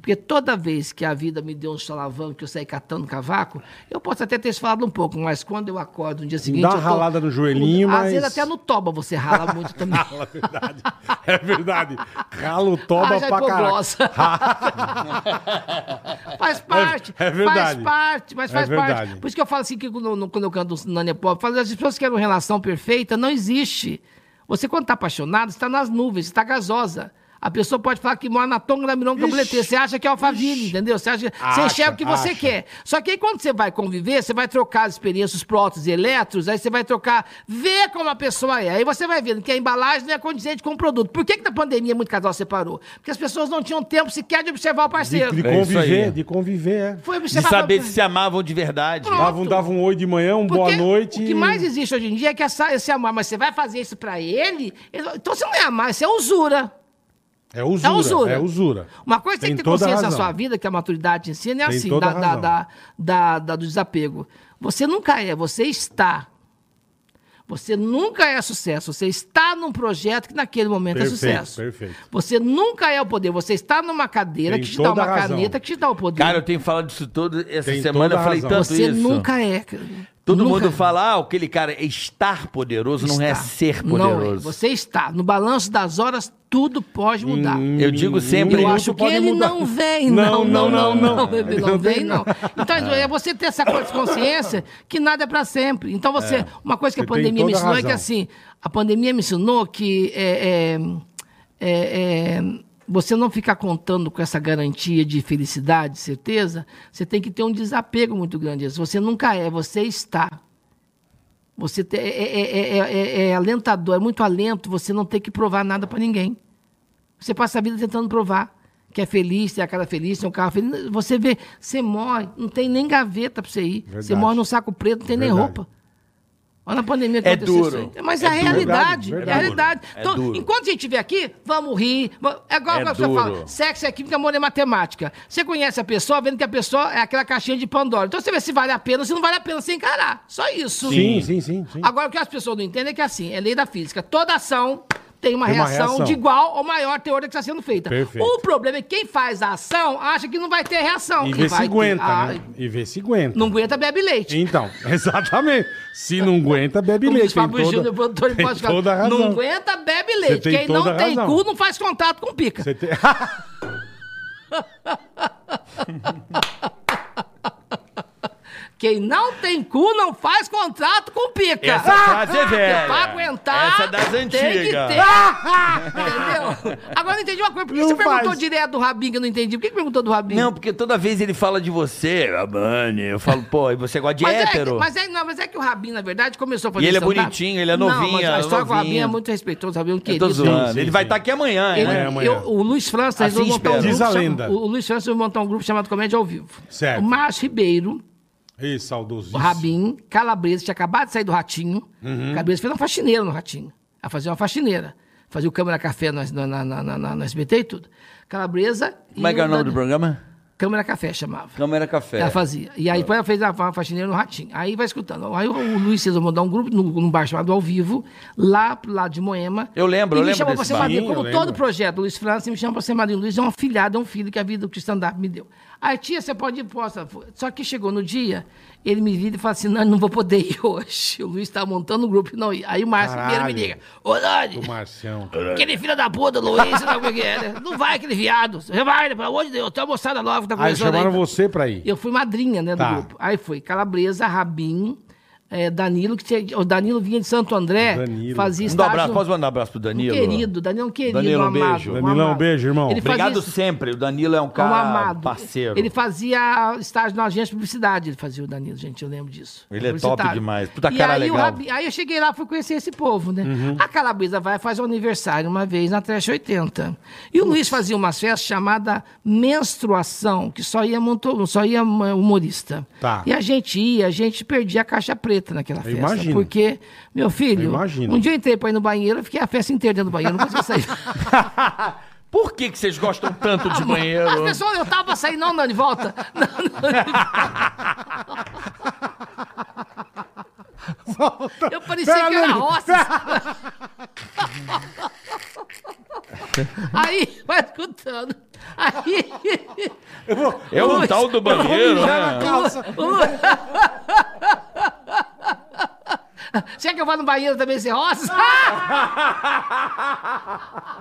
D: Porque toda vez que a vida me deu um solavanco que eu saí catando cavaco, eu posso até ter falado um pouco, mas quando eu acordo no dia seguinte.
B: dá uma
D: tô-
B: ralada no joelhinho,
D: Às
B: mas-
D: vezes até no toba você rala muito [laughs] também.
B: Fala a verdade. É verdade. Ralo toba
D: Haja
B: pra caralho. [laughs]
D: faz parte.
B: é verdade.
D: Faz parte, mas
B: É
D: faz parte.
B: verdade.
D: Por isso que eu falo assim, que quando, quando eu canto Nani Pop, falo, as pessoas que querem uma relação perfeita, não existe. Você, quando tá apaixonado, está nas nuvens, está gasosa. A pessoa pode falar que mora na tonga da Milão Cabulete. Você acha que é alfaville, entendeu? Você, acha, você
B: Acha,
D: enxerga o que você
B: acha.
D: quer. Só que aí quando você vai conviver, você vai trocar as experiências, os prótons e elétrons, aí você vai trocar, ver como a pessoa é. Aí você vai vendo que a embalagem não é condizente com o produto. Por que, que na pandemia muito casal separou? Porque as pessoas não tinham tempo sequer de observar o
B: De,
D: parceiro.
B: de
C: É isso
B: conviver,
C: aí.
B: de conviver, é.
D: Foi
C: De
D: observar
C: saber
D: o
C: se se amavam de verdade.
D: Pronto.
B: Dava um, dava um oi de manhã, um boa
D: Porque
B: noite.
D: O que mais existe hoje em dia é que essa, esse amor, mas você vai fazer isso pra ele? Ele- Então você não é amar, isso é usura.
B: É usura.
D: É usura.
B: É usura.
D: Uma coisa que tem
B: Tem
D: que ter
B: toda
D: consciência na sua vida, que a maturidade ensina, é
B: Tem
D: assim,
B: toda
D: da,
B: a
D: da,
B: razão.
D: da, da- da- do desapego. Você nunca é, você está. Você nunca é sucesso. Você está num projeto que naquele momento
B: Perfeito,
D: é sucesso.
B: perfeito.
D: Você nunca é o poder. Você está numa cadeira
B: Tem
D: que te dá
B: toda
D: uma
B: a razão.
D: caneta que te dá o poder.
C: Cara, eu tenho falado disso todo essa
B: Tem
C: semana,
B: toda
C: eu
B: a
C: falei
B: razão.
C: tanto
D: você
C: isso.
D: nunca é.
C: Todo
D: Nunca
C: mundo
D: é.
C: fala, ah, aquele cara é estar poderoso, não é
D: Está.
C: ser
D: Não
C: poderoso.
D: é. Você está. No balanço das horas, tudo pode mudar.
C: Eu digo sempre-
D: Eu acho que ele
B: mudar.
D: não vem, não, não, não, não, ele
B: Ele
D: não vem,
B: vem,
D: não. Então é você ter essa consciência que nada é pra sempre. Então você, uma coisa que a
B: Você
D: pandemia me ensinou é que assim, a pandemia me ensinou que é, é, é, é, você não ficar contando com essa garantia de felicidade, certeza, você tem que ter um desapego muito grande. Você nunca é, você está. Você te- é, é- é- é- é- é alentador, é muito alento você não ter que provar nada pra ninguém. Você passa a vida tentando provar que é feliz, tem a cara feliz, tem um carro feliz. Você vê, você morre, não tem nem gaveta pra você ir. Você
B: Verdade.
D: morre num saco preto, não tem nem
B: Verdade.
D: roupa. Olha na pandemia que
C: É
D: aconteceu
C: duro.
D: isso aí. Mas
C: É
D: a
C: duro.
D: realidade.
B: Verdade,
D: É a realidade.
C: É
D: Então,
C: duro.
D: enquanto a gente estiver aqui, vamos rir. É igual
C: É
D: a pessoa fala: sexo é química, amor é matemática. Você conhece a pessoa vendo que a pessoa é aquela caixinha de Pandora. Então você vê se vale a pena ou se não vale a pena você encarar. Só isso.
B: Sim, sim, sim. sim.
D: Agora, o que as pessoas não entendem é que assim, é lei da física. Toda ação tem uma,
B: Tem uma
D: reação,
B: reação.
D: de igual ou maior teor que está sendo feita.
B: Perfeito.
D: O problema é que quem faz a ação acha que não vai ter reação.
B: E vê
D: vai
B: se aguenta, né? E vê se aguenta.
D: Não aguenta, bebe leite.
B: Então, [laughs] exatamente. Se não aguenta, bebe
D: Como
B: leite. Tem
D: Júnior,
B: toda,
D: produtor
B: tem toda razão.
D: Não aguenta, bebe leite. Quem não tem
B: razão.
D: cu não faz contato com pica.
B: Você tem... [laughs]
D: Quem não tem cu não faz contrato com pica.
C: Essa frase é velha.
D: Pra aguentar,
C: Essa é das
D: tem que
C: antigas.
D: ter. [laughs] Entendeu? Agora eu não entendi uma coisa. Por que
B: Não
D: você perguntou
B: faz.
D: direto do Rabinho que eu não entendi? Por que que perguntou do Rabinho?
C: Não, porque toda vez ele fala de você, Abane, eu falo, pô, e você gosta de
D: Mas é,
C: hétero?
D: mas, é, não, mas é que o Rabinho, na verdade, começou a fazer
C: E ele é bonitinho, ele é
D: Não,
C: novinho,
D: mas a história com o. Rabinho é muito respeitoso, o Rabinho é um
C: eu
D: querido.
C: tô zoando.
B: sim,
C: ele
B: sim.
C: vai estar aqui amanhã,
D: Ele-
C: né?
B: amanhã.
D: eu- o Luiz França
C: Assim
D: resolveu montar um
C: espero.
B: Diz
D: grupo.
B: a
D: chama-
B: lenda.
D: o, o Luiz França montar um grupo chamado Comédia ao Vivo.
B: Certo.
D: O Márcio Ribeiro,
B: Ih, saudosíssimo.
D: o Rabin, Calabresa, tinha acabado de sair do Ratinho. Calabresa fez uma faxineira no Ratinho. Ela fazia uma faxineira. Fazia o Câmara Café no, na, na, na, na, na SBT e tudo. Calabresa.
C: Como é que é o nome do programa?
D: Câmara Café chamava.
C: Câmera Café.
D: Ela fazia. E aí depois ela fez a, a faxineira no Ratinho. Aí vai escutando. Aí o, o Luiz César mandou um grupo num, num bar chamado Ao Vivo, lá pro lado de Moema.
C: Eu lembro,
D: e
C: eu
D: me
C: lembro
D: chamou pra ser.
B: Sim,
D: Como todo projeto, Luiz França me chama pra ser madrinha. O Luiz é um filhado, é um filho que a vida do stand-up me deu. Aí, tia, você pode ir, possa. Só que chegou no dia, ele me vira e fala assim: não, não vou poder ir [laughs] hoje. O Luiz tá montando um grupo não. Aí o Márcio
B: Caralho.
D: primeiro me liga: Ô, Dani,
B: O Marcião.
D: aquele filho da puta, Luiz, você sabe o que é, né? Não vai aquele viado. Você vai, pelo amor de Deus, tem uma moçada nova que tá
B: Aí
D: começando
B: chamaram
D: aí.
B: você pra ir.
D: Eu fui madrinha, né, do
B: Tá.
D: grupo. Aí foi Calabresa, Rabin, eh, Danilo, que tinha- o Danilo vinha de Santo André,
B: Danilo.
D: fazia
C: Manda um
D: estágio...
C: abraço, posso mandar um abraço pro
D: um
C: Danilo?
D: querido, Danilo é um querido,
C: Danilo,
D: um
C: um
D: amado.
C: beijo.
D: um
B: Danilão,
D: amado.
B: beijo, irmão.
D: Ele fazia
C: Obrigado
D: isso-
C: sempre, o Danilo é um
D: um
C: cara
D: amado.
C: parceiro.
D: Ele fazia estágio na agência de publicidade, ele fazia o Danilo, gente, eu lembro disso.
C: Ele é top demais. Puta
D: e
C: cara
D: aí,
C: legal.
D: Rabi- aí eu cheguei lá, fui conhecer esse povo, né?
B: Uhum.
D: A Calabresa vai fazer um aniversário uma vez na Trash 80. E o Luiz fazia uma festa chamada Menstruação, que só ia, monto- só ia humorista.
B: Tá.
D: E a gente ia, a gente perdia a caixa preta naquela festa.
B: imagino.
D: Porque, meu filho,
B: Eu
D: um dia eu entrei pra ir no banheiro, eu fiquei a festa inteira dentro do banheiro, não conseguia sair.
C: Por que, que vocês gostam tanto de banheiro?
D: As pessoas, eu tava saindo, não, Nani, volta. [laughs] Eu parecia
B: Pera,
D: que era
B: Nani.
D: roça. [laughs] Aí, vai escutando. Aí,
C: É o tal do banheiro, né? [laughs] [laughs]
D: você quer que eu vá no banheiro também ser roça? [laughs] [laughs]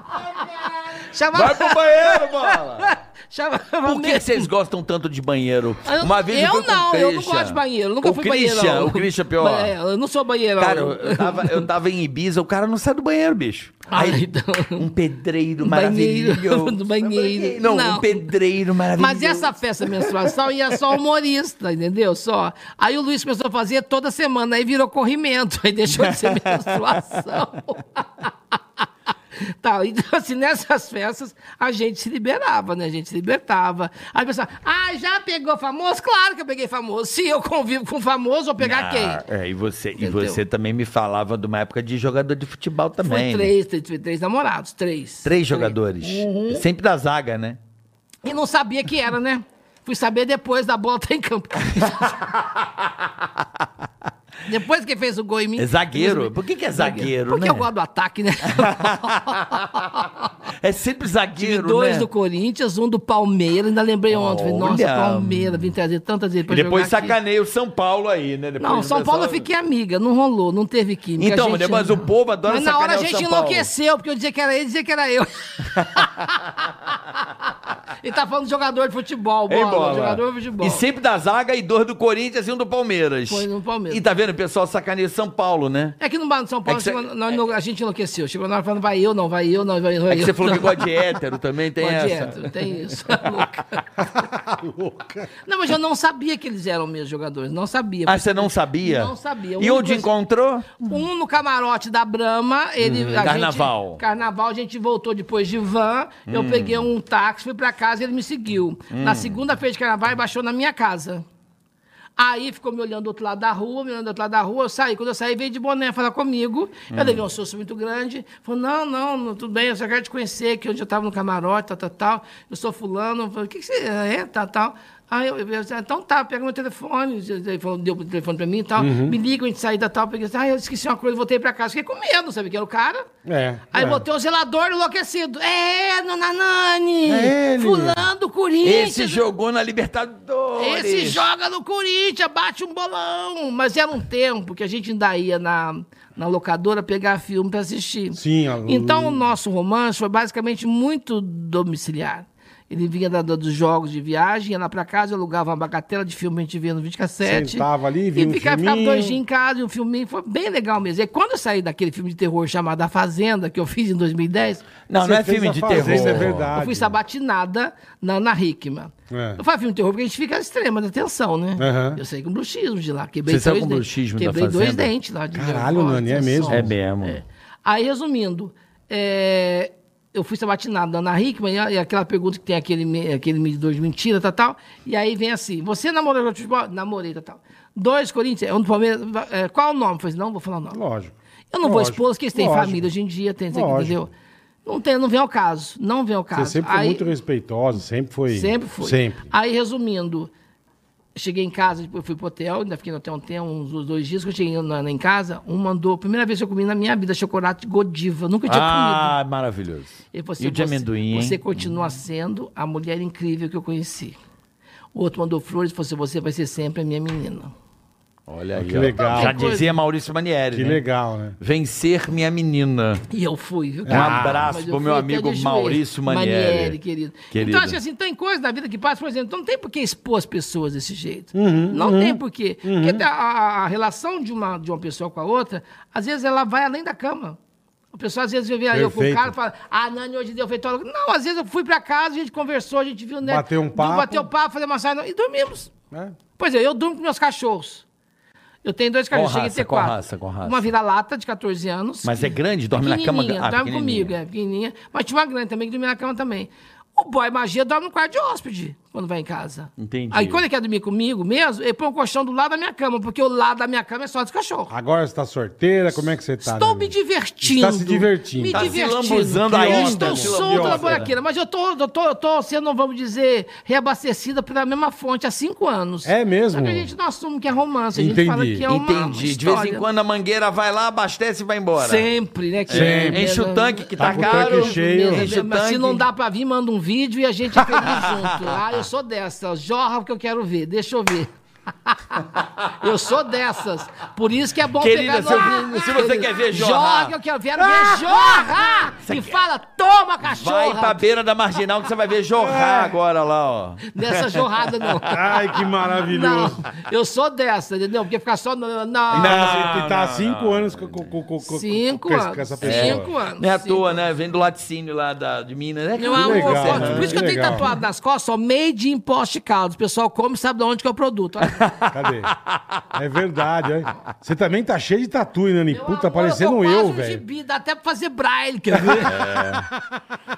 D: Chamava,
C: Vai pro banheiro, bola!
D: chamava
C: Por que vocês gostam tanto de banheiro?
D: Eu,
C: Uma vez
D: eu
C: com o
D: não, eu não gosto de banheiro. eu Nunca
C: o
D: fui
C: Christian,
D: banheiro. não.
C: O Christian pior.
D: É, eu não sou banheiro.
C: Cara, eu, eu tava, eu tava em Ibiza, o cara não sai do banheiro, bicho.
D: Ah,
C: Aí,
D: então.
C: um pedreiro
D: Banheiro,
C: maravilhoso.
D: do banheiro.
C: Não,
D: Não.
C: um pedreiro maravilhoso.
D: Mas essa festa menstruação ia só humorista, entendeu? Só. Aí o Luiz começou a fazer toda semana, aí virou corrimento, aí deixou de ser [laughs] menstruação. [laughs] Tá, então assim, nessas festas a gente se liberava, né? A gente se libertava. Aí o pessoal, ah, já pegou famoso? Claro que eu peguei famoso. Se eu convivo com famoso, vou pegar quem?
C: Ah, é, e você, e você também me falava de uma época de jogador de futebol
D: Foi
C: também. né?
D: três, três, três, três namorados, três.
C: Três jogadores.
D: Uhum.
C: Sempre da zaga, né?
D: E não sabia que era, né? Fui saber depois da bola tá em campo. [laughs] depois que fez o gol em mim.
C: É zagueiro? Por que, que é zagueiro,
D: Porque
C: né?
D: eu gosto do ataque, né? [laughs]
C: É sempre
D: Tive
C: zagueiro,
D: dois
C: né?
D: do Corinthians, um do Palmeiras, ainda lembrei ontem. Falei, nossa,
C: Olha.
D: Palmeiras, vim trazer tantas vezes pra
C: E depois sacaneia o São Paulo aí, né? Depois
D: Não, São
C: pessoal-
D: Paulo eu fiquei amiga, não rolou, não teve química.
C: Então,
D: gente-
C: mas o povo adora
D: Mas na hora a gente enlouqueceu, porque eu dizia que era ele, dizia que era eu. ele [laughs] tá falando de jogador de futebol,
C: Ei,
D: bola,
C: bola.
D: jogador de futebol.
C: E sempre da zaga e dois do Corinthians e um do Palmeiras.
D: Foi no Palmeiras.
C: E tá vendo? O pessoal sacaneia São Paulo, né?
D: É que no Bar- São Paulo,
C: É cê-
D: nós enlou- a gente enlouqueceu. Chegou na hora falando, vai eu, não, vai eu, não, vai eu.
C: É que você falou que gosta de hétero também, tem
D: Pode
C: essa.
D: hétero, tem isso. [laughs] [laughs] Louca. Não, mas eu não sabia que eles eram meus jogadores, não sabia.
C: Ah, você não sabia?
D: Não sabia.
C: E onde
D: coisa-
C: encontrou?
D: Um no camarote da Brama, ele. a
C: carnaval.
D: Gente, carnaval, a gente voltou depois de van.
C: Hum.
D: Eu peguei um táxi, fui pra casa e ele me seguiu. Na segunda-feira de carnaval, ele baixou na minha casa. Aí ficou me olhando do outro lado da rua, me olhando do outro lado da rua. Eu saí. Quando eu saí, veio de boné falar comigo.
C: Hum.
D: Eu levei um susto muito grande. Falou: não, não, não, tudo bem, eu só quero te conhecer, que onde eu estava no camarote, tal, tal, tal. Eu sou fulano. Eu Falei, o que, que você é? Tal, tal. Aí eu, eu, eu disse, então tá, pega meu telefone. Ele falou, deu o telefone pra mim e tal.
C: Uhum.
D: Me liga, a gente sair da tal. Peguei assim, ah, eu esqueci uma coisa, voltei pra casa. Fiquei com medo, sabe que era o cara.
B: É.
D: Aí
B: é.
D: botei o zelador enlouquecido. É, dona Nani!
B: É ele.
D: Fulano do Corinthians.
C: Esse jogou na Libertadores.
D: Esse joga no Corinthians, bate um bolão. Mas era um tempo que a gente ainda ia na, na locadora pegar filme pra assistir.
B: Sim, a-
D: Então o nosso romance foi basicamente muito domiciliar. Ele vinha da, da- dos jogos de viagem, ia lá pra casa, eu alugava uma bagatela de filme que a gente via no videocassete.
B: Sentava ali, via
D: e
B: um
D: ficava, ficava
B: filminho.
D: dois dias em casa e um filminho. Foi bem legal mesmo. E quando eu saí daquele filme de terror chamado A Fazenda, que eu fiz em 2010,
C: Não, não é filme
B: a
C: de
B: Fazenda,
C: terror.
B: é verdade.
D: eu fui sabatinada na Ana Hickman.
B: É.
D: Eu faço filme de terror porque a gente fica extrema de atenção, né?
B: Aham.
D: Eu saí com bruxismo de lá. Quebrei
C: Você saiu
D: dois
C: com
D: dentes.
C: bruxismo da
D: Quebrei dois dentes lá. De
B: Caralho, Nani, é mesmo?
C: É mesmo.
D: Aí, resumindo, é, eu fui sabatinado da Ana Hickman, e aquela pergunta que tem aquele, aquele medidor de mentira, tal, tal. E aí vem assim: você namorou de futebol? Namorei, tal, tal. Dois Corinthians, um do Palmeiras. é, qual é o nome? Eu falei, não, vou falar o nome.
B: Lógico.
D: Eu não vou
B: Lógico,
D: expor, porque eles têm
B: lógico.
D: família hoje em dia, tem,
B: Lógico.
D: entendeu? Não, tem, não vem ao caso, não vem ao caso.
B: Você sempre foi
D: Aí-
B: muito respeitosa, sempre foi.
D: Sempre fui.
B: Sempre.
D: Aí, resumindo, cheguei em casa, depois fui pro hotel, ainda fiquei no hotel um tempo, uns dois dias. Quando eu cheguei na, na- em casa, um mandou, primeira vez que eu comi na minha vida, chocolate Godiva. Nunca tinha comido.
C: Ah, maravilhoso.
D: Ele falou assim,
C: e o de
D: você-
C: amendoim, hein?
D: Você continua sendo a mulher incrível que eu conheci. O outro mandou flores e falou assim, você vai ser sempre a minha menina.
C: Olha aí,
B: Que
C: ó.
B: legal.
C: Já
D: Coisa.
C: dizia Maurício Manieri,
B: Que
C: né?
B: legal, né?
C: Vencer minha menina.
D: E eu fui, viu?
C: Um abraço
D: Mas eu
C: pro meu amigo. Maurício Manieri.
D: querido.
C: Querido.
D: Então, acho que assim, tem coisas na vida que passam, por exemplo, então não tem por que expor as pessoas desse jeito.
C: Uhum,
D: não tem por quê. Porque a, a- a relação de uma, de uma pessoa com a outra, às vezes ela vai além da cama. A pessoa às vezes vê eu com o cara e fala, ah, Nani, hoje deu feito. Não, às vezes eu fui pra casa, a gente conversou, a gente viu, né?
B: Bateu um papo.
D: Bateu papo, fazer massagem e dormimos.
B: É.
D: Pois é, eu durmo com meus cachorros. Eu tenho dois cachorros, cheguei a ter quatro.
C: raça, raça?
D: Uma vira-lata de 14 anos.
C: Mas é grande? Dorme na cama? Ah,
D: dorme comigo, é, pequenininha. Mas tinha uma grande também que dormia na cama também. O boy magia dorme no quarto de hóspede. Quando vai em casa.
C: Entendi.
D: Aí quando ele quer dormir comigo mesmo, ele põe o colchão do lado da minha cama, porque o lado da minha cama é só dos cachorros.
B: Agora você tá sorteira, como é que você tá?
D: Estou
B: Nenê?
D: me divertindo.
B: Está se divertindo.
D: Me
B: Tá
C: se
D: divertindo.
C: lambuzando
D: Eu
C: ainda,
D: Estou
C: se
D: solta
B: lambuzando.
D: na buraqueira, mas eu tô, eu, tô, eu tô sendo, vamos dizer, reabastecida pela mesma fonte há cinco anos.
B: É mesmo?
D: Só que a gente não assume que é romance, a gente
B: Entendi.
D: fala que é uma
C: Entendi. De vez em quando a mangueira vai lá, abastece e vai embora.
D: Sempre, né? Que
B: Sempre.
C: Enche o tanque que tá,
B: Tá
C: caro.
B: tanque cheio.
C: Enche o
D: Mas se não dá pra vir, manda um vídeo e a gente é feliz junto. [laughs] Ah, eu sou dessa. Jorra o que eu quero ver. Deixa eu ver. [laughs] eu sou dessas. Por isso que é bom
C: Querida,
D: pegar
C: se eu- se você quer ver jorrar-
D: Jorra que eu quero ver. Ver jorra! E fala, toma, cachorra!
C: Vai pra beira da marginal que você vai ver
B: É.
C: jorrar agora lá, ó.
D: Nessa jorrada, não.
B: Ai, que maravilhoso.
D: Não, eu sou dessa, entendeu? Porque ficar só... Não, não.
B: Não, você tá há
C: não,
B: cinco anos com, com, com, com, com-
D: Cinco
B: com
D: anos.
B: com essa pessoa.
D: Cinco anos.
C: Não é à
D: cinco
C: toa, né? Vem do laticínio lá da, de Minas. É
D: Meu
C: que
D: amor,
B: legal,
D: forte.
B: né?
D: Por isso que eu
B: Que
D: tenho
B: legal.
D: tatuado nas costas, ó, made in Poste Caldas. O pessoal come e sabe de onde que é o produto. Olha.
B: Cadê? É verdade, olha. Você também tá cheio de tatu, hein, Nani?
D: Meu
B: Puta,
D: amor,
B: parecendo eu, velho.
D: gibi, dá até pra fazer braille, quer ver?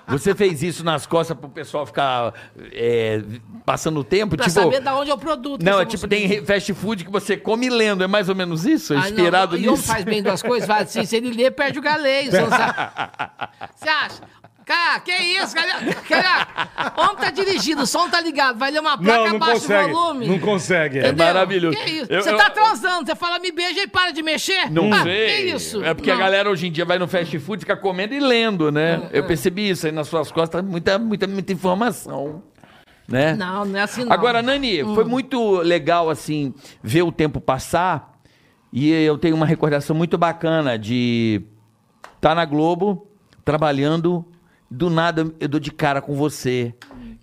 C: Você fez isso nas costas pro pessoal ficar é, passando o tempo?
D: pra
C: tipo,
D: saber de onde é o produto.
C: não, é tipo,
D: conseguiu.
C: tem fast food que você come lendo. É mais ou menos isso? É
D: Ah, não,
C: inspirado
D: E
C: nisso?
D: faz bem duas coisas, faz assim, se ele lê, perde o galês. [laughs] Você não sabe. Você acha? Cara, que isso, cara? cara? Homem tá dirigindo, o som tá ligado, vai ler uma placa,
B: Não, não
D: abaixa
B: consegue.
D: o volume.
B: Não consegue. É.
D: Entendeu?
C: maravilhoso.
D: Que isso?
C: Eu-
D: você
C: eu-
D: tá transando, você fala me beija e para de mexer?
C: Não
D: ah,
C: sei.
D: Que isso?
C: É porque a
D: Não.
C: galera hoje em dia vai no fast food, fica comendo e lendo, né? Eu percebi isso aí nas suas costas, muita, muita, muita informação. Né?
D: Não, não é assim não.
C: Agora, Nani, foi muito legal, assim, ver o tempo passar. E eu tenho uma recordação muito bacana de estar na Globo, trabalhando. Do nada eu dou de cara com você.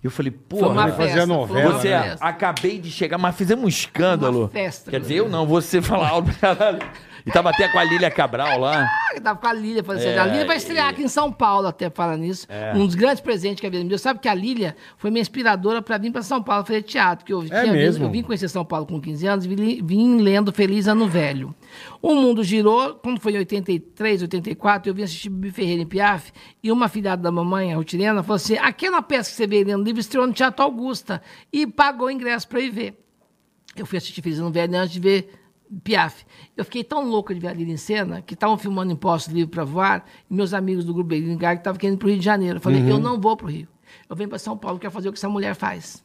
C: Eu falei,
D: Foi
C: pô,
D: uma
B: vai fazer
D: festa,
B: a novela,
D: foi uma
C: você,
D: festa.
C: acabei de chegar, mas fizemos um escândalo.
D: Uma festa,
C: Quer dizer, eu não, você [laughs] falar alto pra caralho. E tava até com a Lília Cabral lá.
D: Ah, Tava com a Lília fazendo
C: É,
D: A Lília vai estrear
C: e-
D: aqui em São Paulo, até falar nisso. Um dos grandes presentes que a vida me deu. Sabe que a Lília foi minha inspiradora para vir para São Paulo fazer teatro. Que eu, tinha vindo-
B: mesmo?
D: eu vim conhecer São Paulo com 15 anos e vim, vim lendo Feliz Ano Velho. O mundo girou, quando foi em 83, 84, eu vim assistir Bibi Ferreira em Piaf e uma filhada da mamãe, a Rutirena, falou assim: aquela peça que você veio lendo livro estreou no Teatro Augusta e pagou o ingresso para ir ver. Eu fui assistir Feliz Ano Velho antes de ver Piaf. Eu fiquei tão louca de ver a Lília em cena, que estavam filmando Impostos Livre para Voar, e meus amigos do Grupo Belingar estavam querendo ir para o Rio de Janeiro. Eu falei, eu não vou para o Rio. Eu venho para São Paulo, quero fazer o que essa mulher faz.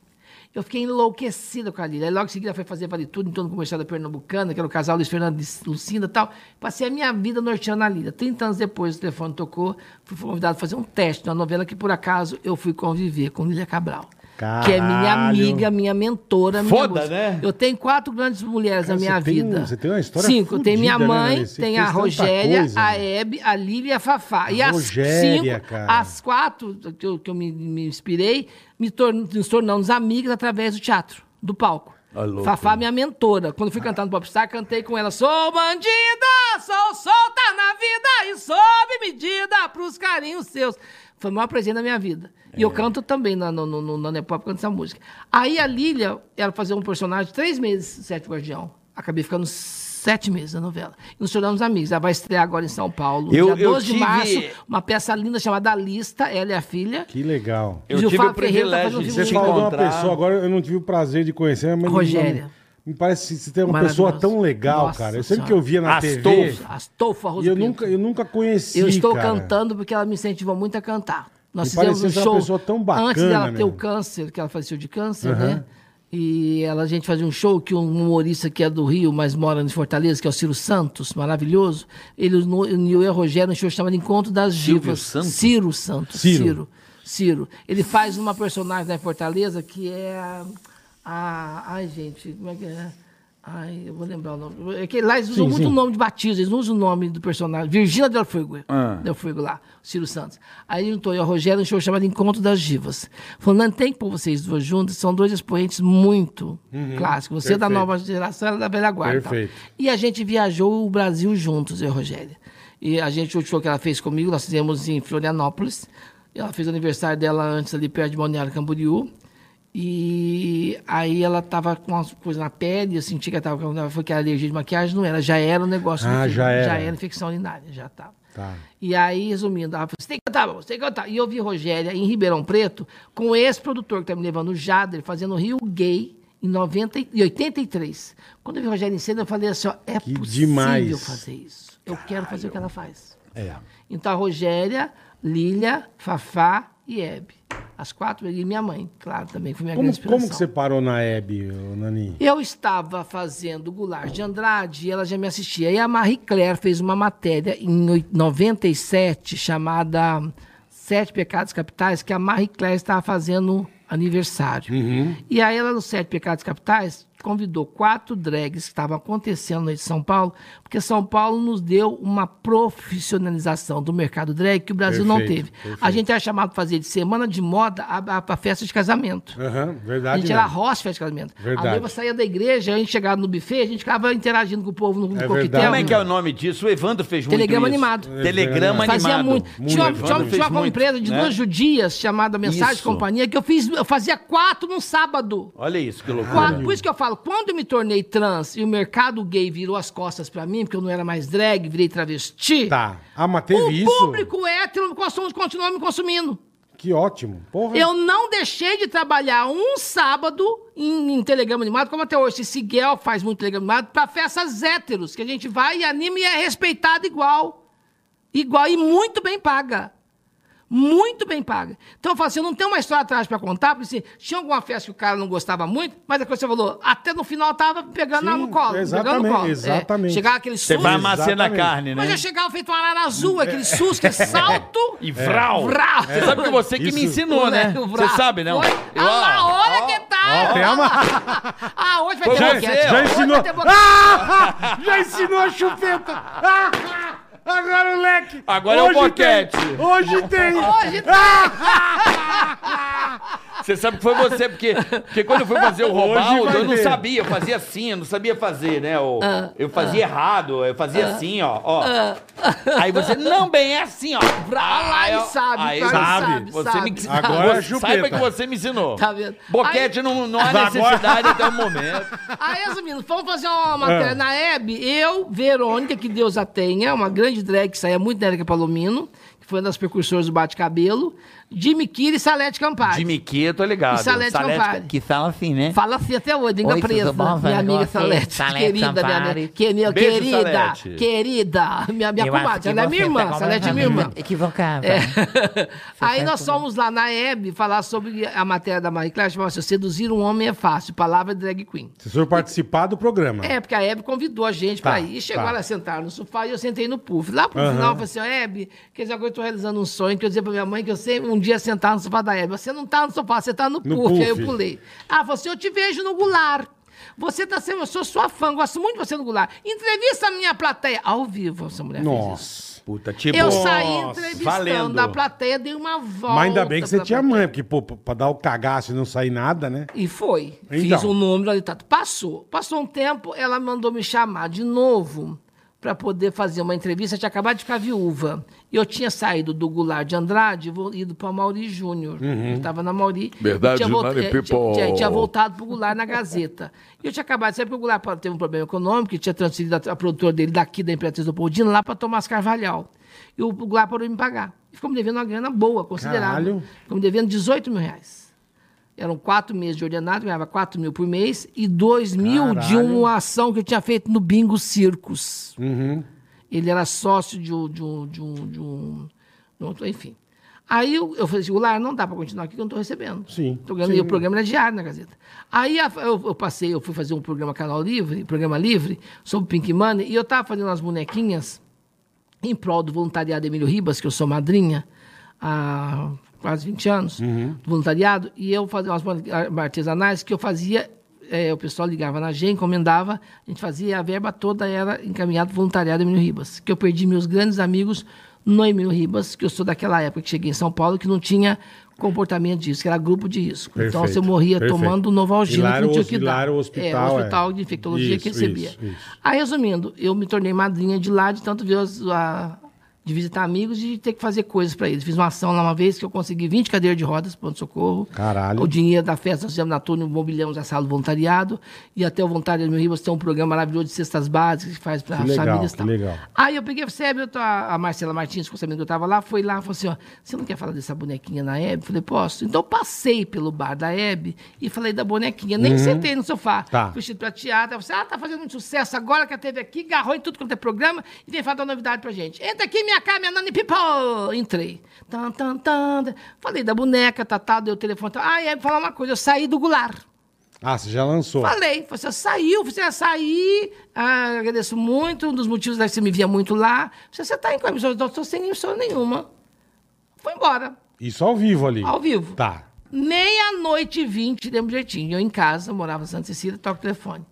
D: Eu fiquei enlouquecida com a Lília. Aí logo em seguida foi fazer Vale Tudo em torno do comercial da Pernambucana, que era o casal Luiz Fernando e Lucinda e tal. Passei a minha vida norteando a Lília. 30 anos depois o telefone tocou, fui convidado a fazer um teste numa novela que, por acaso, eu fui conviver com Lília Cabral. Que é minha
B: Caralho.
D: amiga, minha mentora, minha
C: Foda, né?
D: Eu tenho quatro grandes mulheres
B: Cara,
D: na minha
B: tem
D: vida.
B: você tem uma história
D: Cinco. Eu tenho minha
B: fudida, né,
D: mãe?
B: Você
D: tem a Rogéria,
B: coisa,
D: a. Hebe, a Lília e a Fafá. E as
B: Rogéria,
D: cinco,
B: cara.
D: as quatro que eu, que eu me, me inspirei, me tor nos tornamos amigas através do teatro, do palco.
C: Ah, louco.
D: Fafá, minha mentora. Quando fui cantar no Popstar, cantei com ela. Sou bandida, sou solta na vida e sob medida pros carinhos seus. Foi o maior presente da minha vida. E
C: É.
D: eu canto também na, no, no, no, na Nepop, canto essa música. Aí a Lília, ela fazia um personagem de três meses, Sete Guardião. Acabei ficando sete meses na novela. E nos tornamos amigos. Ela vai estrear agora em São Paulo,
C: Eu-
D: dia
C: eu
D: 12 de
C: tive-
D: março, uma peça linda chamada A Lista, ela e a filha.
B: Que legal.
C: Eu
D: Gil
C: tive o
D: Fábio Ferreira tá
C: privilégio
D: fazendo
C: de
B: Você falou de uma pessoa, agora eu não tive o prazer de conhecer, mas
D: Rogéria.
B: Me parece que você tem uma pessoa tão legal,
D: Nossa
B: cara. Eu sempre
D: Senhora.
B: que eu via na
C: Astolfo.
B: TV.
D: Astolfo Arroz
B: E eu
D: Pinto.
B: nunca, eu nunca conheci.
D: Eu estou
B: cara.
D: cantando porque ela me incentivou muito a cantar. Nós
B: Me
D: fizemos um
B: ser uma
D: show
B: pessoa tão bacana,
D: antes dela ter
B: meu.
D: o câncer, que ela faleceu de câncer,
B: Aham.
D: né? E ela, a gente fazia um show que um humorista que é do Rio, mas mora em Fortaleza, que é o Ciro Santos, maravilhoso. Ele no- uniu eu e Rogério um show chamado Encontro das Divas.
C: Santos?
D: Ciro Santos.
B: Ciro.
D: Ciro. Ciro. Ele faz uma personagem lá em Fortaleza que é a. a- ai, gente, como é que é? Ai, eu vou lembrar o nome. É que lá eles usam
B: Sim,
D: muito
B: sim.
D: o nome de batismo, eles não usam o nome do personagem. Virgínia Del Fuego.
C: Ah.
D: Del Fuego lá, Ciro Santos. Aí juntou eu e a Rogério um show chamado Encontro das Divas. Falou, não tem que pôr vocês duas juntas, são dois expoentes muito clássicos. Você é da
B: Uhum.
D: Nova geração, ela é da velha guarda. e.
B: Perfeito.
D: E a gente viajou o Brasil juntos, eu e a Rogéria. E a gente, o show que ela fez comigo, nós fizemos em Florianópolis. Ela fez o aniversário dela antes ali perto de Balneário Camboriú. E aí ela tava com umas coisas na pele, eu senti que ela tava com foi que era alergia de maquiagem, não era, já era um negócio.
B: Ah, já era.
D: Já era infecção urinária, já tava.
B: Tá.
D: E aí, resumindo, ela falou, você tem que cantar, você tem que cantar. E eu vi Rogéria em Ribeirão Preto com esse produtor que tá me levando, o Jader, fazendo Rio Gay em 90, e 83. Quando eu vi Rogéria em cena, eu falei assim, ó, é
B: Que
D: possível
B: demais.
D: fazer isso. Eu quero fazer o que ela faz.
B: É.
D: Então a Rogéria, Lília, Fafá e Hebe. As quatro, e minha mãe, claro, também foi minha
B: Como,
D: grande inspiração.
B: como que você parou na Hebe, Nani?
D: Eu estava fazendo Goulart de Andrade e ela já me assistia. E a Marie Claire fez uma matéria em oit- 97 chamada Sete Pecados Capitais, que a Marie Claire estava fazendo aniversário. E aí ela, nos Sete Pecados Capitais, convidou quatro drags que estavam acontecendo de São Paulo, porque São Paulo nos deu uma profissionalização do mercado drag que o Brasil não
B: Perfeito,
D: teve.
B: perfeito.
D: A gente era chamado para fazer de semana de moda a, a, a festa de casamento. A
B: verdade.
D: gente era roça festa de casamento.
B: Verdade.
D: A noiva saía da igreja, a gente chegava no buffet, a gente ficava interagindo com o povo no, no
B: É
D: coquetel.
B: verdade.
C: Como é que é o nome disso? O Evandro fez muito
D: Telegrama
C: isso.
D: animado.
C: Telegrama animado.
D: Fazia muito.
B: Muito,
D: Tinha, tinha, tinha uma
C: muito,
D: empresa de
C: né?
D: duas judias chamada Mensagem
C: Isso.
D: Companhia que eu fiz, eu fazia quatro num sábado.
C: Olha isso, que loucura.
D: Quatro. Por isso que eu falo, quando eu me tornei trans e o mercado gay virou as costas pra mim, porque eu não era mais drag, virei travesti,
B: Tá. Ah, mas teve
D: o
B: isso?
D: público hétero continuou me consumindo.
B: Que ótimo. Porra.
D: Eu não deixei de trabalhar um sábado em, em telegrama animado, como até hoje. Esse Guel faz muito telegrama animado para festas héteros, que a gente vai e anima e é respeitado igual. Igual e muito bem paga. Muito bem paga. Então eu falo assim, eu não tenho uma história atrás para contar, porque assim, tinha alguma festa que o cara não gostava muito, mas a coisa que você falou, até no final tava pegando
B: Sim,
D: no colo. pegando
B: exatamente,
D: no colo. É,
B: exatamente.
D: chegava aquele
C: Você
D: susto.
C: vai amassando a carne, né?
D: Mas eu chegava feito uma arara azul, aquele susto, que é [laughs] salto.
C: E vral.
D: Vral.
C: Você sabe que você que me
B: Isso.
C: ensinou, né? Você sabe, não?
D: Foi?
C: Eu,
D: Ah lá, olha
C: ó,
D: que tá.
B: Ó, tem uma... [laughs]
D: Ah, hoje vai
C: Foi
D: ter
C: você,
D: boquete.
B: Já
D: Hoje
B: ensinou.
D: vai ter boquete.
B: Ah! [laughs] Já ensinou a chupeta. Ah! Agora o leque.
C: Agora é o
B: Hoje
C: boquete.
B: tem. Hoje tem.
D: Hoje [laughs]
C: Você sabe que foi você, porque, porque quando eu fui fazer o Robaldo, eu não sabia, eu fazia assim, eu não sabia fazer, né? Eu, eu fazia errado, eu fazia assim, ó, ó. Aí você, não, bem, é assim, ó.
D: Pra lá
C: Aí
D: ele
C: eu-
D: sabe,
C: aí
D: cara,
B: sabe.
D: sabe,
C: Você
D: sabe.
C: me
B: Agora é
C: você-. Saiba que você me ensinou.
D: Tá vendo?
C: Boquete não, não há
B: Agora-
C: necessidade até o momento.
D: Aí, resumindo, vamos fazer uma matéria
B: Ah.
D: na Hebe. Eu, Verônica, que Deus a tenha, uma grande drag que saía muito da Erika Palomino, que foi uma das precursoras do bate-cabelo, Jimmy Kira e Salete Campari.
C: Jimmy Key, tô ligado.
D: E Salete Campari.
C: que fala assim, né?
D: Fala assim até hoje,
E: Oi, tudo
D: presa.
E: bom,
D: minha amiga
E: Você,
D: Salete.
E: Salete
D: querida, minha amiga. Que, minha
C: Beijo,
D: querida,
C: Salete.
D: querida. Minha, minha comadre. Ela é
E: você
D: minha irmã.
E: tá
D: Salete é minha irmã.
E: Equivocada.
D: É. Aí
E: faz
D: nós fomos lá na Hebe falar sobre a matéria da Marie Claire, chamava assim, seduzir um homem é fácil, palavra drag queen.
B: Vocês foram participar do programa.
D: É, porque a Hebe convidou a gente
B: Tá,
D: pra ir. E chegou
B: tá.
D: ela a sentar no sofá e eu sentei no puff. Lá pro
B: Aham.
D: final, eu falei assim, ó, Hebe, quer dizer, agora eu tô realizando um sonho que eu dizia pra minha mãe que eu sempre um dia sentar no sofá da Hebe. Você não tá no sofá, você tá no,
B: No
D: puff. Aí eu pulei. Falou assim, eu te vejo no Goulart. Você tá sendo, eu sou sua fã, gosto muito de você no Goulart. Entrevista a minha plateia. Ao vivo, essa mulher.
B: Nossa.
C: Puta, tipo...
D: Eu saí
B: Nossa,
D: entrevistando
C: valendo.
D: a plateia, dei uma volta.
B: Mas ainda bem que você tinha mãe, porque, pô, pra dar o cagaço e não sair nada, né?
D: E foi.
B: Então.
D: Fiz um número ali, tá. Passou. Passou um tempo, ela mandou me chamar de novo para poder fazer uma entrevista. Eu tinha acabado de ficar viúva. E eu tinha saído do Goulart de Andrade e vou- ido para Mauri Júnior.
B: Uhum.
D: Eu estava na Mauri.
C: Verdade,
D: tinha,
C: Nani
D: eh, tinha, tinha, voltado para o Goulart na Gazeta. E eu tinha acabado de sair porque o Goulart teve um problema econômico e tinha transferido a, a produtora dele daqui da Imperatriz do Poldino lá para Tomás Carvalhal. E o Goulart parou de me pagar. E ficou me devendo uma grana boa, considerável.
B: Caralho.
D: Ficou me devendo 18 mil reais. Eram quatro meses de ordenado, ganhava 4 mil por mês e 2 mil de uma ação que eu tinha feito no Bingo Circus.
B: Uhum.
D: Ele era sócio de um. De um, de um, de um- de um- enfim. Aí eu, eu falei assim, Goulart, não dá para continuar aqui que eu não estou recebendo.
B: Sim,
D: Tô ganhando,
B: sim.
D: E o programa era diário na Gazeta. Aí a- eu, eu passei, eu fui fazer um programa Canal Livre, programa livre, sobre Pink Money, e eu estava fazendo umas bonequinhas em prol do voluntariado Emílio Ribas, que eu sou madrinha há quase 20 anos, do voluntariado, e eu fazia umas artesanais que eu fazia, eh, o pessoal ligava na G, encomendava, a gente fazia, a verba toda era encaminhada voluntariado Emílio Ribas, que eu perdi meus grandes amigos no Emílio Ribas, que eu sou daquela época que cheguei em São Paulo, que não tinha comportamento de risco, que era grupo de risco. então,
B: Perfeito,
D: você morria
B: perfeito.
D: tomando Novalgina, que não tinha
B: o
D: que dar.
B: era o
D: É,
B: hospital,
D: o hospital
B: é.
D: de infectologia que
B: Isso,
D: recebia.
B: isso, isso.
D: Aí, resumindo, eu me tornei madrinha de lá, de tanto ver a, de visitar amigos e ter que fazer coisas para eles. Fiz uma ação lá uma vez que eu consegui 20 cadeiras de rodas para o socorro.
B: Caralho.
D: O dinheiro da festa nós fizemos na turma, mobiliamos a sala do voluntariado. E até o Voluntariado Meu Ribas tem um programa maravilhoso de cestas básicas que faz para as
B: legal,
D: famílias. e tal.
B: legal.
D: Aí eu peguei, você eu tô, a Marcela Martins, que sabendo que eu estava lá, foi lá e falou assim: ó, você não quer falar dessa bonequinha na Hebe? Falei, posso. Então eu passei pelo bar da Hebe e falei da bonequinha. Nem sentei no sofá.
B: Tá.
D: Fui pra teatro. Ela falou assim: ah, tá fazendo muito sucesso agora que a TV aqui, agarrou em tudo quanto é programa e vem falar uma novidade pra gente. Entra aqui, minha cara, minha nani people. Entrei. Tan, tan, tan. Falei da boneca, tá, tá, deu o telefone. Tá. Ah, e aí, falar uma coisa, eu saí do Goulart.
B: Ah, você já lançou.
D: Falei, você saiu, você sair, ah, agradeço muito, um dos motivos é que você me via muito lá. Você está em emissora, não estou sem emissora nenhuma. Foi embora,
B: Isso ao vivo ali.
D: ao vivo.
B: Tá.
D: Meia-noite e vinte, demos um jeitinho. Eu em casa, morava em Santa Cecília, toco o telefone.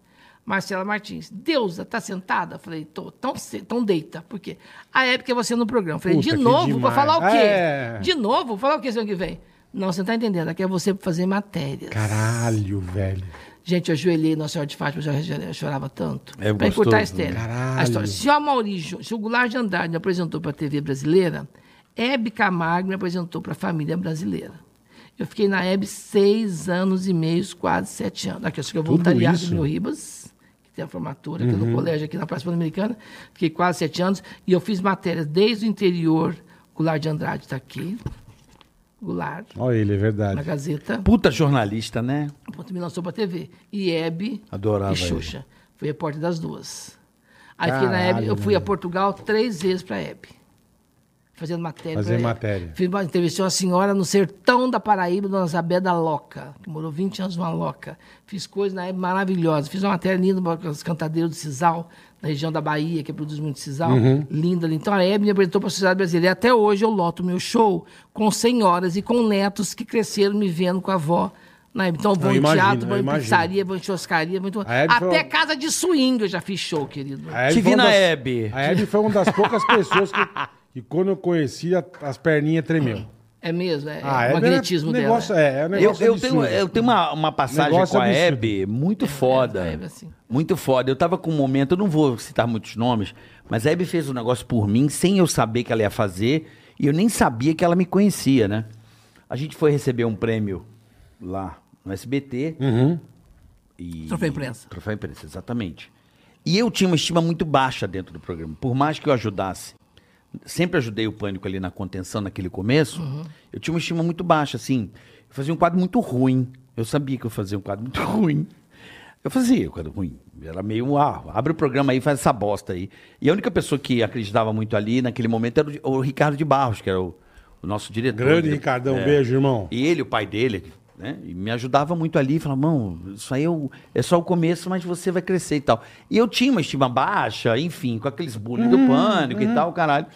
D: Marcela Martins, Deusa, tá sentada? Falei, tô, tão, tão deita. Por quê? A época é você no programa. Falei,
B: Puta,
D: de
B: que
D: novo, vou falar o quê?
B: É.
D: De novo? Vou falar o quê semana que vem? Não, você não tá entendendo. Aqui é você fazer matérias.
B: Caralho, velho.
D: Gente, eu ajoelhei Nossa Senhora de Fátima, eu chorava tanto.
C: É
D: pra encurtar a
C: gostoso,
D: história.
B: Caralho.
D: A história. Se o Amaury, Ju- se o Goulart de Andrade me apresentou para a TV brasileira, Hebe Camargo me apresentou para a família brasileira. Eu fiquei na Hebe seis anos e meio, quase sete anos. Aqui, eu sou voluntariado
B: isso?
D: do Mil Ribas, que tem a formatura aqui no colégio, aqui na Praça Pan-Americana. Fiquei quase sete anos e eu fiz matérias desde o interior. Goulart de Andrade está aqui. Goulart,
B: Olha ele, é
D: na
B: verdade.
D: Gazeta.
C: Puta jornalista, né?
D: Ponto me lançou pra TV. E Hebe
C: Adorava
D: e Xuxa. Fui repórter das duas. Aí fiquei na
B: Caralho,
D: Hebe, eu fui a. Portugal três vezes pra Hebe. Fazendo matéria. Hebe.
B: matéria.
D: Fiz uma entrevista uma senhora no sertão da Paraíba, Dona Zabé da Loca, que morou 20 anos numa loca. Fiz coisas na Hebe maravilhosas. Fiz uma matéria linda com os cantadeiros do Cisal, na região da Bahia, que produz muito Cisal.
B: Uhum.
D: Linda ali. Então a Hebe me apresentou para a sociedade brasileira. E até hoje eu loto meu show com senhoras e com netos que cresceram me vendo com a avó. Na Hebe. Então vão
B: Eu
D: em teatro, vão em pizzaria, vão em churrascaria. Muito...
B: Foi
D: Até
B: uma-
D: casa de swing eu já fiz show, querido.
C: Te
B: foi
C: vi na Hebe.
B: A Hebe foi uma das poucas pessoas que, [laughs] que quando eu conheci, a- as perninhas tremeu.
D: É mesmo, é,
B: Ah, a
D: é o magnetismo
B: é,
D: dela.
B: negócio, é, é um
C: Eu,
B: negócio
C: eu tenho,
B: absurdo.
C: eu tenho uma, uma passagem
B: Negócio
C: com a
B: absurdo.
C: Hebe muito foda.
D: a Hebe, assim.
C: Muito foda. Eu tava com um momento, eu não vou citar muitos nomes, mas a Hebe fez um negócio por mim sem eu saber que ela ia fazer e eu nem sabia que ela me conhecia, né? A gente foi receber um prêmio lá no SBT.
B: Uhum.
C: E...
D: Troféu imprensa.
C: Troféu imprensa, exatamente. E eu tinha uma estima muito baixa dentro do programa. Por mais que eu ajudasse, sempre ajudei o Pânico ali na contenção naquele começo, eu tinha uma estima muito baixa, assim. Eu fazia um quadro muito ruim. Eu sabia que eu fazia um quadro muito [laughs] ruim. Eu fazia um quadro ruim. Era meio, ah, abre o programa aí, faz essa bosta aí. E a única pessoa que acreditava muito ali, naquele momento, era o, o Ricardo de Barros, que era o, o nosso diretor.
B: Grande Ricardão,
C: é.
B: beijo, irmão.
C: E ele, o pai dele, né? E me ajudava muito ali, falava, mão, isso aí é, é só o começo, mas você vai crescer e tal. E eu tinha uma estima baixa, enfim, com aqueles bullying do pânico e tal, caralho.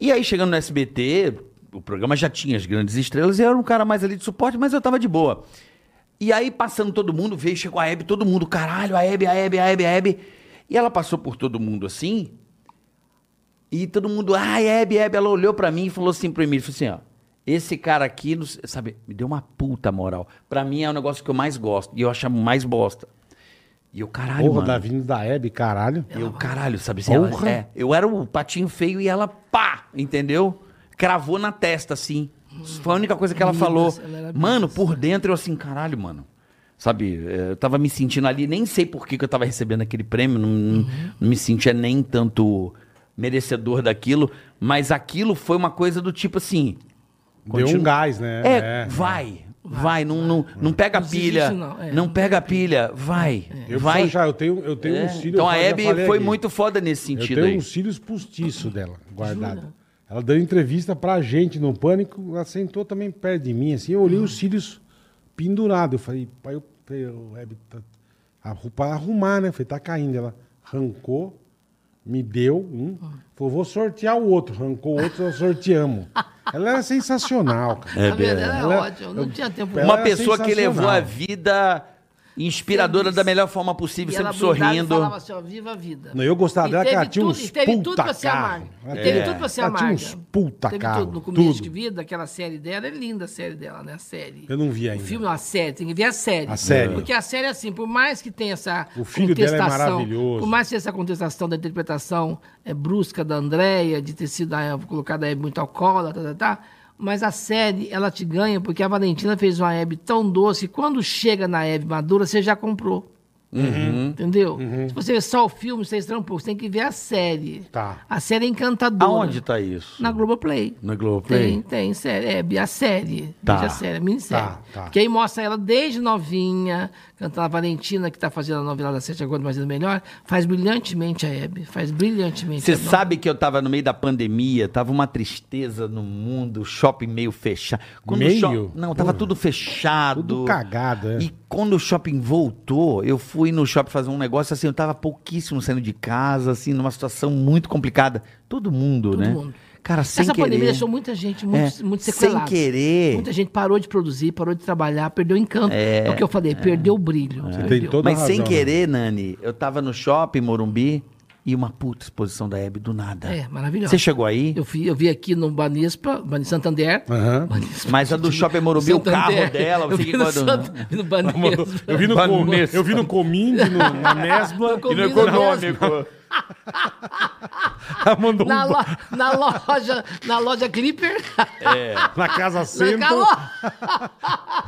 C: E aí, chegando no SBT, o programa já tinha as grandes estrelas, e eu era um cara mais ali de suporte, mas eu tava de boa. E aí, passando todo mundo, veio, chegou a Hebe, todo mundo, caralho, a Hebe, a Hebe, a Hebe, a Hebe. E ela passou por todo mundo assim, e todo mundo, ai, Hebe, Hebe, ela olhou pra mim e falou assim pro Emílio, falou assim, ó, esse cara aqui, sabe, me deu uma puta moral. Pra mim é o negócio que eu mais gosto, e eu acho mais bosta. E eu, caralho,
B: Porra,
C: mano.
B: da vinda da Hebe, caralho.
C: Eu, caralho, sabe assim? ela- é, eu era o patinho feio e ela, pá, entendeu? Cravou na testa, assim. Foi a única coisa que ela falou.
D: ela
C: Mano,
D: Midas,
C: por dentro eu assim, caralho, mano. Sabe, é, eu tava me sentindo ali, nem sei por que, que eu tava recebendo aquele prêmio, não, não- não me sentia nem tanto merecedor daquilo, mas aquilo foi uma coisa do tipo assim.
B: Deu um
C: continua-
B: gás, né?
C: É, vai, vai, não, não, não pega a
D: Não
C: pilha.
D: não, é.
C: não pega a pilha, vai.
B: Eu
C: vai.
B: já, eu tenho, eu tenho
C: É,
B: uns cílios.
C: então
B: eu
C: a Hebe foi
B: aqui.
C: muito foda nesse
B: Eu
C: sentido
B: tenho
C: aí.
B: uns cílios postiços dela, guardado. Ela deu entrevista pra gente no Pânico, ela sentou também perto de mim, assim, eu olhei os cílios pendurados. Eu falei, pai, eu falei, "Ô, Hebe, tá, pra arrumar, né? Eu falei, tá caindo. Ela arrancou, me deu um, falou, vou sortear o outro. Arrancou o outro, nós sorteamos. [laughs] Ela era sensacional, cara.
C: É,
D: a verdade é
B: ela-
D: ótima, eu não tinha tempo.
B: ela
C: Uma pessoa que levou a vida Inspiradora
D: Feliz.
C: da melhor forma possível,
D: E ela
C: sempre
D: brindava e
C: sorrindo.
D: falava assim, ó, viva a vida.
B: Não, eu gostava
D: E
B: dela que ela
D: teve
B: tinha
D: tudo-
B: uns
D: e teve tudo
B: puta
D: pra ser
B: carro.
D: amarga.
B: É.
D: Teve tudo pra ser
B: Ela tinha
D: amarga.
B: uns puta
D: teve
B: carro,
D: tudo. No começo
B: tudo.
D: de vida, aquela série dela, é linda a série dela, né? A série.
B: Eu não vi
D: O
B: ainda.
D: filme é uma série, tem que ver a série.
B: A série.
D: Porque a série é assim, por mais que tenha essa
B: O filho dela é
D: contestação,
B: maravilhoso.
D: por mais que tenha essa contestação da interpretação é, brusca da Andréia, de ter sido a, colocada a Hebe muito alcoólatra, tá, tá, tá, mas a série, ela te ganha porque a Valentina fez uma Hebe tão doce, que quando chega na Hebe madura, você já comprou.
B: Uhum.
D: Entendeu? Se você ver só o filme, você estranha um pouco. Você tem que ver a série.
B: Tá.
D: A série é encantadora.
C: Aonde tá isso?
D: Na Globoplay.
C: Na Globoplay?
D: Tem, tem, série. É, a série.
C: Tá.
D: Veja a série, a minissérie.
B: Tá, tá.
D: Que aí mostra ela desde novinha, cantando a Valentina, que tá fazendo a novela da Sete Agora Mais e Melhor, faz brilhantemente a Hebe. Faz brilhantemente.
C: Você sabe que eu tava no meio da pandemia, tava uma tristeza no mundo, o shopping meio fechado. Quando
B: Meio?
C: shop- Não, tava
B: Porra.
C: tudo fechado.
B: Tudo cagado, é.
C: E quando o shopping voltou, eu fui no shopping fazer um negócio assim, eu tava pouquíssimo saindo de casa, assim, numa situação muito complicada. Todo mundo,
D: Todo
C: né?
D: mundo.
C: Cara, sem
D: Essa
C: querer.
D: pandemia deixou muita gente muito,
C: É,
D: muito
C: sem
D: sequelada.
C: querer.
D: Muita gente parou de produzir, parou de trabalhar, perdeu o encanto. É, o que eu falei, perdeu o brilho.
B: Você
D: perdeu.
B: tem toda
C: Mas
B: a
C: sem
B: razão,
C: querer, Nani, eu tava no shopping Morumbi e uma puta exposição da Hebe do nada.
D: É, maravilhosa.
C: Você chegou aí?
D: Eu vi, eu vi aqui no Banespa, Banespa Santander. Banespa,
C: Mas a do Shopping Morumbi, o carro dela,
D: eu
C: você
D: vi
C: que
D: no,
C: quando-
D: Sant- vi no Banespa.
B: Eu vi no,
C: Mesbla.
B: eu vi no no, na Mesbla.
D: No
B: Ela mandou
D: Na,
B: um
D: lo- na loja, na loja Clipper.
B: na Casa
D: Na
B: Centro.
D: Caló.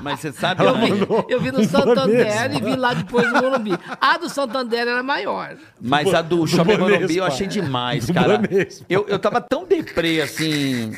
C: Mas você sabe,
D: Eu vi, eu vi no
B: um
D: Santander e vi lá depois no Morumbi. A do Santander era maior.
C: mas a do Shopping
B: Banespa.
C: Morumbi eu achei demais,
B: Do
C: cara.
B: Banespa.
C: Eu, eu tava tão deprê, assim...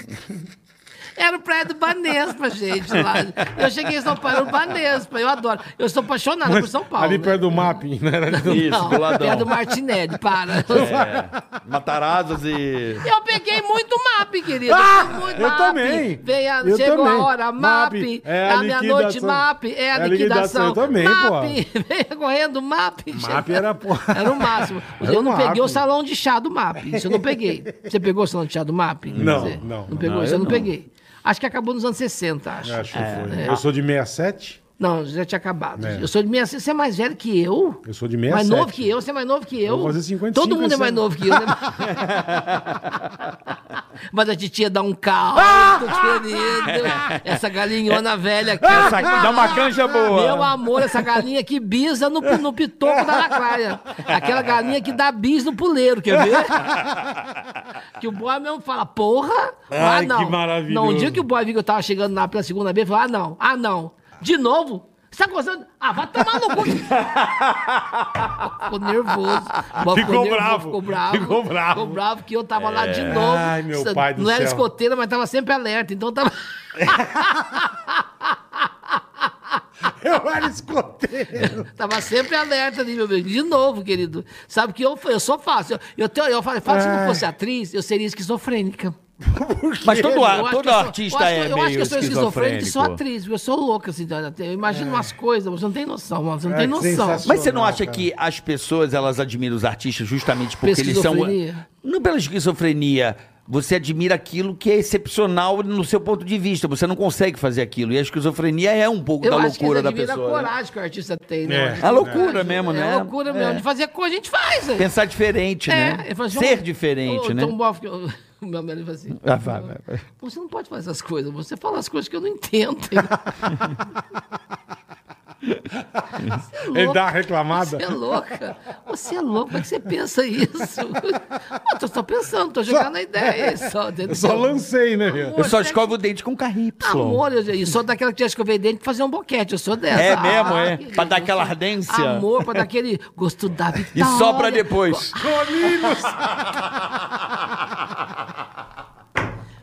D: Era o prédio do Banespa, gente. Lá. Eu cheguei em São Paulo, era o Banespa. Eu adoro. Eu sou apaixonada
B: Mas
D: por São Paulo.
B: Ali
D: né?
B: perto do mapping, né? Era ali-
C: Isso,
D: Não,
C: do ladão.
D: perto do Martinelli, para.
C: É, Matarazos e...
D: Eu peguei muito MAP, querido. Eu peguei muito
B: eu
D: MAP.
B: também.
D: Vem a-
B: Eu
D: chegou
B: também.
D: a hora,
B: MAP,
D: MAP.
B: é
D: É
B: a
D: a meia-noite,
B: liquidação.
D: MAP. É a
B: É a liquidação, eu também,
D: MAP. [laughs] Venha correndo, MAP.
B: MAP era, pô.
D: Era o máximo.
B: Era
D: eu não
B: MAP.
D: peguei o salão de chá do MAP. Isso eu não peguei. Você pegou o salão de chá do MAP?
B: Não, não.
D: Não pegou?
C: Não,
D: Isso
C: eu
D: eu não
C: não.
D: peguei. Acho que acabou nos anos 60, acho.
B: Acho que foi. Eu sou de 67.
D: Não, já tinha acabado.
B: É.
D: Eu sou de 66. Você é mais velho que eu?
B: Eu sou de
D: Mais
B: 67.
D: novo que eu? Você é mais novo que eu?
B: vou fazer 55
D: Todo mundo é mais novo que eu, né? [laughs] Mas a titia dá um caldo,
B: Ah!
D: querido. Essa galinhona velha aqui.
C: Essa, dá uma canja boa.
D: Meu amor, essa galinha que bisa no, no pitoco da lacraia. Aquela galinha que dá bis no puleiro, quer ver? [laughs] que o boy mesmo fala, porra,
B: Ai,
D: ah não.
B: que maravilhoso.
D: Não, um dia que o boy viu que eu tava chegando lá pela segunda vez, falou, ah não, ah não, de novo? Você tá gostando? Ah, vai tomar no cu. ficou nervoso. Boy
B: Ficou bravo,
D: Ficou bravo.
B: ficou bravo.
D: Ficou bravo que eu tava lá de novo.
B: Ai, meu pai do
D: Não era
B: céu.
D: escoteira, mas tava sempre alerta, então tava... [laughs]
B: Eu era escoteiro. [laughs]
D: Tava sempre alerta ali, meu bem. De novo, querido. Sabe que eu, eu sou fácil. Eu, eu, tenho- eu falo, falo, se eu não fosse atriz, eu seria esquizofrênica. [laughs]
C: Mas todo,
D: Eu
C: a- todo
D: eu sou-
C: artista
D: eu acho,
C: é
D: Eu
C: meio
D: acho que eu sou esquizofrênica e sou
C: esquizofrênico.
D: atriz, porque eu sou louca, assim. Eu imagino umas coisas, você não tem noção, mano. Você não
B: É,
D: tem noção.
C: Mas você não acha
B: cara.
C: que as pessoas, elas admiram os artistas justamente porque eles são... Não pela esquizofrenia. Você admira aquilo que é excepcional no seu ponto de vista. Você não consegue fazer aquilo. E a esquizofrenia é um pouco
D: Eu
C: da loucura da pessoa.
D: a
C: né?
D: coragem que o artista tem,
B: É.
D: né?
C: A loucura mesmo, né?
D: É a loucura mesmo. De fazer coisa, a gente faz.
C: Pensar diferente, né?
D: assim,
C: Ser
D: "Ô,
C: diferente, né?
D: Tom Boff, que eu- [laughs] o meu marido fala assim,
C: Ah, vai, vai, vai.
D: você não pode fazer essas coisas, você fala as coisas que eu não entendo. [laughs] É
B: Ele dá uma reclamada.
D: Você é louca. Você é louco. Como é que você pensa isso? [laughs] Eu tô só pensando, tô jogando a ideia. Só,
B: Eu só lancei, né, meu?
C: Eu só escovo o dente com KY.
D: Amor, eu, e sou daquela que tinha escovei dente pra fazer um boquete. Eu sou dessa.
C: É mesmo, é?
D: querido,
C: Pra dar aquela ardência?
D: Amor, pra dar aquele gosto da
C: E
D: vitória.
C: só pra depois.
B: Amigos!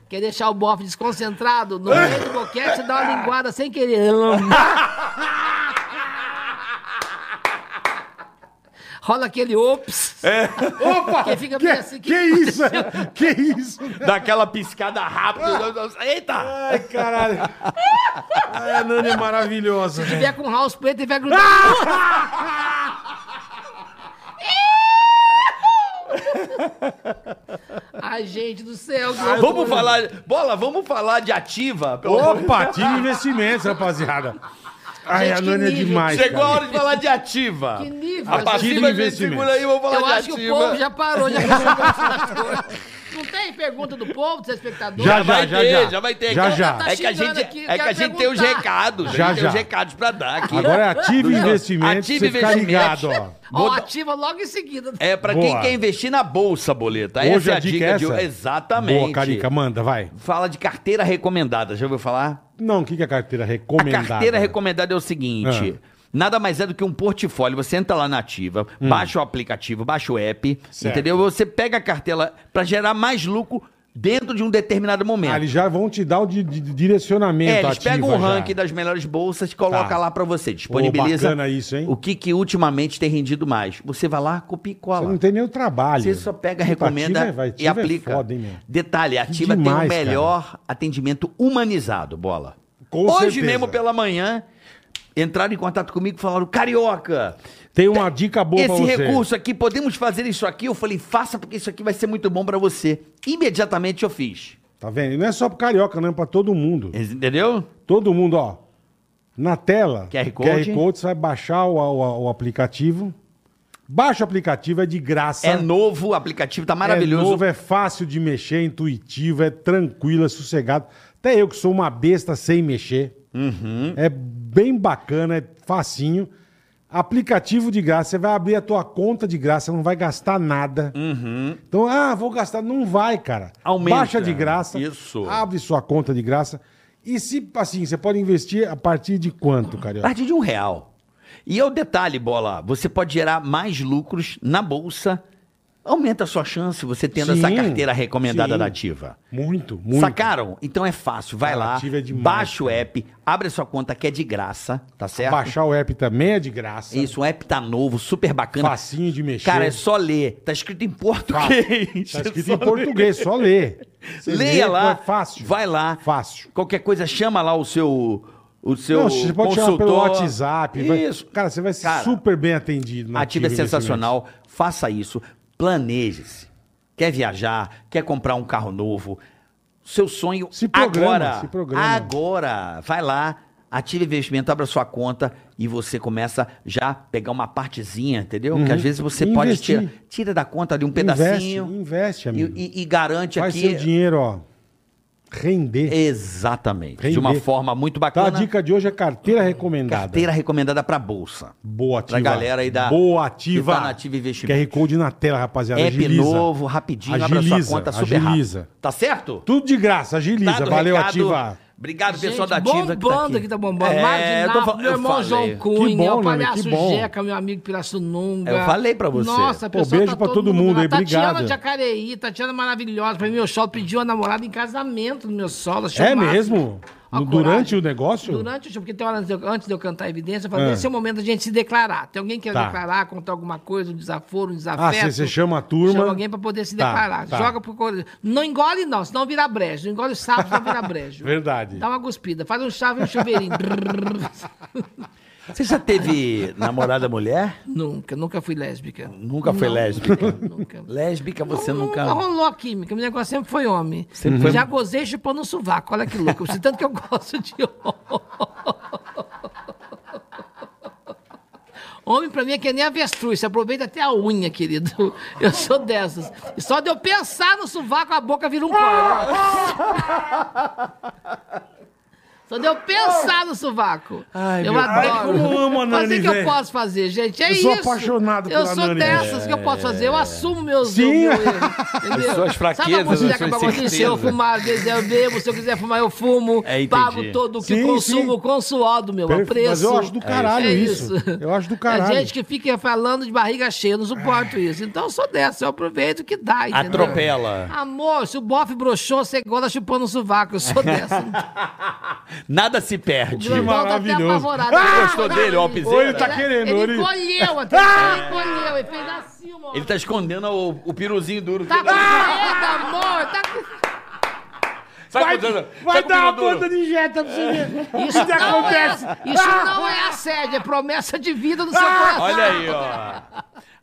D: Quer deixar o bofe desconcentrado? No meio do boquete, você dá uma linguada sem querer. [laughs] Rola aquele ops.
B: Opa!
D: Que fica
B: que,
D: assim,
B: que
D: que
B: isso? [laughs] Que isso?
C: Dá aquela piscada rápida. Eita!
B: Ai, caralho. Ai, a Nani é maravilhosa,
D: Se
B: velho.
D: tiver com house preto, ele vai [laughs] grudar. [laughs] Ai, gente do céu.
C: Vamos falar. Bola, vamos falar de ativa.
B: Opa, tive investimentos, rapaziada. Ai, a Nani é demais.
C: Chegou
B: cara.
C: a hora de falar de ativa.
D: Que nível,
C: A passiva
B: Ativa
C: gente
B: investimento.
C: segura aí, vamos falar
D: Eu
C: de
D: acho que o
C: ativa.
D: povo já parou, já começou Não tem pergunta do povo, do telespectador?
B: Já,
C: Já, vai
B: já,
C: ter,
B: já.
C: já, vai ter.
B: Já,
C: Cara,
B: já.
D: Tá
C: É que a gente,
D: aqui,
C: é que a gente tem os recados.
B: Já,
C: gente tem
B: já.
C: os recados pra dar aqui.
B: Agora é ativo
C: Dos-
B: investimento,
C: Ativa
B: você ligado, ó.
C: Vou
D: ativa logo em seguida.
C: É pra
B: Boa.
C: quem quer investir na bolsa, boleta.
B: Hoje
C: essa é
B: a dica
C: dica,
B: é
C: de. Exatamente.
B: Boa, Carica, manda, vai.
C: Fala de carteira recomendada, já ouviu falar?
B: Não, o que que é carteira
C: A
B: recomendada?
C: carteira recomendada é o seguinte.
B: Ah.
C: Nada mais é do que um portfólio. Você entra lá na Ativa, baixa o aplicativo, baixa o app,
B: Hum. Certo.
C: entendeu? Você pega a carteira pra gerar mais lucro dentro de um determinado momento.
B: Ah, eles já vão te dar o di- di- direcionamento
C: É, eles
B: ativa
C: pegam o
B: já.
C: ranking das melhores bolsas e coloca
B: Tá.
C: lá pra você. Disponibiliza
B: bacana isso, hein?
C: o que, que ultimamente tem rendido mais. Você vai lá, copia e cola.
B: Você não tem nem o trabalho.
C: Você só pega,
B: Puta,
C: recomenda
B: ativa é- vai,
C: e
B: ativa é
C: aplica.
B: foda, hein?
C: Detalhe, Ativa
B: demais,
C: tem o
B: cara.
C: melhor atendimento humanizado, bola.
B: Com
C: Hoje
B: certeza.
C: mesmo pela manhã, entraram em contato comigo e falaram: Carioca,
B: Tem uma dica boa pra
C: esse
B: você.
C: recurso aqui, podemos fazer isso aqui? Eu falei: faça, porque isso aqui vai ser muito bom pra você. Imediatamente eu fiz.
B: Tá vendo? E não é só pro carioca, não é pra todo mundo.
C: Entendeu?
B: Todo mundo, ó. Na tela,
C: QR Code.
B: você vai baixar o, o- o aplicativo. Baixa o aplicativo, é de graça.
C: É novo, o aplicativo tá maravilhoso.
B: É novo, é fácil de mexer, intuitivo, é tranquilo, é sossegado. Até eu que sou uma besta sem mexer.
C: Uhum.
B: É bem bacana, é facinho. Aplicativo de graça, você vai abrir a tua conta de graça, não vai gastar nada. Então, ah, vou gastar. Não vai, cara.
C: Uhum. Aumenta.
B: Baixa de graça.
C: Isso.
B: Abre sua conta de graça. E se, assim, você pode investir a partir de quanto,
C: A
B: Carioca?
C: partir de um real. E é o detalhe, bola, você pode gerar mais lucros na bolsa. Aumenta a sua chance você tendo essa
B: Sim,
C: carteira recomendada
B: sim.
C: da Ativa.
B: Muito, muito.
C: Sacaram? Então é fácil. Vai lá,
B: Ativa é demais,
C: baixa o app, abre a sua conta que é de graça, tá certo?
B: Baixar o app também é de graça.
C: Isso, o app tá novo, super bacana.
B: Facinho de mexer.
C: Cara, é só ler. Tá escrito em português.
B: Tá [laughs] escrito
C: É
B: em português, só lê. Você
C: Leia
B: lê,
C: lá.
B: É fácil.
C: Vai lá.
B: Fácil.
C: Qualquer coisa, chama lá o seu. O seu
B: Não, você pode chamar pelo
C: consultor.
B: WhatsApp. vai-
C: Isso.
B: Cara, você vai ser
C: Cara,
B: super bem atendido. na
C: Ativa é
B: Ativa
C: sensacional. Faça isso. Planeje-se. Quer viajar? Quer comprar um carro novo? Seu sonho
B: Se programa,
C: agora.
B: se programa.
C: Agora. Vai lá. Ative investimento, abra sua conta e você começa já a pegar uma partezinha, entendeu? Que às vezes você pode
B: Uhum. Investir.
C: tirar. Tira da conta de um
B: Investe,
C: pedacinho.
B: investe,
C: e,
B: amigo.
C: e- e garante
B: Faz
C: aqui.
B: seu dinheiro, ó, render.
C: Exatamente. De
B: Render.
C: uma forma muito
B: Tá, a
C: bacana.
B: dica de hoje é carteira recomendada.
C: Carteira recomendada para bolsa.
B: Boa ativa.
C: Pra galera aí da-
B: Boa ativa.
C: que tá na Ativa Investimento.
B: QR Code na tela, rapaziada.
C: App
B: agiliza.
C: novo, rapidinho, abre a
B: Agiliza,
C: sua conta super
B: agiliza.
C: rápido. Tá certo?
B: Tudo de graça, agiliza.
C: Dado
B: Valeu,
C: recado.
B: ativa.
C: Obrigado,
D: Gente,
C: pessoal da Ativa.
D: bombando aqui, tá bombando.
C: É,
D: Nápoles,
C: fal-
D: meu
C: eu
D: irmão
C: falei.
D: João Cunha,
B: bom,
D: o
B: Nani,
D: palhaço
B: que bom.
D: Jeca, meu amigo Pirassununga.
C: Eu falei pra você.
D: Nossa,
B: Pô, beijo
D: tá
B: pra todo
D: mundo
B: mundo aí,
D: Tatiana
B: obrigado.
D: de Jacareí, Tatiana maravilhosa. Pra mim, meu show pediu a namorada em casamento no meu solo.
B: É mesmo? No- durante
D: coragem.
B: o negócio?
D: Durante o show, porque tem hora antes de eu, cantar a evidência, eu falei,
B: Ah.
D: esse é o momento da gente se declarar. Tem alguém que quer
B: Tá.
D: declarar, contar alguma coisa, um desaforo, um
B: Ah,
D: desafeto.
B: você chama a turma.
D: Chama alguém pra poder se
B: Tá,
D: declarar.
B: tá.
D: Joga pro Não engole, não, senão vira brejo. Não engole o sapo, senão vira [laughs] brejo.
B: Verdade.
D: Dá uma cuspida. Faz um chave e um chuveirinho. [laughs] [laughs]
C: Você já teve namorada mulher?
D: nunca, nunca fui lésbica.
C: Nunca foi
D: Não,
C: lésbica?
D: Nunca.
C: Lésbica você
D: Não-
C: nunca...
D: Nunca rolou a química. Meu negócio sempre foi homem.
C: Sempre foi-
D: Já gozei chupando o sovaco. Olha que louco. Eu sei tanto que eu gosto de Homem pra mim é que nem avestruz, você aproveita até a unha, querido. Eu sou dessas. E só de eu pensar no sovaco, a boca vira um corno. Só de eu pensar no sovaco.
C: Ai,
D: eu
C: meu
D: adoro.
B: Ai, como eu amo a
D: Mas
B: Nani,
D: o que eu posso fazer, gente? É
B: Eu
D: isso.
B: sou apaixonado
D: Eu
B: pela
D: sou
B: Nani.
D: dessas que eu posso fazer. Eu assumo meus
B: Sim.
D: meu erro, [laughs] entendeu?
C: As suas fraquezas,
D: Sabe a música que de Se eu fumar, às vezes eu bebo. Se eu quiser fumar, eu fumo.
C: É,
D: pago todo o que
B: Sim,
D: consumo
B: sim.
D: com suor do meu
B: Perfeito,
D: preço.
B: mas eu acho do caralho
D: É
B: isso. Eu acho do caralho.
D: É gente que fica falando de barriga cheia, eu não suporto isso. Então eu sou dessa, eu aproveito o que dá, entendeu?
C: Atropela.
D: Amor, se o bofe broxou, você gosta chupando o sovaco. Eu sou [laughs] dessa.
C: Nada se perde.
D: Tá até
B: maravilhoso.
D: apavorado.
C: Ah, gostou dele, ó, o piseira?
B: Ô, ele tá querendo,
D: Ele
B: ele-
D: encolheu, até ele encolheu, ele fez assim, amor.
C: Ele tá escondendo o, o piruzinho duro.
D: Tá com medo, amor, tá com...
B: Vai, vai dar uma ponta de injeta pra você ver.
D: Isso
B: que
D: não,
B: acontece.
D: é, isso não é assédio, é promessa de vida no seu coração.
C: Olha aí, ó.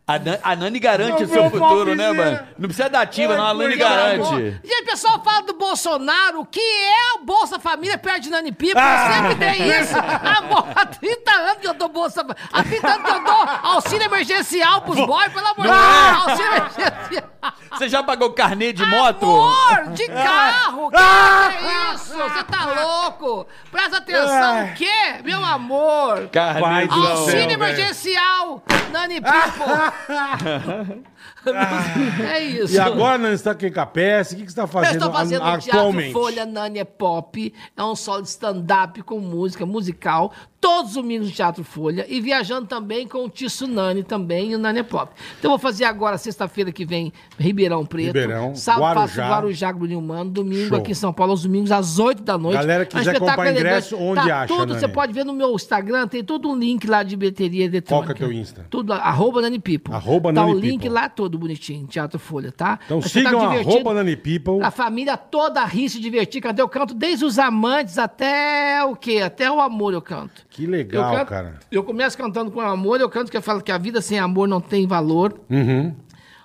C: A, a Nani garante
B: Não
C: o seu futuro, né, mano? Não precisa da ativa, não. A Nani garante.
D: Gente, o pessoal fala do Bolsonaro, o que é o Bolsa Família perto de Nani Pipa? Eu sempre dei [laughs] isso. Amor, há 30 anos que eu dou Bolsa Há 30 anos que eu dou auxílio emergencial pros boys, pelo amor de Deus. Auxílio emergencial.
C: Você já pagou carnê de moto?
D: Amor, de carro! Que é isso? Você tá louco? Presta atenção, o quê? Meu amor!
C: Carnê
B: Pai
C: de
B: do
C: moto.
B: céu.
D: Auxílio
B: velho.
D: emergencial! Nani Pipo! [laughs] [laughs] é isso.
B: E agora, Nani, você tá aqui com a peça? O que, que você tá
D: Eu
B: fazendo,
D: estou fazendo
B: a-
D: o Teatro? Folha Nani é Pop. É um solo de stand-up com música, musical. Todos os domingos no Teatro Folha. E viajando também com o Tsunami também e o Nani é Pop. Então eu vou fazer agora, sexta-feira que vem, Ribeirão Preto.
B: Ribeirão,
D: Sábado faço
B: Guarujá.
D: Guarujá, Bruninho Mano. Domingo
B: Show.
D: aqui em São Paulo, aos domingos, às 8 da noite.
B: Galera que quiser comprar ingresso,
D: elegante.
B: onde
D: tá
B: acha,
D: tudo,
B: Nani?
D: Você pode ver no meu Instagram, tem todo um link lá de bilheteria eletrônica.
B: Qual que é teu Insta?
D: Tudo, arroba Nani People.
B: Arroba
D: tá
B: Nani
D: o link
B: People.
D: lá todo bonitinho, Teatro Folha, tá?
B: Então
D: Mas tá
B: sigam
D: divertido.
B: arroba Nani People.
D: A família toda ri se divertir, cantar. Eu canto desde os amantes até o quê? Até o amor eu canto.
B: Que legal,
D: eu canto-
B: cara.
D: Eu começo cantando com amor, eu canto que eu falo que a vida sem amor não tem valor.
B: Uhum.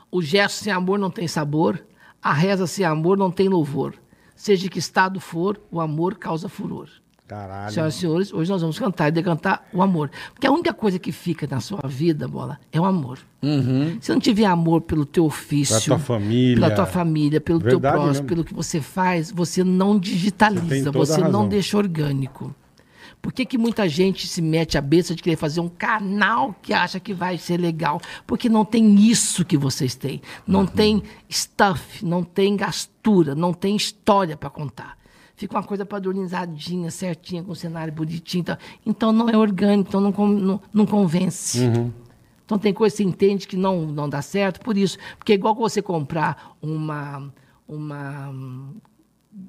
D: O gesto sem amor não tem sabor. A reza sem amor não tem louvor. Seja que estado for, o amor causa furor.
B: Caralho.
D: Senhoras e senhores, hoje nós vamos cantar e decantar o amor. Porque a única coisa que fica na sua vida, bola, é o amor. Se não tiver amor pelo teu ofício,
B: Uhum. Pela tua família.
D: pela tua família, pelo
B: Verdade
D: teu próximo,
B: mesmo.
D: pelo que você faz, você não
B: Você
D: digitaliza, você
B: razão.
D: não deixa orgânico. Por que, que muita gente se mete a besta de querer fazer um canal que acha que vai ser legal? Porque não tem isso que vocês têm. Não
B: Uhum.
D: tem stuff, não tem gastura, não tem história para contar. Fica uma coisa padronizadinha, certinha, com um cenário bonitinho. Então, então não é orgânico, então não, não, não convence.
B: Uhum.
D: Então tem coisa que você entende que não, não dá certo por isso. Porque é igual que você comprar uma, uma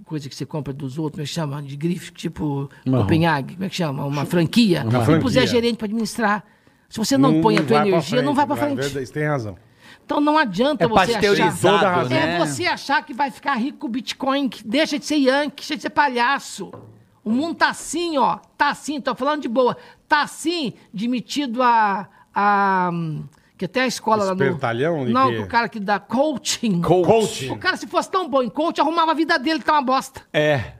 D: coisa que você compra dos outros, como é que chama? De grife, tipo Copenhague, como é que chama? Uma franquia.
B: Uma
D: e
B: franquia.
D: puser gerente para administrar. Se você não, põe a tua energia, não vai para frente.
B: verdade, Você tem razão.
D: Então não adianta
C: É
D: você achar...
B: razão.
C: né?
D: É você achar que vai ficar rico com Bitcoin, que deixa de ser Yankee, deixa de ser palhaço. O mundo tá assim, ó. Tá assim, tô falando de boa. Tá assim, demitido a. a que até a escola lá no.
B: Espertalhão de
D: Não,
B: quê?
D: o cara que dá coaching.
B: Coaching.
D: O cara, se fosse tão bom em coach, arrumava a vida dele que tá uma bosta.
C: É.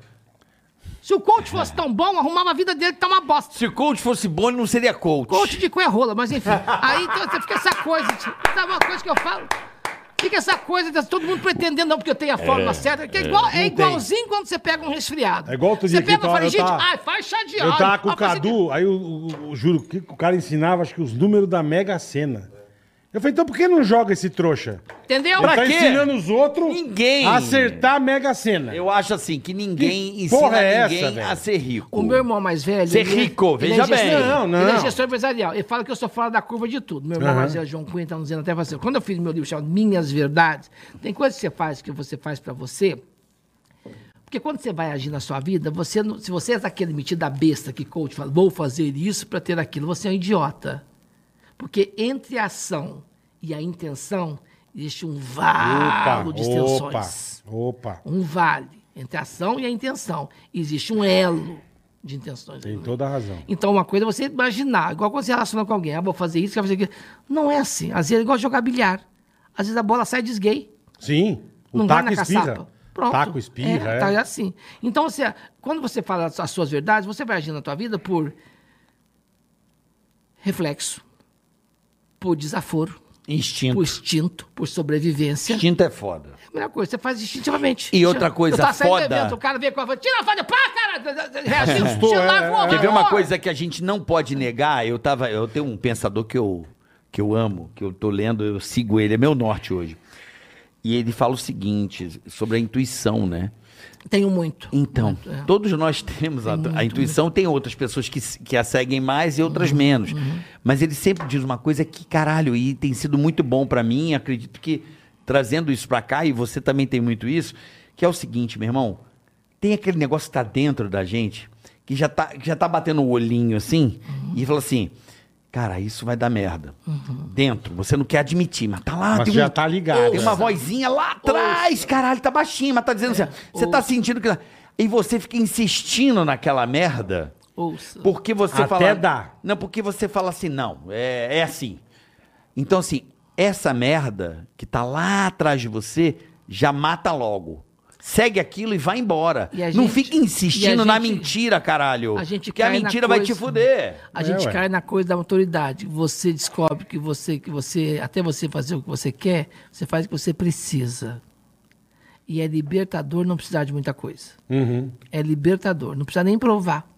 D: Se o coach fosse tão bom, arrumava a vida dele que tá uma bosta.
C: Se o coach fosse bom, ele não seria coach.
D: Coach de cu é rola, mas enfim. Aí então, você fica essa coisa. tipo, Sabe uma coisa que eu falo? Fica essa coisa de todo mundo pretendendo, não, porque eu tenho a forma certa. Que é, igual, é igualzinho quando você pega um resfriado.
B: É igual outro dia
D: Você
B: que
D: pega
B: eu
D: e fala,
B: tava- eu
D: gente,
B: tava-
D: ai, faz chá de
B: Eu
D: alho.
B: tava com o
D: Ah, faz aqui.
B: Cadu, aí o, o- o- juro, que o cara ensinava, acho que os números da Mega Sena. Eu falei, então por que não joga esse trouxa?
D: Entendeu?
B: Ele tá
C: quê?
B: ensinando os outros
C: Ninguém.
B: a acertar a Mega Sena.
C: Eu acho assim, que ninguém
B: Que
C: ensina
B: porra é
C: ninguém
B: essa, velho?
C: a ser rico.
D: O meu irmão mais velho.
C: Ser
D: ele é-
C: rico,
D: ele
C: veja
D: é gestor-
C: bem.
B: Não, não.
D: Ele é gestor empresarial. Ele fala que eu sou fora da curva de tudo. Meu irmão
B: Aham.
D: mais velho, João Cunha, tá nos dizendo até você. Quando eu fiz meu livro chamado Minhas Verdades, tem coisas que você faz que você faz pra você. Porque quando você vai agir na sua vida, você não- se você é daquele metido da besta que coach fala, vou fazer isso pra ter aquilo, você é um idiota. Porque entre a ação e a intenção existe um valo de
B: opa,
D: extensões
B: opa.
D: um vale entre a ação e a intenção. Existe um elo de intenções.
B: Tem toda a razão.
D: Então, uma coisa é você imaginar, igual quando você relaciona com alguém, ah, vou fazer isso, quero fazer aquilo. Não é assim. Às vezes é igual jogar bilhar. Às vezes a bola sai desgay.
B: Sim. O
D: Não vai
B: taco
D: na
B: espirra.
D: caçapa. Pronto.
B: Taco espirra, é.
D: Tá assim. Então, você, quando você fala as as suas verdades, você vai agir na tua vida por reflexo, por desaforo,
C: Instinto.
D: por instinto, por sobrevivência.
C: Instinto é foda.
D: A melhor coisa, você faz instintivamente.
C: E outra coisa
D: Eu saindo do
C: foda-
D: evento, o cara veio com a foto, tira a foto, pá, cara, reagiu, [laughs]
B: é, é.
C: Quer ver uma coisa que a gente não pode negar? Eu tava, eu tenho um pensador que eu que eu amo, que eu tô lendo, eu sigo ele, é meu norte hoje. E ele fala o seguinte sobre a intuição, né?
D: Tenho muito.
C: Então,
D: Muito, é.
C: todos nós temos a, a intuição, tem outras pessoas que, que a seguem mais e outras
D: Uhum,
C: menos. Mas ele sempre diz uma coisa que, caralho, e tem sido muito bom pra mim, acredito que trazendo isso pra cá, e você também tem muito isso, que é o seguinte, meu irmão, tem aquele negócio que tá dentro da gente, que já tá, que já tá batendo o olhinho assim,
D: Uhum.
C: e fala assim, cara, isso vai dar merda. Dentro, você não quer admitir, mas tá lá,
B: Mas
C: tem
B: já
C: um-
B: tá ligado.
C: tem uma vozinha lá atrás, caralho, tá baixinho, mas tá dizendo assim, você tá sentindo que... E você fica insistindo naquela merda,
D: Ouça.
C: porque você
B: Até
C: fala...
B: dá.
C: Não, porque você fala assim, não, é, é assim. Então, assim, essa merda que tá lá atrás de você já mata logo. Segue aquilo e vai embora.
D: E
C: Não
D: gente-
C: fica insistindo
D: a
C: na
D: gente-
C: mentira, caralho.
D: a gente
C: que a mentira vai te fuder.
D: A
B: É,
D: gente
B: ué.
D: cai na coisa da autoridade. Você descobre que você, que você, até você fazer o que você quer, você faz o que você precisa. E é libertador não precisar de muita coisa.
B: Uhum.
D: É libertador, não precisa nem provar.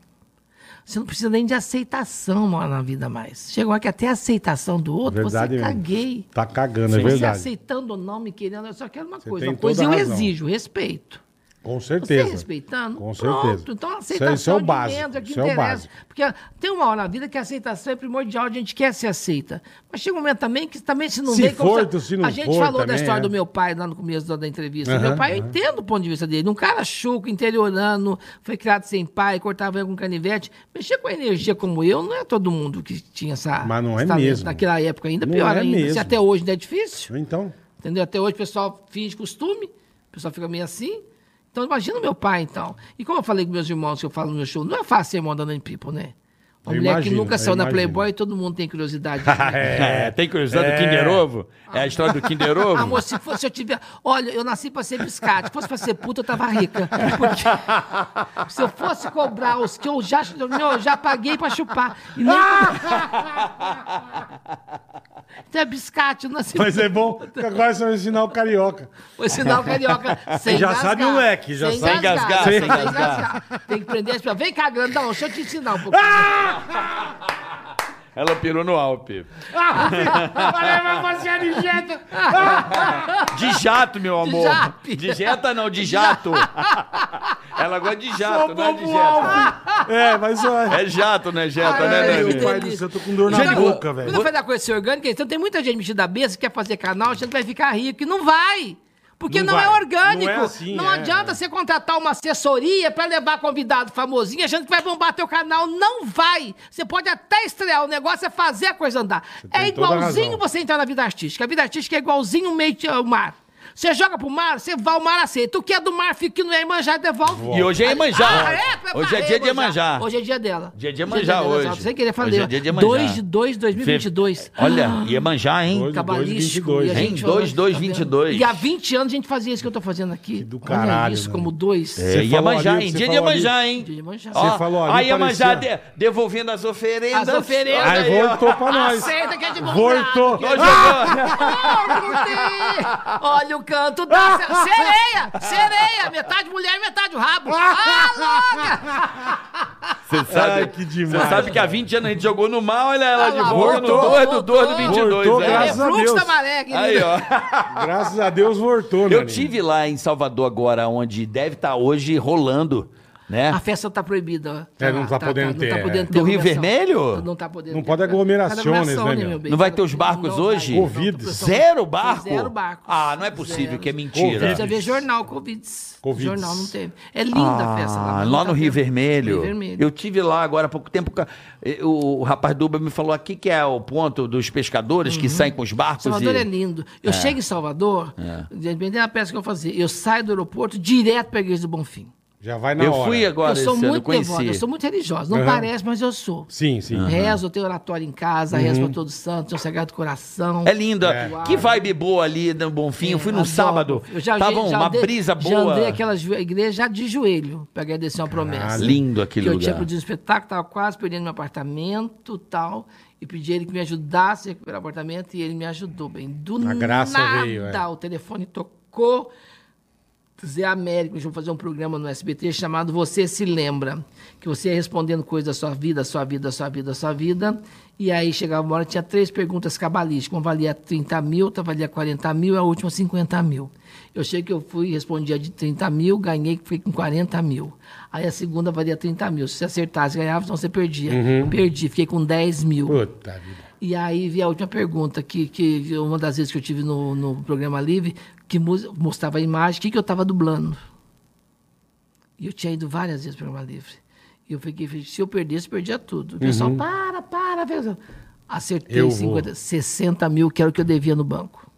D: Você não precisa nem de aceitação na na vida mais. Hora que até a aceitação do outro,
B: Verdade
D: você caguei.
B: Tá cagando, é
D: Você
B: verdade.
D: aceitando ou não, me querendo, eu só quero uma
B: Você
D: coisa. Uma coisa eu
B: razão.
D: exijo, respeito.
B: Com
D: Você
B: certeza.
D: respeitando,
B: Com
D: pronto.
B: certeza.
D: Então a
B: Isso é-
D: aceitação
B: isso é básico,
D: dentro é que
B: isso é
D: interessa.
B: básico.
D: Porque tem uma hora na vida que a aceitação é primordial, a gente quer ser aceita. Mas chega um momento também que também se não
B: Se
D: como
B: for,
D: se-
B: tu- se não
D: A gente
B: for
D: falou da
B: também,
D: história
B: é.
D: do meu pai lá no começo da, da entrevista.
B: Aham,
D: meu pai, eu
B: aham.
D: entendo o ponto de vista dele. Um cara chuco, interiorano, foi criado sem pai, cortava unha com canivete. Mexer com energia como eu, não é todo mundo que tinha essa.
B: Mas não é mesmo.
D: Naquela época ainda,
B: Não
D: pior
B: é
D: ainda. Se
B: mesmo.
D: até hoje ainda é difícil.
B: Então,
D: Entendeu? Até hoje o pessoal finge costume, o pessoal fica meio assim. Então imagina meu pai, então. E como eu falei com meus irmãos que eu falo no meu show, não é fácil ser Nani People, né? Uma
B: Eu
D: mulher
B: imagino,
D: que nunca saiu na. Playboy, todo mundo tem curiosidade. de [laughs] ver.
C: É, tem curiosidade do Kinder Ovo? É a história do Kinder Ovo?
D: Amor, se, fosse, se eu tiver. Olha, eu nasci pra ser biscate. Se fosse pra ser puta, eu tava rica. Porque [laughs] se eu fosse cobrar os que eu já, meu, eu já paguei pra chupar. E nem... [laughs] então é biscate, eu nasci
B: mas é bom que agora você vai ensinar o carioca.
D: Vou ensinar o carioca sem
B: Já
D: engasgar.
B: sabe o leque, já
D: sem
B: sabe.
C: engasgar,
D: sem
C: sem
D: engasgar. Tem que prender as pessoas. Vem cá, grandão, deixa eu te ensinar um pouco.
C: Ela pirou no Alpe.
B: Olha, vai a dieta.
C: De jato, meu amor.
D: jape.
C: De jeta não, de jato. Ela gosta de jato, não é de jeta.
B: É, mas olha.
C: É jato, não é jeta, né,
D: Ai,
C: Nani?
D: meu
B: Pai do céu, eu tô com dor na
D: Então,
B: boca, velho.
D: Quando eu fazer coisa orgânica, então tem muita gente metida besta que quer fazer canal achando que vai ficar rico. E não vai. Porque
B: Não
D: não, é orgânico.
B: Não é assim, é,
D: adianta você contratar uma assessoria pra levar convidado famosinho achando que vai bombar teu canal. Não vai. Você pode até estrear. O negócio é fazer a coisa andar. É igualzinho você entrar na vida artística. A vida artística é igualzinho o meio ao mar. Você joga pro mar, você vai, o mar aceita. O que é do mar fica que não é Iemanjá, devolve.
C: E hoje é Iemanjá.
D: Ah, é?
C: Hoje é dia de Iemanjá.
D: Hoje é dia dela.
C: Dia de Iemanjá
D: dela,
C: hoje.
D: exato. Sem querer falar.
C: Hoje é dia de Iemanjá.
D: 2 de 2 de 2022.
C: Olha, Iemanjá, hein?
B: Dois-
D: Cabalístico.
B: 2,22,
D: e a
C: hein?
D: gente-
C: 2, 2,
D: tá vendo?
C: 22.
D: E há 20 anos a gente fazia isso que eu tô fazendo aqui.
B: do
D: Olha
B: caralho,
D: isso,
B: né?
D: como dois.
C: É,
B: Você falou
C: Iemanjá,
B: ali,
C: hein? Dia de. Iemanjá, hein?
D: Dia de Iemanjá.
B: Você falou ali,
C: A Iemanjá devolvendo as oferendas.
D: As oferendas.
C: Olha
B: Aí voltou pra nós.
D: Aceita que é de bom
B: Voltou.
D: que é [laughs] Olha o canto da se- sereia! Sereia! Metade mulher, metade o rabo. [laughs] Ah,
C: Você sabe,
B: Ai, que demais.
C: Você sabe que há 20 anos a gente jogou no mal, olha ela de
D: Ah
C: volta no
B: voltou.
C: 2 do 2 do
D: Voltou.
C: 22.
B: Voltou,
C: é.
D: louca! É
B: graças a
D: fluxo
B: Deus.
D: da maré, querido.
C: Aí, ó. [laughs]
B: Graças a Deus voltou,
C: Eu tive lá em Salvador agora, onde deve estar hoje rolando, né?
D: A festa tá proibida.
B: É, não tá podendo ter,
D: Não tá
B: é.
D: podendo ter
C: Do Rio. Vermelho?
D: Não tá podendo
B: Não
D: ter.
B: pode aglomerações,
D: Aglomeração,
B: né, meu?
D: bem?
C: Não vai ter os barcos
D: Não
C: hoje?
B: Covid.
C: Zero barco?
D: Zero barcos.
C: Ah, não é possível,
D: Zero.
C: que é mentira.
D: Precisa ver jornal, Covid.
B: Covid.
D: Jornal não teve. É linda a festa lá.
C: Ah, lá
D: tá
C: no Rio. Vermelho.
D: Rio Vermelho.
C: Eu tive lá agora há pouco tempo. eh, O, rapaz do Uber me falou aqui que é o ponto dos pescadores que saem com os barcos.
D: Salvador
C: e...
D: é lindo. Eu chego em Salvador, dependendo da peça que eu fazer, eu saio do aeroporto direto para a Igreja do Bonfim.
B: Já vai na
C: Eu
B: hora.
C: fui agora
D: eu sou
C: esse ano,
D: muito
C: conheci.
D: devota, eu sou muito religiosa. Não
B: Aham.
D: parece, mas eu sou.
B: Sim, sim.
D: Rezo, eu tenho oratório em casa, rezo para todos os santos, tenho o Sagrado Coração.
C: É linda.
B: É.
C: Que vibe boa ali no Bonfim. eu fui no
D: Adoro.
C: sábado.
D: Eu já,
C: Tava
D: já
C: uma
D: andei-
C: brisa
D: Já
C: boa.
D: andei aquela igreja já de joelho para agradecer uma promessa.
C: lindo aquele
D: que eu
C: lugar.
D: tinha produzido um espetáculo, estava quase perdendo meu apartamento tal. E pedi a ele que me ajudasse a recuperar o apartamento e ele me ajudou bem. Do
B: A graça
D: nada,
B: veio, é.
D: o telefone tocou. Zé Américo, eles vão fazer um programa no SBT chamado Você Se Lembra, que você ia respondendo coisas da sua vida, sua vida, sua vida, sua vida, e aí chegava uma hora, tinha três perguntas cabalísticas, uma valia 30 mil, outra valia 40 mil, e a última 50 mil. Eu cheguei que eu fui e respondi a de 30 mil, ganhei, fiquei com 40 mil. Aí a segunda valia 30 mil, se você acertasse, ganhava, senão você perdia. Perdi, fiquei com 10 mil.
B: Puta vida.
D: E aí vi a última pergunta, que, que uma das vezes que eu tive no, no programa Livre, que mostrava a imagem, o que, que eu estava dublando. E eu tinha ido várias vezes no programa Livre. E eu fiquei, se eu perdesse, perdia tudo. O pessoal, para, para. para. Acertei
B: Uhum. Eu vou.
D: 50, 60 mil, que era o que eu devia no banco.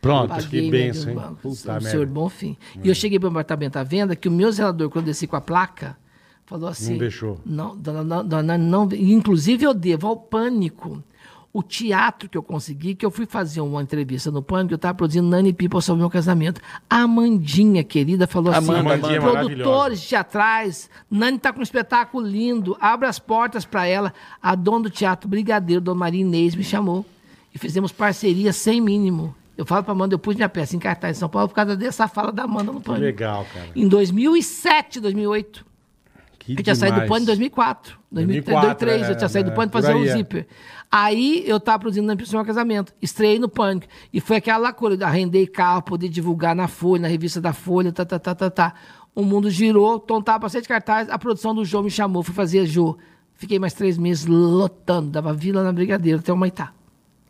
C: Pronto.
D: Paguei
B: que benção, hein?
D: banco.
B: Puta
D: o senhor Bonfim. E eu cheguei para o apartamento à venda, que o meu zelador, quando eu desci com a placa, falou assim...
B: Não deixou.
D: Não, dona, não, dona, não, inclusive eu devo ao pânico. O teatro que eu consegui, que eu fui fazer uma entrevista no Pânico, eu estava produzindo Nani People sobre o meu casamento. A Amandinha, querida, falou assim:
F: Amanda,
B: é
D: produtores teatrais, Nani está com um espetáculo lindo, abre as portas para ela. A dona do Teatro Brigadeiro, Dona Maria Inês, me chamou. E fizemos parceria sem mínimo. Eu falo para Amanda, eu pus minha peça em cartaz em São Paulo por causa dessa fala da Amanda no
B: Que
D: Pânico.
B: legal, cara.
D: Em 2007, 2008.
B: Que
D: Eu tinha saído do
B: demais.
D: Pânico em 2004. 2003,
B: 2004,
D: 2003, eu
B: é,
D: tinha saído do
B: é,
D: Pânico
B: por
D: fazer
B: aí,
D: o
B: é.
D: Aí eu tava produzindo na Impressão Casamento. Estreiei no Pânico. E foi aquela loucura de arrendei carro, poder divulgar na Folha, na revista da Folha, tá, tá, tá, tá, tá. O mundo girou, Tom tava pra ser de cartaz, a produção do Jô me chamou, fui fazer Jô. Fiquei mais três meses lotando, dava vila na Brigadeiro, até uma Itá.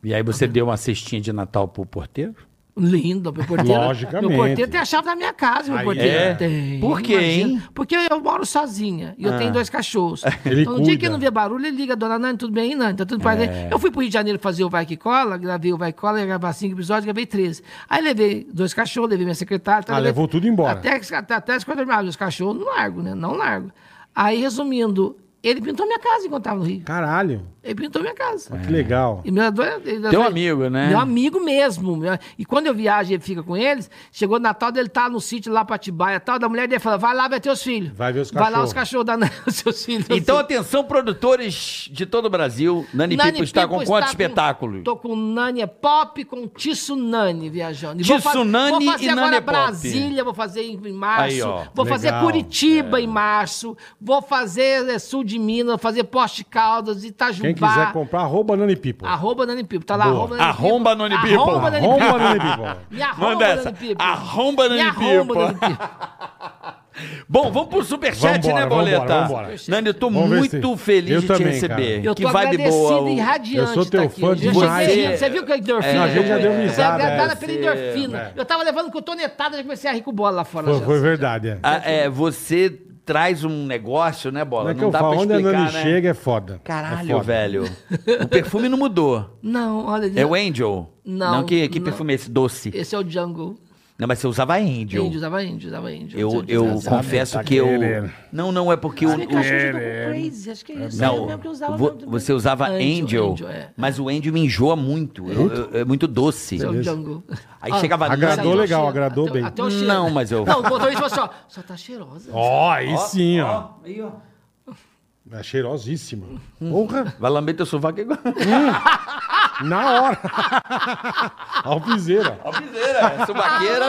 C: E aí você deu uma cestinha de Natal pro porteiro?
D: Lindo, meu porteiro.
B: Logicamente.
D: Meu porteiro tem a chave da minha casa, meu
B: Aí
D: porteiro.
C: é?
D: Tem.
C: Por quê,
D: imagina.
C: hein?
D: Porque eu moro sozinha e eu tenho dois cachorros. [laughs]
B: Ele
D: então, no dia que
B: cuida.
D: não vê barulho, ele liga, dona Nani, tudo bem, Nani? Tá tudo bem? Eu fui pro Rio de Janeiro fazer o Vai Que Cola, gravei o Vai Que Cola, ia gravar cinco episódios, gravei 13. Aí levei dois cachorros, levei minha secretária. tá,
B: Ah,
D: levei-
B: levou tudo embora.
D: Até, até, até as coisas terminadas. Os cachorros não largo, né? Não largo. Aí, resumindo, ele pintou minha casa enquanto tava no Rio.
B: Caralho.
D: Ele pintou minha casa.
B: Que legal.
D: E meu ele-
C: Teu amigo, né?
D: Meu amigo mesmo. meu- E quando eu viajo e ele fica com eles, chegou Natal, ele tá no sítio lá pra Atibaia tal, da mulher dele fala, vai lá ver teus filhos.
B: Vai ver os
D: Vai lá
B: cachorros.
D: os cachorros da [laughs] os seus filhos.
C: Então, atenção, produtores de todo o Brasil. Nani,
D: Nani
C: Pipo está
D: Pipo
C: com quantos espetáculos?
D: Tô com Nani é Pop, com Tsunami viajando. E vou fa-
C: Tsunami
D: Vou fazer
C: e
D: agora
C: Nani é Pop.
D: Brasília, vou fazer em, março.
C: Aí, ó.
D: vou fazer
B: Legal.
D: Curitiba em março. Vou fazer eh, sul de Minas, vou fazer Poste Caldas, Itajubá.
B: Quem quiser comprar, arroba Nani People.
D: Arroba Nani Pipo. Tá lá,
B: Boa.
D: arroba Nani Pipo.
C: Arromba Nani Pipo.
D: Arromba Nani
B: Arroba
D: Pipo.
B: Nani People. [laughs]
D: Me arromba,
C: Manda essa.
D: Nani Pipo.
C: Arromba Nani
D: Me arromba,
C: Pipo.
D: Nani Pipo. [laughs]
C: Bom, vamos pro superchat,
B: Vambora,
C: né, Boleta?
B: vambora, vambora.
C: Nani, eu tô
B: Vamos
C: muito
B: se-
C: feliz
B: Eu
C: de
B: também,
C: te receber.
B: cara.
D: Eu
C: que
D: tô
C: vibe
D: agradecido
C: boa.
D: e radiante
B: Eu sou
D: de
B: teu
D: tá aqui
B: fã.
D: Eu
B: demais.
D: cheguei. Você viu que a endorfina?
B: Não, a gente já deu risada,
D: Você agradada
B: é.
D: pela endorfina.
B: É.
D: Eu tava levando cotonetada, já comecei a rir com bola lá fora.
B: Foi verdade, é.
C: Ah, é, você traz um negócio, né, Bola?
B: Não é que
C: não
B: eu
C: dá
B: falo,
C: pra
B: onde a
C: explicar,
B: Nani
C: né?
B: chega é foda. É
C: Caralho,
B: foda.
C: velho. O perfume não mudou.
D: Não, olha...
C: É o Angel?
D: Não,
C: que, que
D: não.
C: perfume é esse? Doce.
D: Esse é o Jungle.
C: Não, mas você usava Angel.
D: Índio, usava índio, usava índio.
C: Eu,
D: Usava
C: eu
D: índio.
C: confesso
B: tá
C: que eu.
B: querendo.
C: Não, não, é porque o.
D: Ah,
B: É,
D: crazy, acho que é isso.
C: Não,
D: Eu mesmo que usava
C: vo-
D: mesmo.
C: você usava Angel,
D: Angel, Angel, é.
C: mas o Angel me enjoa muito. Eu- eu- é muito doce.
D: É o Jungle.
C: Aí chegava a
B: Agradou legal,
D: cheiro,
B: agradou
D: até-
B: bem.
D: Até o cheiro.
C: Não, mas eu-
D: Não, o motorista falou assim, ó, só tá cheirosa.
B: Ó, aí sim, ó.
C: Aí, ó.
B: É cheirosíssima. Porra,
C: Vai lamber teu sovaco igual. [laughs]
B: na hora. [laughs] Alpizeira.
C: Alpizeira, subaqueira.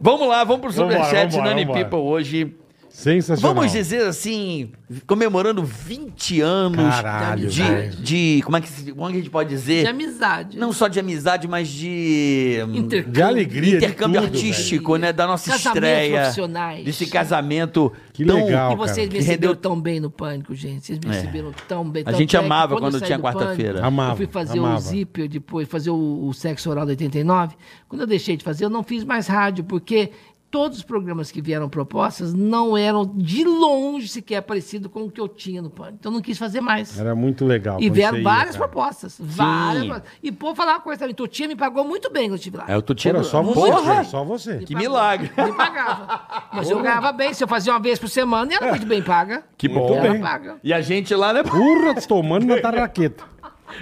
C: vamos lá, vamos pro Superchat Nani
B: vambora.
C: People hoje.
B: Sensacional.
C: Vamos dizer assim, comemorando 20 anos
B: Caralho,
C: de,
B: velho.
C: de. Como é que, se- como é que a gente pode dizer?
D: De amizade.
C: Não só de amizade, mas de.
D: Intercâmbio.
B: De alegria,
C: intercâmbio
B: de tudo,
C: artístico, né? Da nossa
D: Casamentos
C: estreia.
D: profissionais.
C: Desse casamento
B: Que
C: tão.
B: legal.
D: E vocês
B: cara.
D: me receberam tão bem no Pânico, gente. Vocês me
C: É.
D: receberam tão bem.
C: A
D: Tanto
C: gente
D: é que
C: amava quando
D: saí
C: tinha quarta-feira.
B: Amava,
D: Eu fui fazer
B: amava.
D: o Zíper, depois fazer o, o Sexo Oral de 89. Quando eu deixei de fazer, eu não fiz mais rádio, porque todos os programas que vieram propostas não eram de longe sequer parecido com o que eu tinha no Pânico. Então eu não quis fazer mais.
B: Era muito legal.
D: E vieram
B: ia,
D: várias
B: cara.
D: propostas. Várias. E, pô, falar uma coisa também. Tutinha me pagou muito bem quando eu estive lá.
C: É, eu tô tirando.
B: Porra, só você,
C: Porra!
B: Só você.
C: Que milagre.
D: Me pagava. Mas eu ganhava bem. Se eu fazia uma vez por semana, era muito bem paga.
C: Que
B: Muito
C: bom.
B: bem.
D: Era paga.
C: E a gente lá, né?
B: Porra, tomando na [laughs] tarraqueta.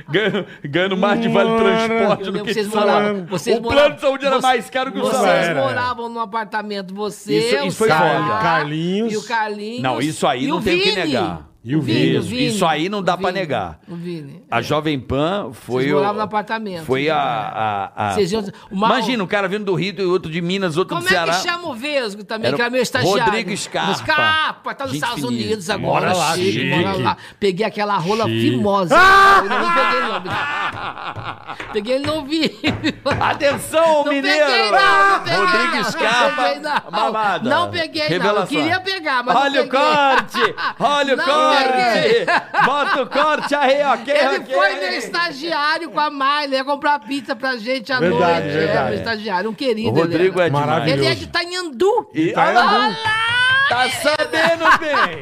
C: Ganhando, ganhando mais de vale transporte do que
D: que vocês moravam. Vocês
C: o
D: moravam-
C: plano de saúde era
D: vocês-
C: mais caro que o
D: Vocês
C: salário.
B: Era.
D: moravam num apartamento, você,
C: Isso-
D: o
C: isso foi
D: Sara
C: foda.
B: Carlinhos.
D: E o Carlinhos.
C: Não, isso aí
D: e
C: não
D: o
C: tem o que negar.
B: E o Vini.
C: Isso, isso aí não dá
D: O
C: pra
D: Vini.
C: negar.
D: O Vini.
C: A Jovem Pan foi
D: Vocês
C: o.
D: moravam no apartamento.
C: Foi a. a, a-
D: Vocês o Mal-
C: Imagina, um cara vindo do Rio e outro de Minas, outro
D: Como
C: do Ceará.
D: é que chama o Vesgo também,
C: Era
D: que era meu estagiário?
C: Rodrigo Scarpa.
D: Scarpa, tá nos
C: Gente
D: Estados
C: finíssima.
D: Unidos agora.
B: Mora lá,
D: chique,
B: chique.
D: mora lá. Peguei aquela rola
B: Chique.
D: fimosa. [laughs] Eu não peguei ele, não. Peguei ele no vídeo.
C: Atenção,
D: Não
C: mineiro!
D: peguei, não, não peguei,
C: Rodrigo
D: não,
C: Scarpa,
D: não peguei, não.
C: mamada.
D: Não peguei, não.
C: Revelação.
D: Eu queria pegar, mas não
C: Olha o
D: peguei.
C: corte! Olha o
D: Não
C: corte! Bota o corte aí, ok,
D: Ele foi meu estagiário com a Miley, ia comprar pizza pra gente à
B: Verdade,
D: noite. É,
B: verdade.
D: meu estagiário, um querido.
C: O Rodrigo
D: ele
C: é demais.
B: Maravilhoso.
D: Ele é de Tanhandu.
C: E-
B: Tá
C: Tá sabendo bem!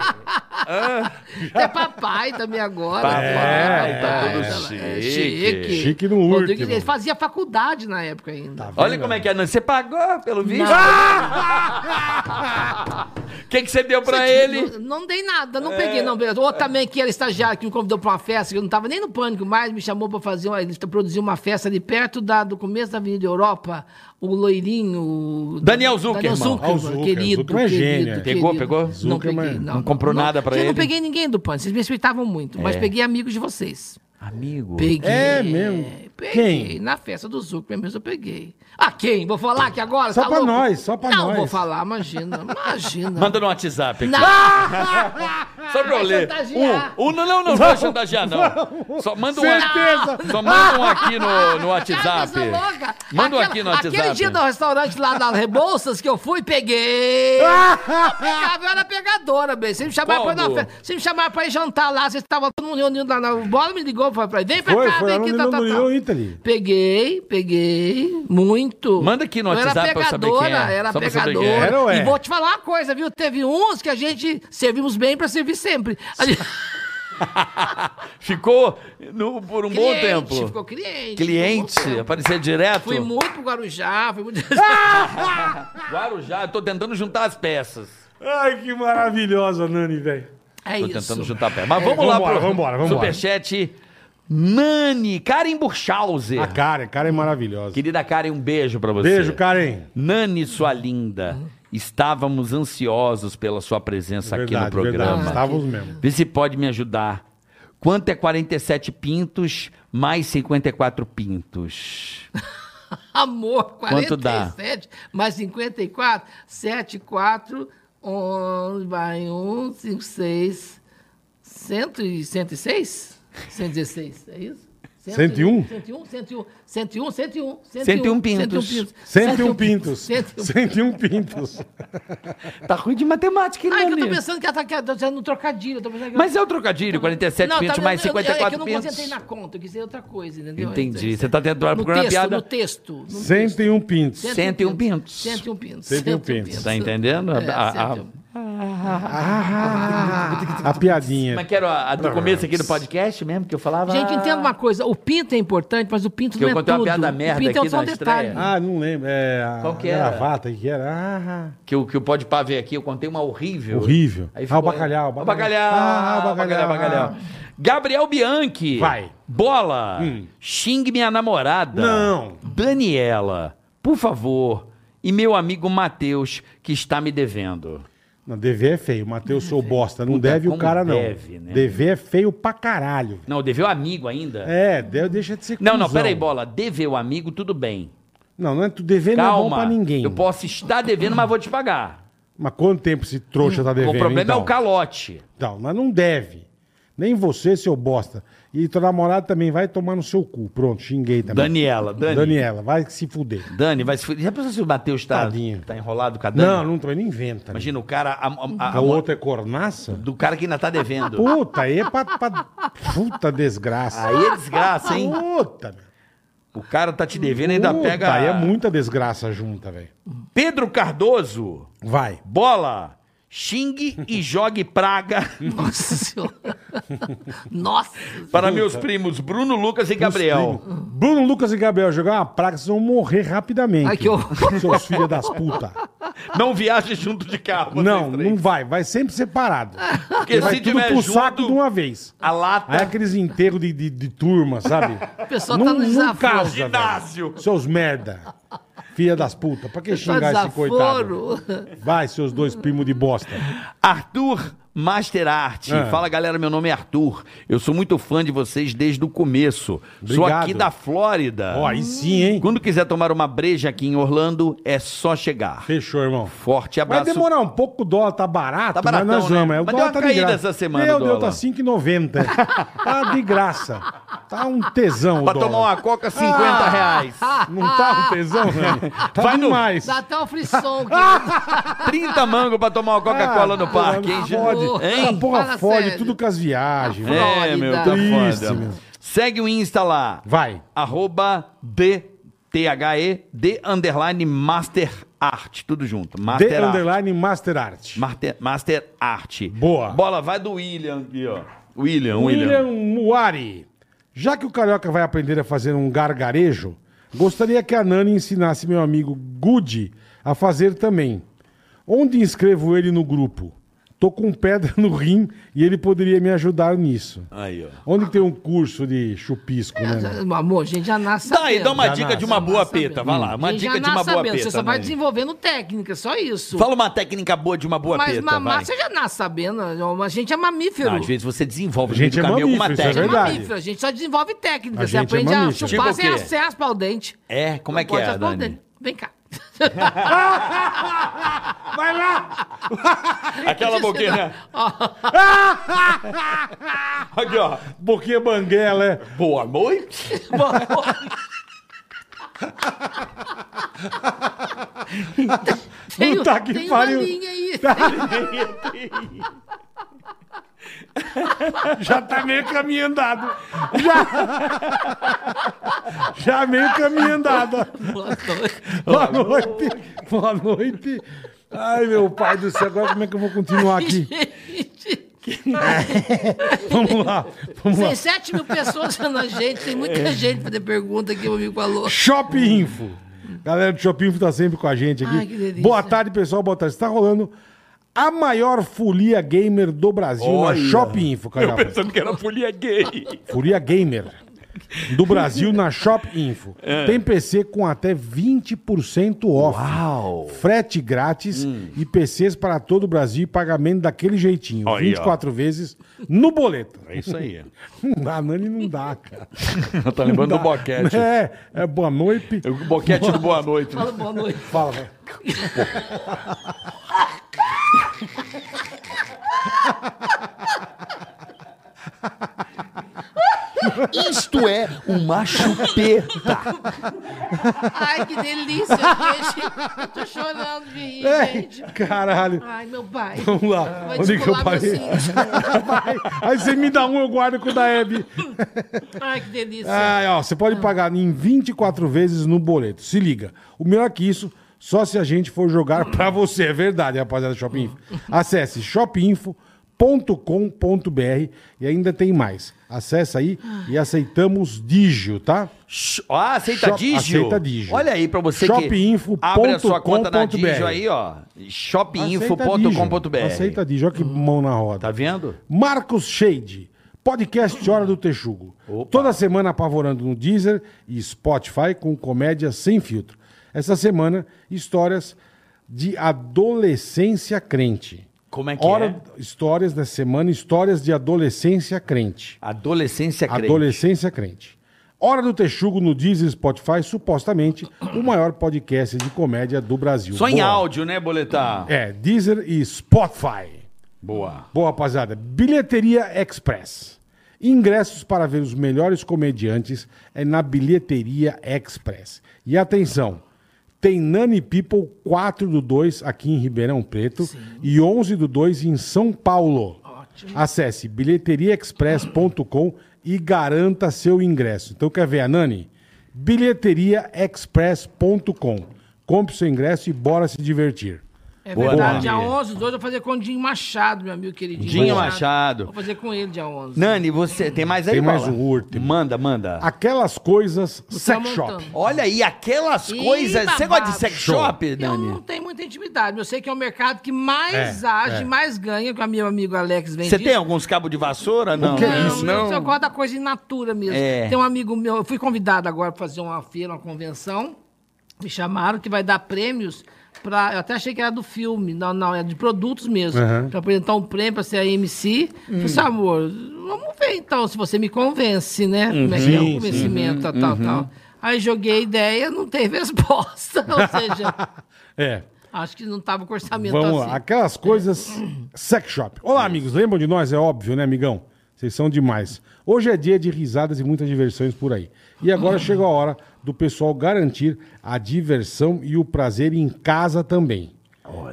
D: É papai também agora.
C: Papai,
D: pô.
C: tá
D: Papai,
C: todo
D: tá-
C: chique.
D: é chique.
B: Chique no
D: Rodrigo,
B: último.
D: Ele fazia faculdade na época ainda.
C: Olha como é que é, Nancy. Você pagou pelo vídeo? O [laughs] que, que você deu pra
D: Você-
C: ele? É.
D: Não, não dei nada, não peguei, não. Outro também que era estagiário, que me convidou pra uma festa, que eu não tava nem no pânico mais, me chamou pra fazer uma. Ele produziu uma festa ali perto da, do começo da Avenida Europa. O loirinho.
C: Daniel Zuckerman.
D: Daniel Zuckerman,
B: Zucker,
D: querido.
B: Zuckerman é
D: querido,
B: gênio, é.
C: Pegou,
D: querido.
C: pegou?
D: Não
B: Zuckerman
D: peguei,
C: não comprou nada pra
D: eu
C: ele?
D: não peguei ninguém do pânico, vocês me respeitavam muito, mas peguei amigos de vocês.
C: Amigo.
B: É
D: Peguei.
B: mesmo?
D: Peguei.
B: Quem?
D: Na festa do Zuckerman mesmo eu peguei. Ah, quem? Vou falar aqui agora?
B: Só
D: tá
B: pra
D: louco?
B: nós, só pra
D: Não,
B: nós.
D: vou falar, imagina, imagina.
C: Manda no WhatsApp aqui.
D: Não. [laughs]
C: Só pra eu
D: Vai
C: ler. Um, um, não, não, não vou chantagear, não. Só manda um,
B: Certeza.
C: só manda um aqui no, no WhatsApp.
D: Cara.
C: Manda um aqui no WhatsApp.
D: Aquele dia do restaurante lá das Rebouças que eu fui, peguei. [laughs] Eu era pegadora, bem. Você me chamava pra, ir na você me chamava pra ir jantar lá, vocês estavam todo mundo reunido lá na bola, me ligou, falou pra vem pra
B: Foi,
D: cá,
B: foi
D: vem aqui,
B: no,
D: tá,
B: no,
D: tá,
B: no
D: tá. Peguei, peguei, muito.
C: Manda aqui no WhatsApp
D: era
C: pra eu saber
D: pegadora,
C: quem é.
D: era
C: Só
D: pegadora.
C: quem é.
B: Era ou é?
D: E vou te falar uma coisa, viu? Teve uns que a gente servimos bem pra servir sempre. Ali- [laughs]
C: Ficou no- por um bom
D: Cliente,
C: tempo.
D: Ficou cliente.
C: Cliente,
D: ficou bom
C: aparecia direto.
D: Fui muito pro Guarujá, fui muito... [laughs]
C: Guarujá, eu tô tentando juntar as peças.
B: Ai, que maravilhosa, Nani, velho.
D: É
C: Tô
D: isso.
C: tentando juntar peças. Mas vamos lá
B: Vambora,
C: pro
B: vambora, vambora.
C: superchat. Nani, Karen Burchauser.
B: A Karen, Karen é maravilhosa.
C: Querida Karen, um beijo pra você.
B: Beijo, Karen.
C: Nani, sua linda, estávamos ansiosos pela sua presença aqui no
B: Verdade,
C: programa.
B: verdade. Estávamos mesmo.
C: Vê se pode me ajudar. Quanto é 47 pintos mais 54 pintos? [laughs]
D: Amor,
C: Quanto dá?
D: 47 mais 54, 7, 4, 11, vai 1, 5, 6, 100 e 106? 116, é isso?
B: 101?
D: 101, 101, 101, 101,
C: 101 pintos.
B: 101 pintos.
D: 101
B: 101 pintos.
C: Tá ruim de matemática, hein,
D: Ah, é que eu tô pensando que ela tá, tá no trocadilho.
C: Mas é o trocadilho, 47
D: Não,
C: pintos
D: tá-
C: mais
D: eu- eu- É que
C: 54
D: eu não
C: pintos.
D: concentrei na conta, eu quis dizer outra coisa, entendeu?
C: Entendi. Você tá tentando
D: no
C: procurar uma
D: texto,
C: piada.
D: No texto. no
B: 101 pintos.
C: 101 pintos.
D: 101 pintos.
B: 101 pintos.
C: Tá entendendo?
D: É,
C: A- a-
D: 101.
B: A piadinha.
C: É que era a, a do começo aqui do podcast mesmo, que eu falava?
D: Gente, entenda uma coisa, o pinto é importante, mas o pinto
C: Que
D: não
C: eu
D: é
C: contei uma
D: tudo.
C: piada merda
D: o pinto
C: aqui
D: é só um
C: na
D: detalhe.
C: estreia.
B: Ah, não lembro. É a
C: Qual que era?
B: gravata que era. Ah,
C: Que o, que o Pode Pá ver aqui, eu contei uma horrível.
B: horrível.
C: Aí
B: ah,
C: ficou-
B: o bacalhau.
C: O bacalhau.
B: Ah,
C: o bacalhau, bacalhau. Gabriel Bianchi.
B: Vai.
C: Bola. Xingue minha namorada.
B: Não.
C: Daniela, por favor. E meu amigo Matheus, que está me devendo.
B: Não, dever é feio. Matheus, sou bosta. Não
C: Puta,
B: deve o
C: como
B: cara, não.
C: deve, né?
B: Dever é feio pra caralho.
C: Não, deveu amigo ainda?
B: É, deve- deixa de ser
C: Não, não,
B: cuzão.
C: peraí, bola. Deveu amigo, tudo bem.
B: Não, não é, tu dever não é bom
C: Calma.
B: pra ninguém.
C: Eu posso estar devendo, mas vou te pagar.
B: Mas quanto tempo esse trouxa tá devendo?
C: o problema
B: então?
C: é o calote.
B: Então, mas não deve. Nem você, seu bosta. E teu namorado também vai tomar no seu cu. Pronto, xinguei também.
C: Daniela, Dani.
B: Daniela, vai se fuder.
C: Dani, vai se fuder. Já pensou se o Matheus tá,
B: Tadinho.
C: tá enrolado com a Dani?
B: Não, não tô, nem inventa.
C: Imagina o cara. A, a- a-
B: A outra é cornaça?
C: do cara que ainda tá devendo. [laughs]
B: Puta, aí é pra, pra... Puta desgraça.
C: Aí é desgraça, hein?
B: Puta, meu.
C: O cara tá te devendo e ainda
B: Puta,
C: pega.
B: Aí é muita desgraça junta, velho.
C: Pedro Cardoso,
B: Vai.
C: bola, xingue e jogue praga [laughs]
D: Nossa senhora. Nossa.
C: para meus primos Bruno, Lucas e Gabriel.
B: Bruno, Lucas e Gabriel jogar uma praga, vocês vão morrer rapidamente.
D: Ai, que horror.
B: Seus filhos das putas.
C: Não viaje junto de carro.
B: Não,
C: três.
B: não vai. Vai sempre separado.
C: Porque
B: vai
C: se
B: tudo
C: tiver
B: pro
C: junto,
B: saco de uma vez.
C: a lata.
B: Aí aqueles enterros de, de, de turma, sabe?
D: O pessoal tá no desaforo.
B: casa,
C: Ginásio.
B: velho. Seus merda. Filha das putas. Pra que
D: Só
B: xingar esse coitado? Vai, seus dois primos de bosta.
C: Arthur Master Art.
B: Ah.
C: Fala galera, meu nome é Arthur. Eu sou muito fã de vocês desde o começo. Sou
B: Obrigado.
C: aqui da Flórida.
B: Ó, aí sim, hein?
C: Quando quiser tomar uma breja aqui em Orlando, é só chegar.
B: Fechou, irmão.
C: Forte
B: Vai
C: abraço.
B: demorar um pouco, o dólar tá barato,
C: Tá baratão,
B: mas nós
C: né?
B: vamos. É, o
C: Mas
B: dólar
C: deu uma
B: tá
C: caída essa semana,
B: Meu
C: o
B: Deus, tá
C: dólar.
B: 5,90. tá de graça. Tá um tesão o
C: Pra
B: dólar.
C: tomar uma coca, 50
B: Ah.
C: reais.
B: Não tá um tesão, [laughs] Nani? Tá
C: Vai no-
B: demais.
D: Dá até um frisson. que-
C: 30 mangos pra tomar uma Coca-Cola no
B: Ah,
C: parque, hein,
B: Fode. Essa porra
D: Fala
B: fode
D: sério.
B: tudo com as viagens. velho.
C: É, meu, tá
B: Triste,
C: foda.
B: meu.
C: Segue o Insta lá.
B: Vai.
C: Arroba D-T-H-E, D underline Master Art. Tudo junto. Master
B: The
C: Art.
B: Underline Master Art.
C: Master, Master Art.
B: Boa.
C: Bola, vai do William aqui, ó. William, William.
B: William Muari. Já que o Carioca vai aprender a fazer um gargarejo, gostaria que a Nani ensinasse meu amigo Good a fazer também. Onde inscrevo ele no grupo? Tô com pedra no rim e ele poderia me ajudar nisso.
C: Aí, ó.
B: Onde tem um curso de chupisco, né? meu?
D: Meu amor, a gente já nasce
C: Dá aí,
D: sabendo.
C: dá uma
B: Já
C: dica
B: nasce.
C: de uma boa peta, vai lá. Uma
D: A
C: dica
D: já
C: de uma boa
D: sabendo,
C: peta.
D: Você só vai
C: Nani.
D: desenvolvendo técnica, só isso.
C: Fala uma técnica boa de uma boa
D: Mas
C: peta,
D: mamar,
C: vai.
D: você já nasce sabendo. A gente é mamífero.
C: Não, às vezes você desenvolve
B: A gente é
C: caminho alguma
B: mamífero, isso é
C: técnica.
D: é
B: verdade.
D: mamífero, a gente só desenvolve técnica.
B: A
D: você
B: gente é
D: aprende a
B: mamífero.
D: chupar
C: Tipo
D: sem,
C: o quê?
D: sem raspar o dente.
C: É, como é que é, Dani?
D: Vem cá. [laughs]
B: Vai lá! [laughs]
C: Aquela boquinha, né? [laughs] Aqui, ó.
B: Boquinha banguela, é.
C: Boa noite.
D: tem,
B: Puta que
D: tem
B: pariu.
D: uma linha aí. [laughs]
B: Já tá meio caminho andado. Já. [laughs] Já meio caminho andado.
D: Boa noite.
B: Boa noite. Boa noite. Ai, meu pai do céu, agora como é que eu vou continuar aqui? [laughs]
D: Gente,
B: Vamos lá. Vamos lá.
D: tem 7 mil pessoas vendo a gente, tem muita gente pra fazer pergunta aqui, o amigo falou.
B: Shop Info. Galera do Shop Info tá sempre com a gente aqui.
D: Ai.
B: Boa tarde, pessoal. Boa tarde. Está rolando a maior folia gamer do Brasil
C: Olha.
B: na Shop Info, cara.
C: Pensando que era folia gay.
B: Furia Gamer do Brasil na Shop Info. [laughs] Tem PC com até 20% off.
C: Uau.
B: Frete grátis e PCs para todo o Brasil e pagamento daquele jeitinho.
C: Aí,
B: 24 vezes no boleto.
C: É isso aí. [laughs]
B: Não dá, Nani não dá, cara. [laughs]
C: tá lembrando do boquete.
B: É, é boa noite.
C: O boquete do boa noite.
D: Fala boa noite.
B: Fala, vai.
C: Isto é uma chupeta.
D: Ai, que delícia, gente. Eu tô chorando de rir,
B: É,
D: gente.
B: caralho.
D: Ai, meu pai.
B: Vamos lá.
D: Vai
B: Onde que eu parei? [laughs] Vai. Aí você me dá um, eu guardo com o da Hebe.
D: Ai, que delícia.
B: Ah, ó, você pode pagar em 24 vezes no boleto. Se liga. O melhor que isso, só se a gente for jogar [laughs] pra você. É verdade, rapaziada do Shopping Info. Acesse shopinfo.com.br e ainda tem mais. Acesse aí e aceitamos Digio, tá?
C: Ah, aceita
B: Shop-
C: Digio?
B: aceita Digio.
C: Olha aí pra você que
B: Shopinfo.com.br.
C: abre a sua conta na Digio aí, ó. Shopinfo.com.br.
B: Aceita Digio, olha que mão na roda.
C: Tá vendo?
B: Marcos Shade, podcast Hora do Texugo. Toda semana apavorando no Deezer e Spotify com comédia sem filtro. Essa semana, histórias de adolescência crente.
C: Como é que
B: Hora, Histórias da semana, histórias de adolescência crente.
C: é? Adolescência crente.
B: Adolescência crente. Hora do Texugo no Deezer e Spotify, supostamente o maior podcast de comédia do Brasil.
C: Só em
B: Boa.
C: áudio, né, Boletar?
B: É, Deezer e Spotify.
C: Boa.
B: Boa, rapaziada. Bilheteria Express. Ingressos para ver os melhores comediantes é na Bilheteria Express. E atenção, tem Nani People 4 do 2 aqui em Ribeirão Preto e 11 do 2 em São Paulo. Acesse bilheteriaexpress.com e garanta seu ingresso. Então quer ver a Nani? bilheteriaexpress.com. Compre seu ingresso e bora se divertir.
D: É
C: Boa,
D: verdade, dia 11, dois, eu vou fazer com o Dinho Machado, meu amigo queridinho.
C: Dinho Machado.
D: Vou fazer com ele dia 11.
C: Nani, você tem mais aí,
B: Tem mais
C: Bola?
B: um último.
C: Manda, manda.
B: Aquelas coisas sex
D: tá
B: shop.
D: montando.
C: Olha aí, aquelas
D: Ih,
C: coisas. Você gosta de
D: babado.
C: sex shop,
D: Eu
C: Nani?
D: não tenho muita intimidade, eu sei que é o mercado que mais
B: É,
D: age,
B: é.
D: mais ganha, que o meu amigo Alex vem
C: Você tem alguns cabos de vassoura? Não.
B: que é
C: né?
B: isso?
D: Não, eu gosto da coisa in natura mesmo.
C: É.
D: Tem um amigo meu, eu fui convidado agora para fazer uma feira, uma convenção. Me chamaram que vai dar prêmios para. Eu até achei que era do filme, não, não, é de produtos mesmo.
B: Uhum.
D: Para apresentar um prêmio para ser a MC. Falei assim, amor, vamos ver então, se você me convence, né? Como é que é o convencimento, tal, tal, tal. Aí joguei a ideia, não teve [laughs] resposta. Ou seja, [laughs]
B: É.
D: acho que não estava com orçamento
B: Vamos
D: assim.
B: lá, aquelas coisas sex shop. Olá, amigos, lembram de nós? É óbvio, né, amigão? Vocês são demais. Hoje é dia de risadas e muitas diversões por aí. E agora chegou a hora do pessoal garantir a diversão e o prazer em casa também.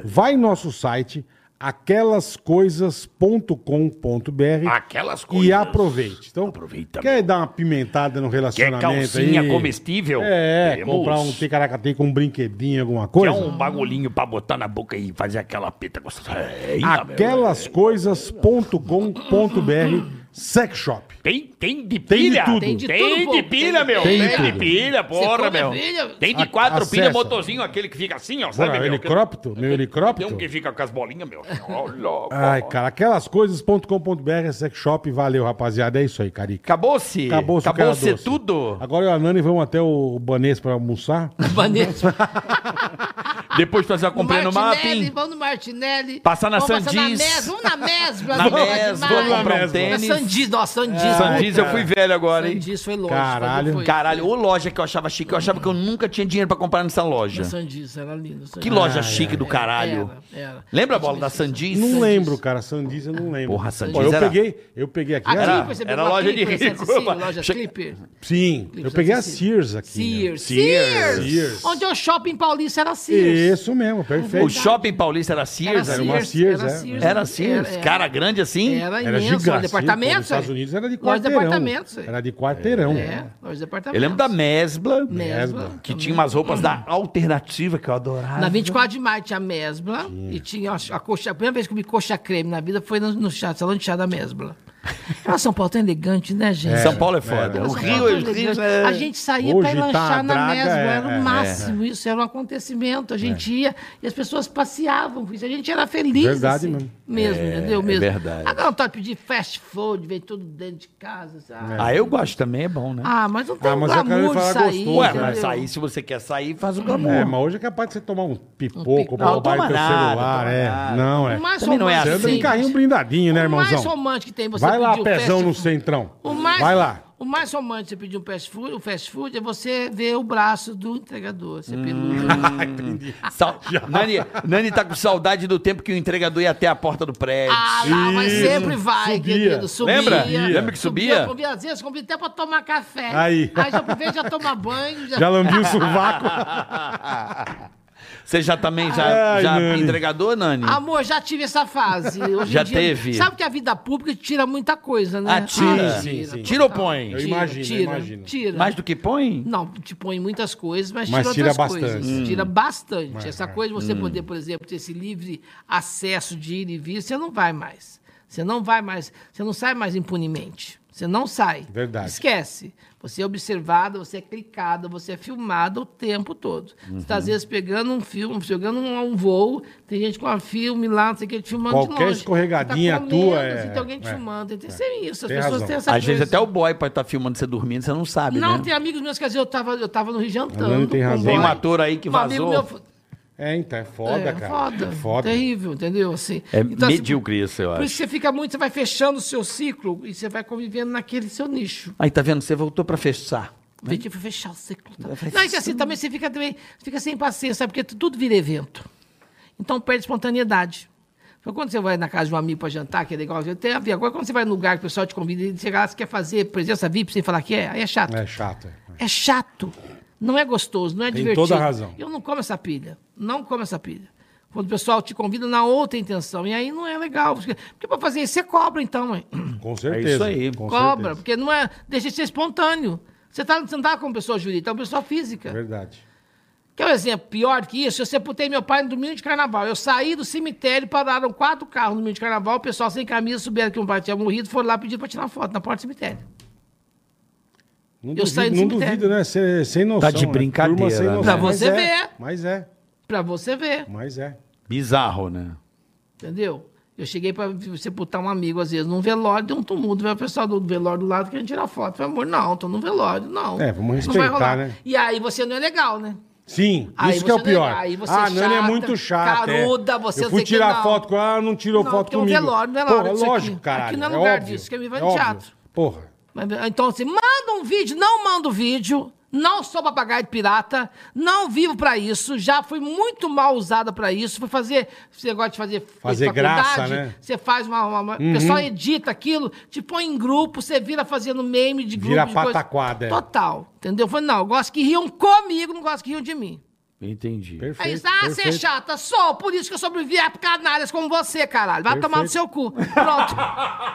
B: Vai em nosso site aquelascoisas.com.br
A: Aquelas
B: e
A: coisas.
B: aproveite. Então,
A: Aproveita
B: quer dar uma pimentada no
A: Quer
B: relacionamento
A: calcinha
B: aí?
A: comestível?
B: É,
A: Temos.
B: comprar um tecaracatê com um brinquedinho, alguma
A: Quer
B: coisa?
A: um bagulhinho pra botar na boca e fazer aquela pita gostosa. Meu.
B: aquelascoisas.com.br Sex Shop.
A: Tem, tem de
B: Tem de
A: pilha?
B: tudo.
D: Tem de
A: Tem
D: tudo,
A: de pilha, meu.
B: Tem
A: Tem,
B: de
A: de pilha, porra, meu.
D: pilha?
A: Tem de quatro
B: acessa.
A: pilhas, motorzinho, aquele que fica assim, ó,
B: Bora,
A: sabe, meu?
B: helicóptero? Meu
A: Tem um
B: helicóptero?
A: que fica com as bolinhas, meu. [laughs] Olha,
B: Ai, cara, aquelascoisas.com.br é Sex Shop. Valeu, rapaziada. É isso aí, Carica.
C: Acabou-se.
B: Acabou-se
C: Acabou-se tudo.
B: Agora eu e a Nani vamos até o Banês pra almoçar. [laughs]
D: Vanessa. [laughs]
C: Depois fazer a compra no
D: Martinelli,
C: mapping.
D: vamos no Martinelli.
C: Passar na
D: vamos
C: Sandis.
D: Passar na Mes, vamos na Mesbla.
C: Na
D: vamos
C: vamos um
B: Mesbla.
D: Sandis, nossa, Sandis.
C: Sandis, eu fui velho agora, hein?
D: Sandis foi longe.
B: Caralho.
D: foi-
C: Caralho, ô loja que eu achava chique. Eu achava que eu nunca tinha dinheiro pra comprar nessa loja.
D: Na Sandis, era lindo.
C: Que loja chique do
D: Era,
C: caralho.
D: Era, era.
C: Lembra a bola da Sandis?
B: Não lembro, cara. Sandis eu não lembro.
C: Porra, Sandis
B: Pô, eu
C: era-
B: peguei, eu peguei aqui.
D: Aqui,
B: era-
C: era
D: pegou a
C: loja de
D: Clipper,
C: rico.
D: Sim, loja
C: Che-
D: Clipper.
B: Sim, eu peguei a Sears aqui. né?
D: Sears.
C: Sears.
D: Onde é o shopping paulista era Sears.
B: Isso mesmo, perfeito.
C: O shopping paulista era Sears?
B: Era uma Sears,
D: era
B: é.
D: Sears.
C: Era Sears?
D: Era-
C: Cara grande assim?
D: Era
B: Era
D: imenso.
B: gigante.
D: departamento.
B: Nos Estados Unidos era de
D: Loja de
B: quarteirão.
D: departamentos.
B: Era de quarteirão.
D: É, loja de.
C: Eu lembro da Mesbla,
D: Mesbla.
C: que tinha umas roupas da alternativa que eu adorava.
D: Na 24 de maio tinha a Mesbla e tinha a, a coxa. A primeira vez que eu vi coxa creme na vida foi no, no chá, salão de chá da Mesbla. [laughs] Era São Paulo tão elegante, né, gente?
C: São Paulo é foda.
B: É,
C: o Rio, o Rio
D: elegante.
C: é...
D: A gente saía
B: Hoje
D: pra ir
B: tá
D: lanchar
B: a
D: na
B: draga, é,
D: era o
B: é,
D: máximo isso, era um acontecimento. A gente ia e as pessoas passeavam com isso, a gente era feliz.
B: Verdade
D: assim,
B: mesmo.
D: Mesmo, entendeu? Mesmo.
C: verdade.
D: Agora não tá pedir fast food, ver tudo dentro de casa, sabe?
C: Ah, eu gosto também, é bom, né?
D: Ah, mas não tem
B: Ah,
D: um
B: mas
D: glamour de sair.
B: gostoso,
C: Ué, mas sair, se você quer sair, faz o glamour.
B: É, mas hoje é capaz de você tomar um pipoco
C: Não,
B: roubar
C: toma
B: teu celular. É, não, é.
D: O mais
C: Também não é
B: Você
D: romântico
B: anda carrinho blindadinho, né,
D: O mais
B: irmãozão?
D: romântico que tem você
B: Vai lá, pezão no centrão.
D: O mais,
B: Vai lá.
D: O mais romântico de você pedir um fast food, o fast food é você ver o braço do entregador. Você peludo. [laughs]
C: Sal- [laughs] Nani, Nani tá com saudade do tempo que o entregador ia até a porta do prédio.
D: Ah, lá, mas sempre vai,
B: Subia.
D: querido. Subia.
C: Lembra? Lembra que subia?
D: Eu convido, às vezes, convido até pra tomar café.
B: Aí.
D: Aí já aproveita, já toma banho. Já...
B: Já lambi o sovaco. [laughs]
C: Você já também, já,
B: Ai,
C: já
B: Nani.
C: entregador, Nani?
D: Amor, já tive essa fase. Hoje em
C: Já
D: dia-
C: teve?
D: Sabe que a vida pública tira muita coisa, né?
C: Ah, tira.
B: Sim, sim.
C: Tira ou põe?
B: Eu imagino, eu
D: tira,
B: imagino.
D: Tira.
C: Mais do que põe?
D: Não, te põe muitas coisas, mas,
B: Mas
D: tira
B: tira
D: outras
B: bastante.
D: coisas.
B: Hum.
D: Tira bastante. Essa coisa
C: Hum.
D: de você poder, por exemplo, ter esse livre acesso de ir e vir, você não vai mais. Você não vai mais, você não sai mais impunemente. Você não sai.
B: Verdade.
D: Esquece. Você é observado, você é clicado, você é filmado o tempo todo. Você está, às vezes, pegando um filme, pegando um, um voo, tem gente com um filme lá, não sei o que, te filmando de
B: Qualquer
D: longe.
B: escorregadinha
D: Você tá comendo,
B: tua é-
D: tem alguém te
B: é.
D: filmando. Tem, tem isso, as
B: Tem
D: pessoas
B: razão.
D: têm essa
C: Às vezes até o boy pode estar filmando você dormindo, você não sabe,
D: Não,
C: né?
D: tem amigos meus que às vezes eu tava, eu tava no Rio jantando.
B: Tem razão.
C: Tem um ator aí que
D: Um amigo
C: vazou.
D: meu-
B: É, então, é foda,
D: é,
B: cara.
D: Foda,
B: É foda.
D: Terrível, entendeu? Assim,
C: É
D: então, assim,
C: medíocre isso, eu
D: Por
C: acho.
D: isso que você fica muito, você vai fechando o seu ciclo e você vai convivendo naquele seu nicho.
C: Aí, tá vendo? Você voltou pra fechar.
D: Gente vai fechar o ciclo. Tá? Não, e que assim, também você fica, também, fica sem paciência, sabe? Porque tudo vira evento. Então perde espontaneidade. Então, quando você vai na casa de um amigo para jantar, que é legal, tem a ver. Agora, quando você vai no lugar que o pessoal te convida e chega lá, você quer fazer presença VIP sem falar que é, aí é chato.
B: É chato. é.
D: É chato. Não é gostoso, não é
B: Tem
D: divertido.
B: toda a razão.
D: Eu não como essa pilha. Não como essa pilha. Quando o pessoal te convida na outra intenção. E aí não é legal. Porque, porque para fazer isso, você cobra, então, mãe.
B: Com certeza.
C: isso aí.
B: com
D: cobra.
B: certeza.
D: Porque não é. Deixa de ser espontâneo. Você, tá, você não tá como pessoa jurídica, é uma pessoa física.
B: Verdade.
D: Quer um exemplo pior que isso? Eu sepultei meu pai no domingo de carnaval. Eu saí do cemitério, pararam quatro carros no domingo de carnaval, o pessoal sem camisa souberam que um pai tinha morrido, foram lá pedir para tirar uma foto na porta do cemitério.
B: Não
D: Eu
B: duvido, não duvido, né? Sem, sem noção.
C: Tá de
B: né?
C: brincadeira, né?
B: noção.
D: Pra
B: Mas
D: você
B: é,
D: ver.
B: Mas é,
D: Para você ver,
B: mas é.
C: Bizarro, né?
D: entendeu? Eu cheguei para sepultar um amigo, às vezes, num velório, deu um tumulto. Veio o pessoal do velório do lado querendo tirar foto. Falei, amor, não, tô no velório, não.
B: É, vamos
D: Não
B: respeitar, né?
D: E aí você não é legal, né?
B: Sim,
D: Aí
B: isso que é o
D: não é-
B: pior.
D: aí você
B: ah,
D: é
B: Nani é
D: chata,
B: muito chata. é.
D: caruda, você
B: Eu
D: não
B: fui tirar
D: não.
B: foto com ela, não tirou
D: Não,
B: foto
D: porque é um
B: comigo.
D: velório, velório
B: Porra,
D: disso
B: lógico,
D: aqui.
B: caralho.
D: Aqui não é
B: é
D: lugar
B: óbvio,
D: disso, que é me vai
B: é óbvio.
D: teatro.
B: Porra.
D: Então, assim, manda um vídeo, não manda o vídeo. Não sou papagaio de pirata, não vivo pra isso, já fui muito mal usada pra isso. Fui fazer, você gosta de fazer, coisa
B: Fazer graça,
D: faculdade,
B: né?
D: Você faz uma. uma- uma- O pessoal edita aquilo, te põe em grupo, você vira fazendo meme de grupo.
B: Vira
D: de coisa.
B: pataquada, é.
D: Total. Entendeu? Eu falei, não, eu gosto que riam comigo, não gosto que riam de mim.
C: Entendi.
D: Aí,
B: Perfeito.
D: ah, você é chata, sou, por isso que eu sobrevivi a canalhas como você, caralho. Vai tomar no seu cu. Pronto. [laughs]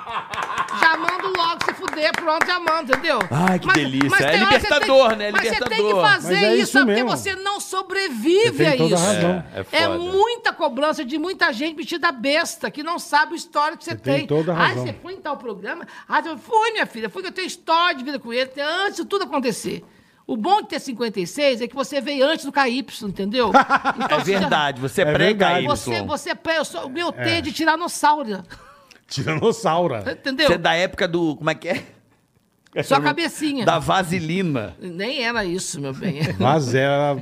D: Já mando logo se fuder, pronto, já mando, entendeu?
C: Ai, que delícia. É
D: tem hora que você
C: libertador,
D: tem-
C: né?
D: Mas você tem que fazer
B: Mas é
D: isso,
B: isso
D: sabe? porque você não sobrevive
B: Você tem
D: a
B: toda
D: isso.
B: razão.
C: É, é
D: É muita cobrança de muita gente metida besta, que não sabe o histórico que você,
B: Você tem toda a
D: Ah,
B: razão.
D: você foi em tal programa? Ah, eu fui, minha filha, fui que eu tenho história de vida com ele, tem- antes de tudo acontecer. O bom de ter 56 é que você veio antes do KY, entendeu? [laughs] Então,
C: É verdade, você
B: É
C: prega
B: verdade.
C: aí,
D: Você, você, eu sou, o meu T é de tiranossauro.
B: Tiranossauro. [laughs]
D: Entendeu?
C: Você é da época do. Como é que é?
D: Só a cabecinha.
C: Da vaselina.
D: Nem era isso, meu bem.
B: Vazela.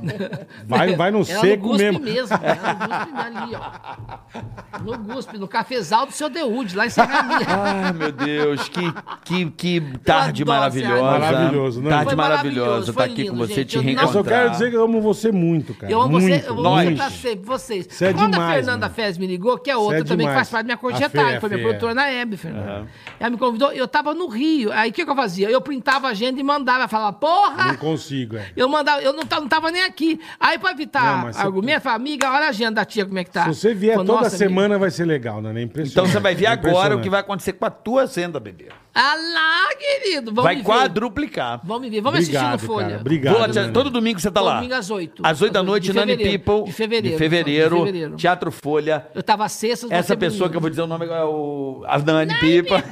B: Vai, vai no
D: Era
B: seco
D: no guspe
B: mesmo.
D: mesmo. Era no guspe ali, ó. No guspe, no cafezal do seu Deude, lá em Serrania.
C: Ai, meu Deus, que, que, que tarde
D: adoro
C: maravilhosa.
B: Maravilhoso, né?
C: Tarde
D: Foi
C: maravilhosa tá
D: foi
C: aqui com
D: lindo,
C: você,
D: gente.
C: te
D: Eu não-
B: Eu só
C: reencontrar.
B: quero dizer que eu amo você muito, cara.
D: Eu amo
B: muito,
D: você, eu amo você
B: muito.
D: pra sempre, vocês.
B: Você é
D: Quando a
B: demais,
D: Fernanda
B: mano.
D: Fez me ligou, que é
B: Você
D: outra
B: é
D: também, que faz parte da minha corte
B: A
D: de retalho,
B: Fê,
D: foi
B: a
D: minha produtora na Hebe, Fernanda. Ela me convidou, eu tava no Rio. Aí o que, que eu fazia? Eu printava a agenda e mandava, falava, porra!
B: Não consigo, é.
D: Eu mandava, eu não, não tava nem aqui. Aí, pra
B: Não,
D: evitar
B: você-
D: argumento, eu falava, amiga, olha a agenda da tia, como é que tá.
B: Se você vier toda
D: "Nossa, amiga."
B: semana vai ser legal, né? É impressionante.
C: Então você vai ver agora o que vai acontecer com a tua agenda, bebê.
D: Ah lá, querido, vamos
C: vai
D: ver.
C: quadruplicar.
D: Vamos me ver, vamos assistir no
B: Obrigado,
D: Folha.
B: cara. Obrigado.
C: Te-
B: Nani.
C: todo domingo você tá lá.
D: Domingo às oito.
C: Às oito da
D: De
C: noite, Nani. People.
D: De fevereiro.
C: De fevereiro.
D: De fevereiro.
C: Teatro Folha.
D: Eu tava sexta,
C: Essa pessoa que eu vou dizer o nome agora é o. A Nani Pipa. [laughs]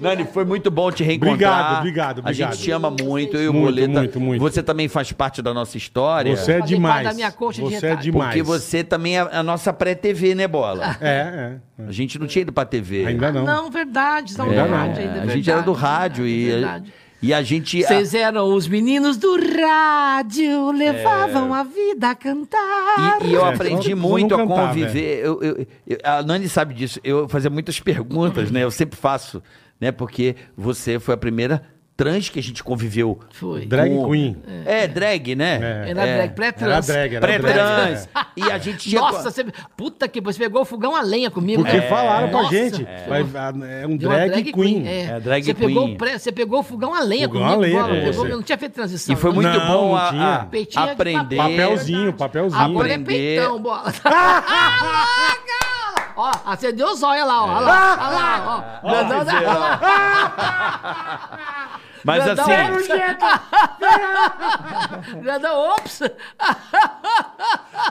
C: Nani, foi muito bom te reencontrar.
B: Obrigado, obrigado,
C: A
B: obrigado.
C: gente te ama muito, eu e o
B: Muito,
C: Boleta.
B: muito, muito.
C: Você também faz parte da nossa história.
B: Você é demais.
D: parte da minha coxa de
B: Você é
D: retalho.
B: demais.
C: Porque você também é a nossa pré-TV, né, Bola?
B: É, é.
C: A gente não tinha ido pra TV.
B: Ainda não.
D: Não, verdade, não,
B: Ainda
D: rádio ainda,
C: É,
D: é
C: a gente era do
D: verdade,
C: rádio e,
D: verdade.
C: e a gente.
D: Vocês eram os meninos do rádio, levavam a vida a cantar.
C: E, e eu
B: É,
C: aprendi muito a
B: cantar,
C: conviver. Eu, eu- eu- a Nani sabe disso. Eu fazia muitas perguntas, né? Eu sempre faço, né? Porque você foi a primeira trans que a gente conviveu.
D: Foi.
B: Drag
C: com-
B: queen.
C: É, drag, né?
B: É.
D: Era
C: É.
D: drag pré-trans.
B: Era drag, era
C: Pré-trans.
B: drag.
C: E a gente tinha.
D: Nossa, você... puta que você pegou o fogão a lenha comigo.
B: Porque
D: É.
B: falaram pra
D: Nossa.
B: gente. Vai- É um
D: uma
B: drag, queen.
D: É.
C: É, drag
D: você
C: queen.
D: Pegou pré- você pegou o fogão a lenha
B: Fogão
D: comigo.
B: a lenha
D: pegou- eu não tinha feito transição.
C: E foi muito
B: Não,
C: bom
B: não
C: a,
B: tinha.
C: a- aprender.
D: papel.
B: Papelzinho, papelzinho.
D: Agora é peitão, bola. [laughs] Ah! Ó, acendeu os olhos lá, ó. Olha lá, olha lá, ó. Olha lá. [laughs]
C: Mas
D: Grandão,
C: assim.
D: ops. Grandão, ops.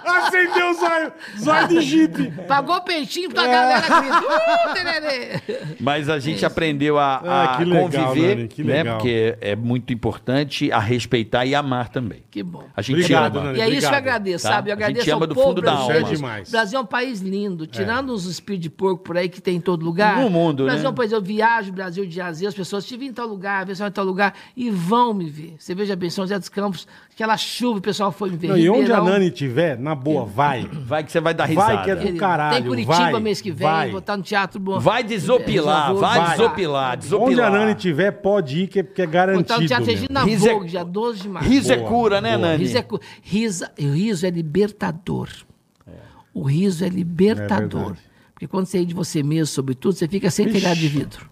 B: Acendeu o zóio. Zóio de jipe.
D: Pagou o peitinho pra galera grita. Uh.
C: Mas a gente aprendeu a,
B: Ah,
C: a
B: que legal,
C: conviver,
B: Nani, que
C: né? Porque é muito importante a respeitar e amar também.
D: Que bom.
C: A gente
B: Obrigado,
C: ama.
B: Nani.
D: E é isso que eu agradeço,
C: tá?
D: sabe? Eu
C: A gente
D: agradeço
C: ama
D: ao
C: do
D: povo
C: fundo da alma.
B: é.
D: O Brasil é um país lindo, tirando os espíritos de porco por aí que tem em todo lugar.
C: No mundo,
D: o Brasil
C: né?
D: é um país, eu viajo, Brasil de azer, as pessoas estive em tal lugar, pessoal em tal lugar, e vão me ver. Você veja bem, São José dos Campos, aquela chuva, o pessoal foi me ver.
B: Não, e onde a. Nani tiver, na boa, vai. [coughs]
C: Vai que você vai dar risada.
B: Vai que é do caralho.
D: Tem Curitiba
B: vai,
D: mês que vem,
B: vai.
D: vou estar no Teatro Bom.
C: Vai desopilar,
D: vou-
C: vai,
B: vai.
C: desopilar,
B: Onde
C: desopilar.
B: a Nani tiver, pode ir, que é, que é
D: Vou estar
B: garantido.
D: no Teatro. Regina
C: Riso é-
D: Vogue, dia 12 de março.
C: Riso é cura, né,
B: boa.
C: Nani?
D: Riso é, cu- riso, o riso é libertador. O riso é libertador.
B: verdade.
D: Porque quando você ri de você mesmo, sobretudo, você fica sem telhado de vidro.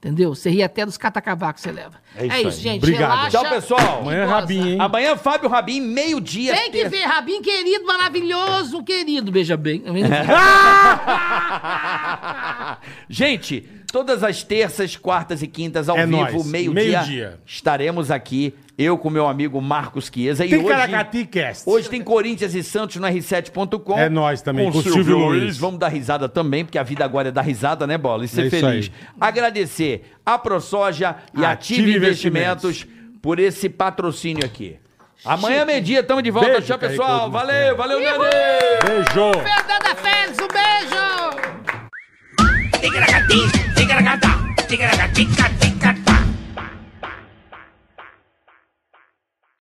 D: Entendeu? Você ri até dos catacavacos que você leva.
C: É isso
D: É isso,
C: aí.
D: gente.
B: Obrigado.
D: Relaxa
C: Tchau, pessoal.
B: Amanhã é. Rabinho, hein?
C: Amanhã, Fábio Rabin, meio-dia.
D: Tem que
C: terça-
D: ver, Rabin, querido, maravilhoso, querido. Beija bem. [laughs]
C: Gente, todas as terças, quartas e quintas, ao
B: É
C: vivo, meio-dia,
B: Meio-dia.
C: estaremos aqui, eu com meu amigo Marcos Chiesa. E hoje,
B: Ticaracati Cast.
C: hoje tem Corinthians e Santos no R7.com.
B: É nóis também,
C: com
B: com
C: o Silvio
B: Silvio
C: Luiz.
B: Luiz.
C: Vamos dar risada também, porque a vida agora é dar risada, né, Bola? E ser
B: É
C: feliz.
B: aí.
C: Agradecer a ProSoja e a
B: Ative
C: Ative Investimentos,
B: Investimentos.
C: por esse patrocínio aqui. Amanhã, meio-dia, estamos de volta.
B: Beijo,
C: Tchau, pessoal. Valeu, valeu, Nani!
B: Beijo.
D: Fernanda Félix, um beijo!
G: tica tica tica tica tica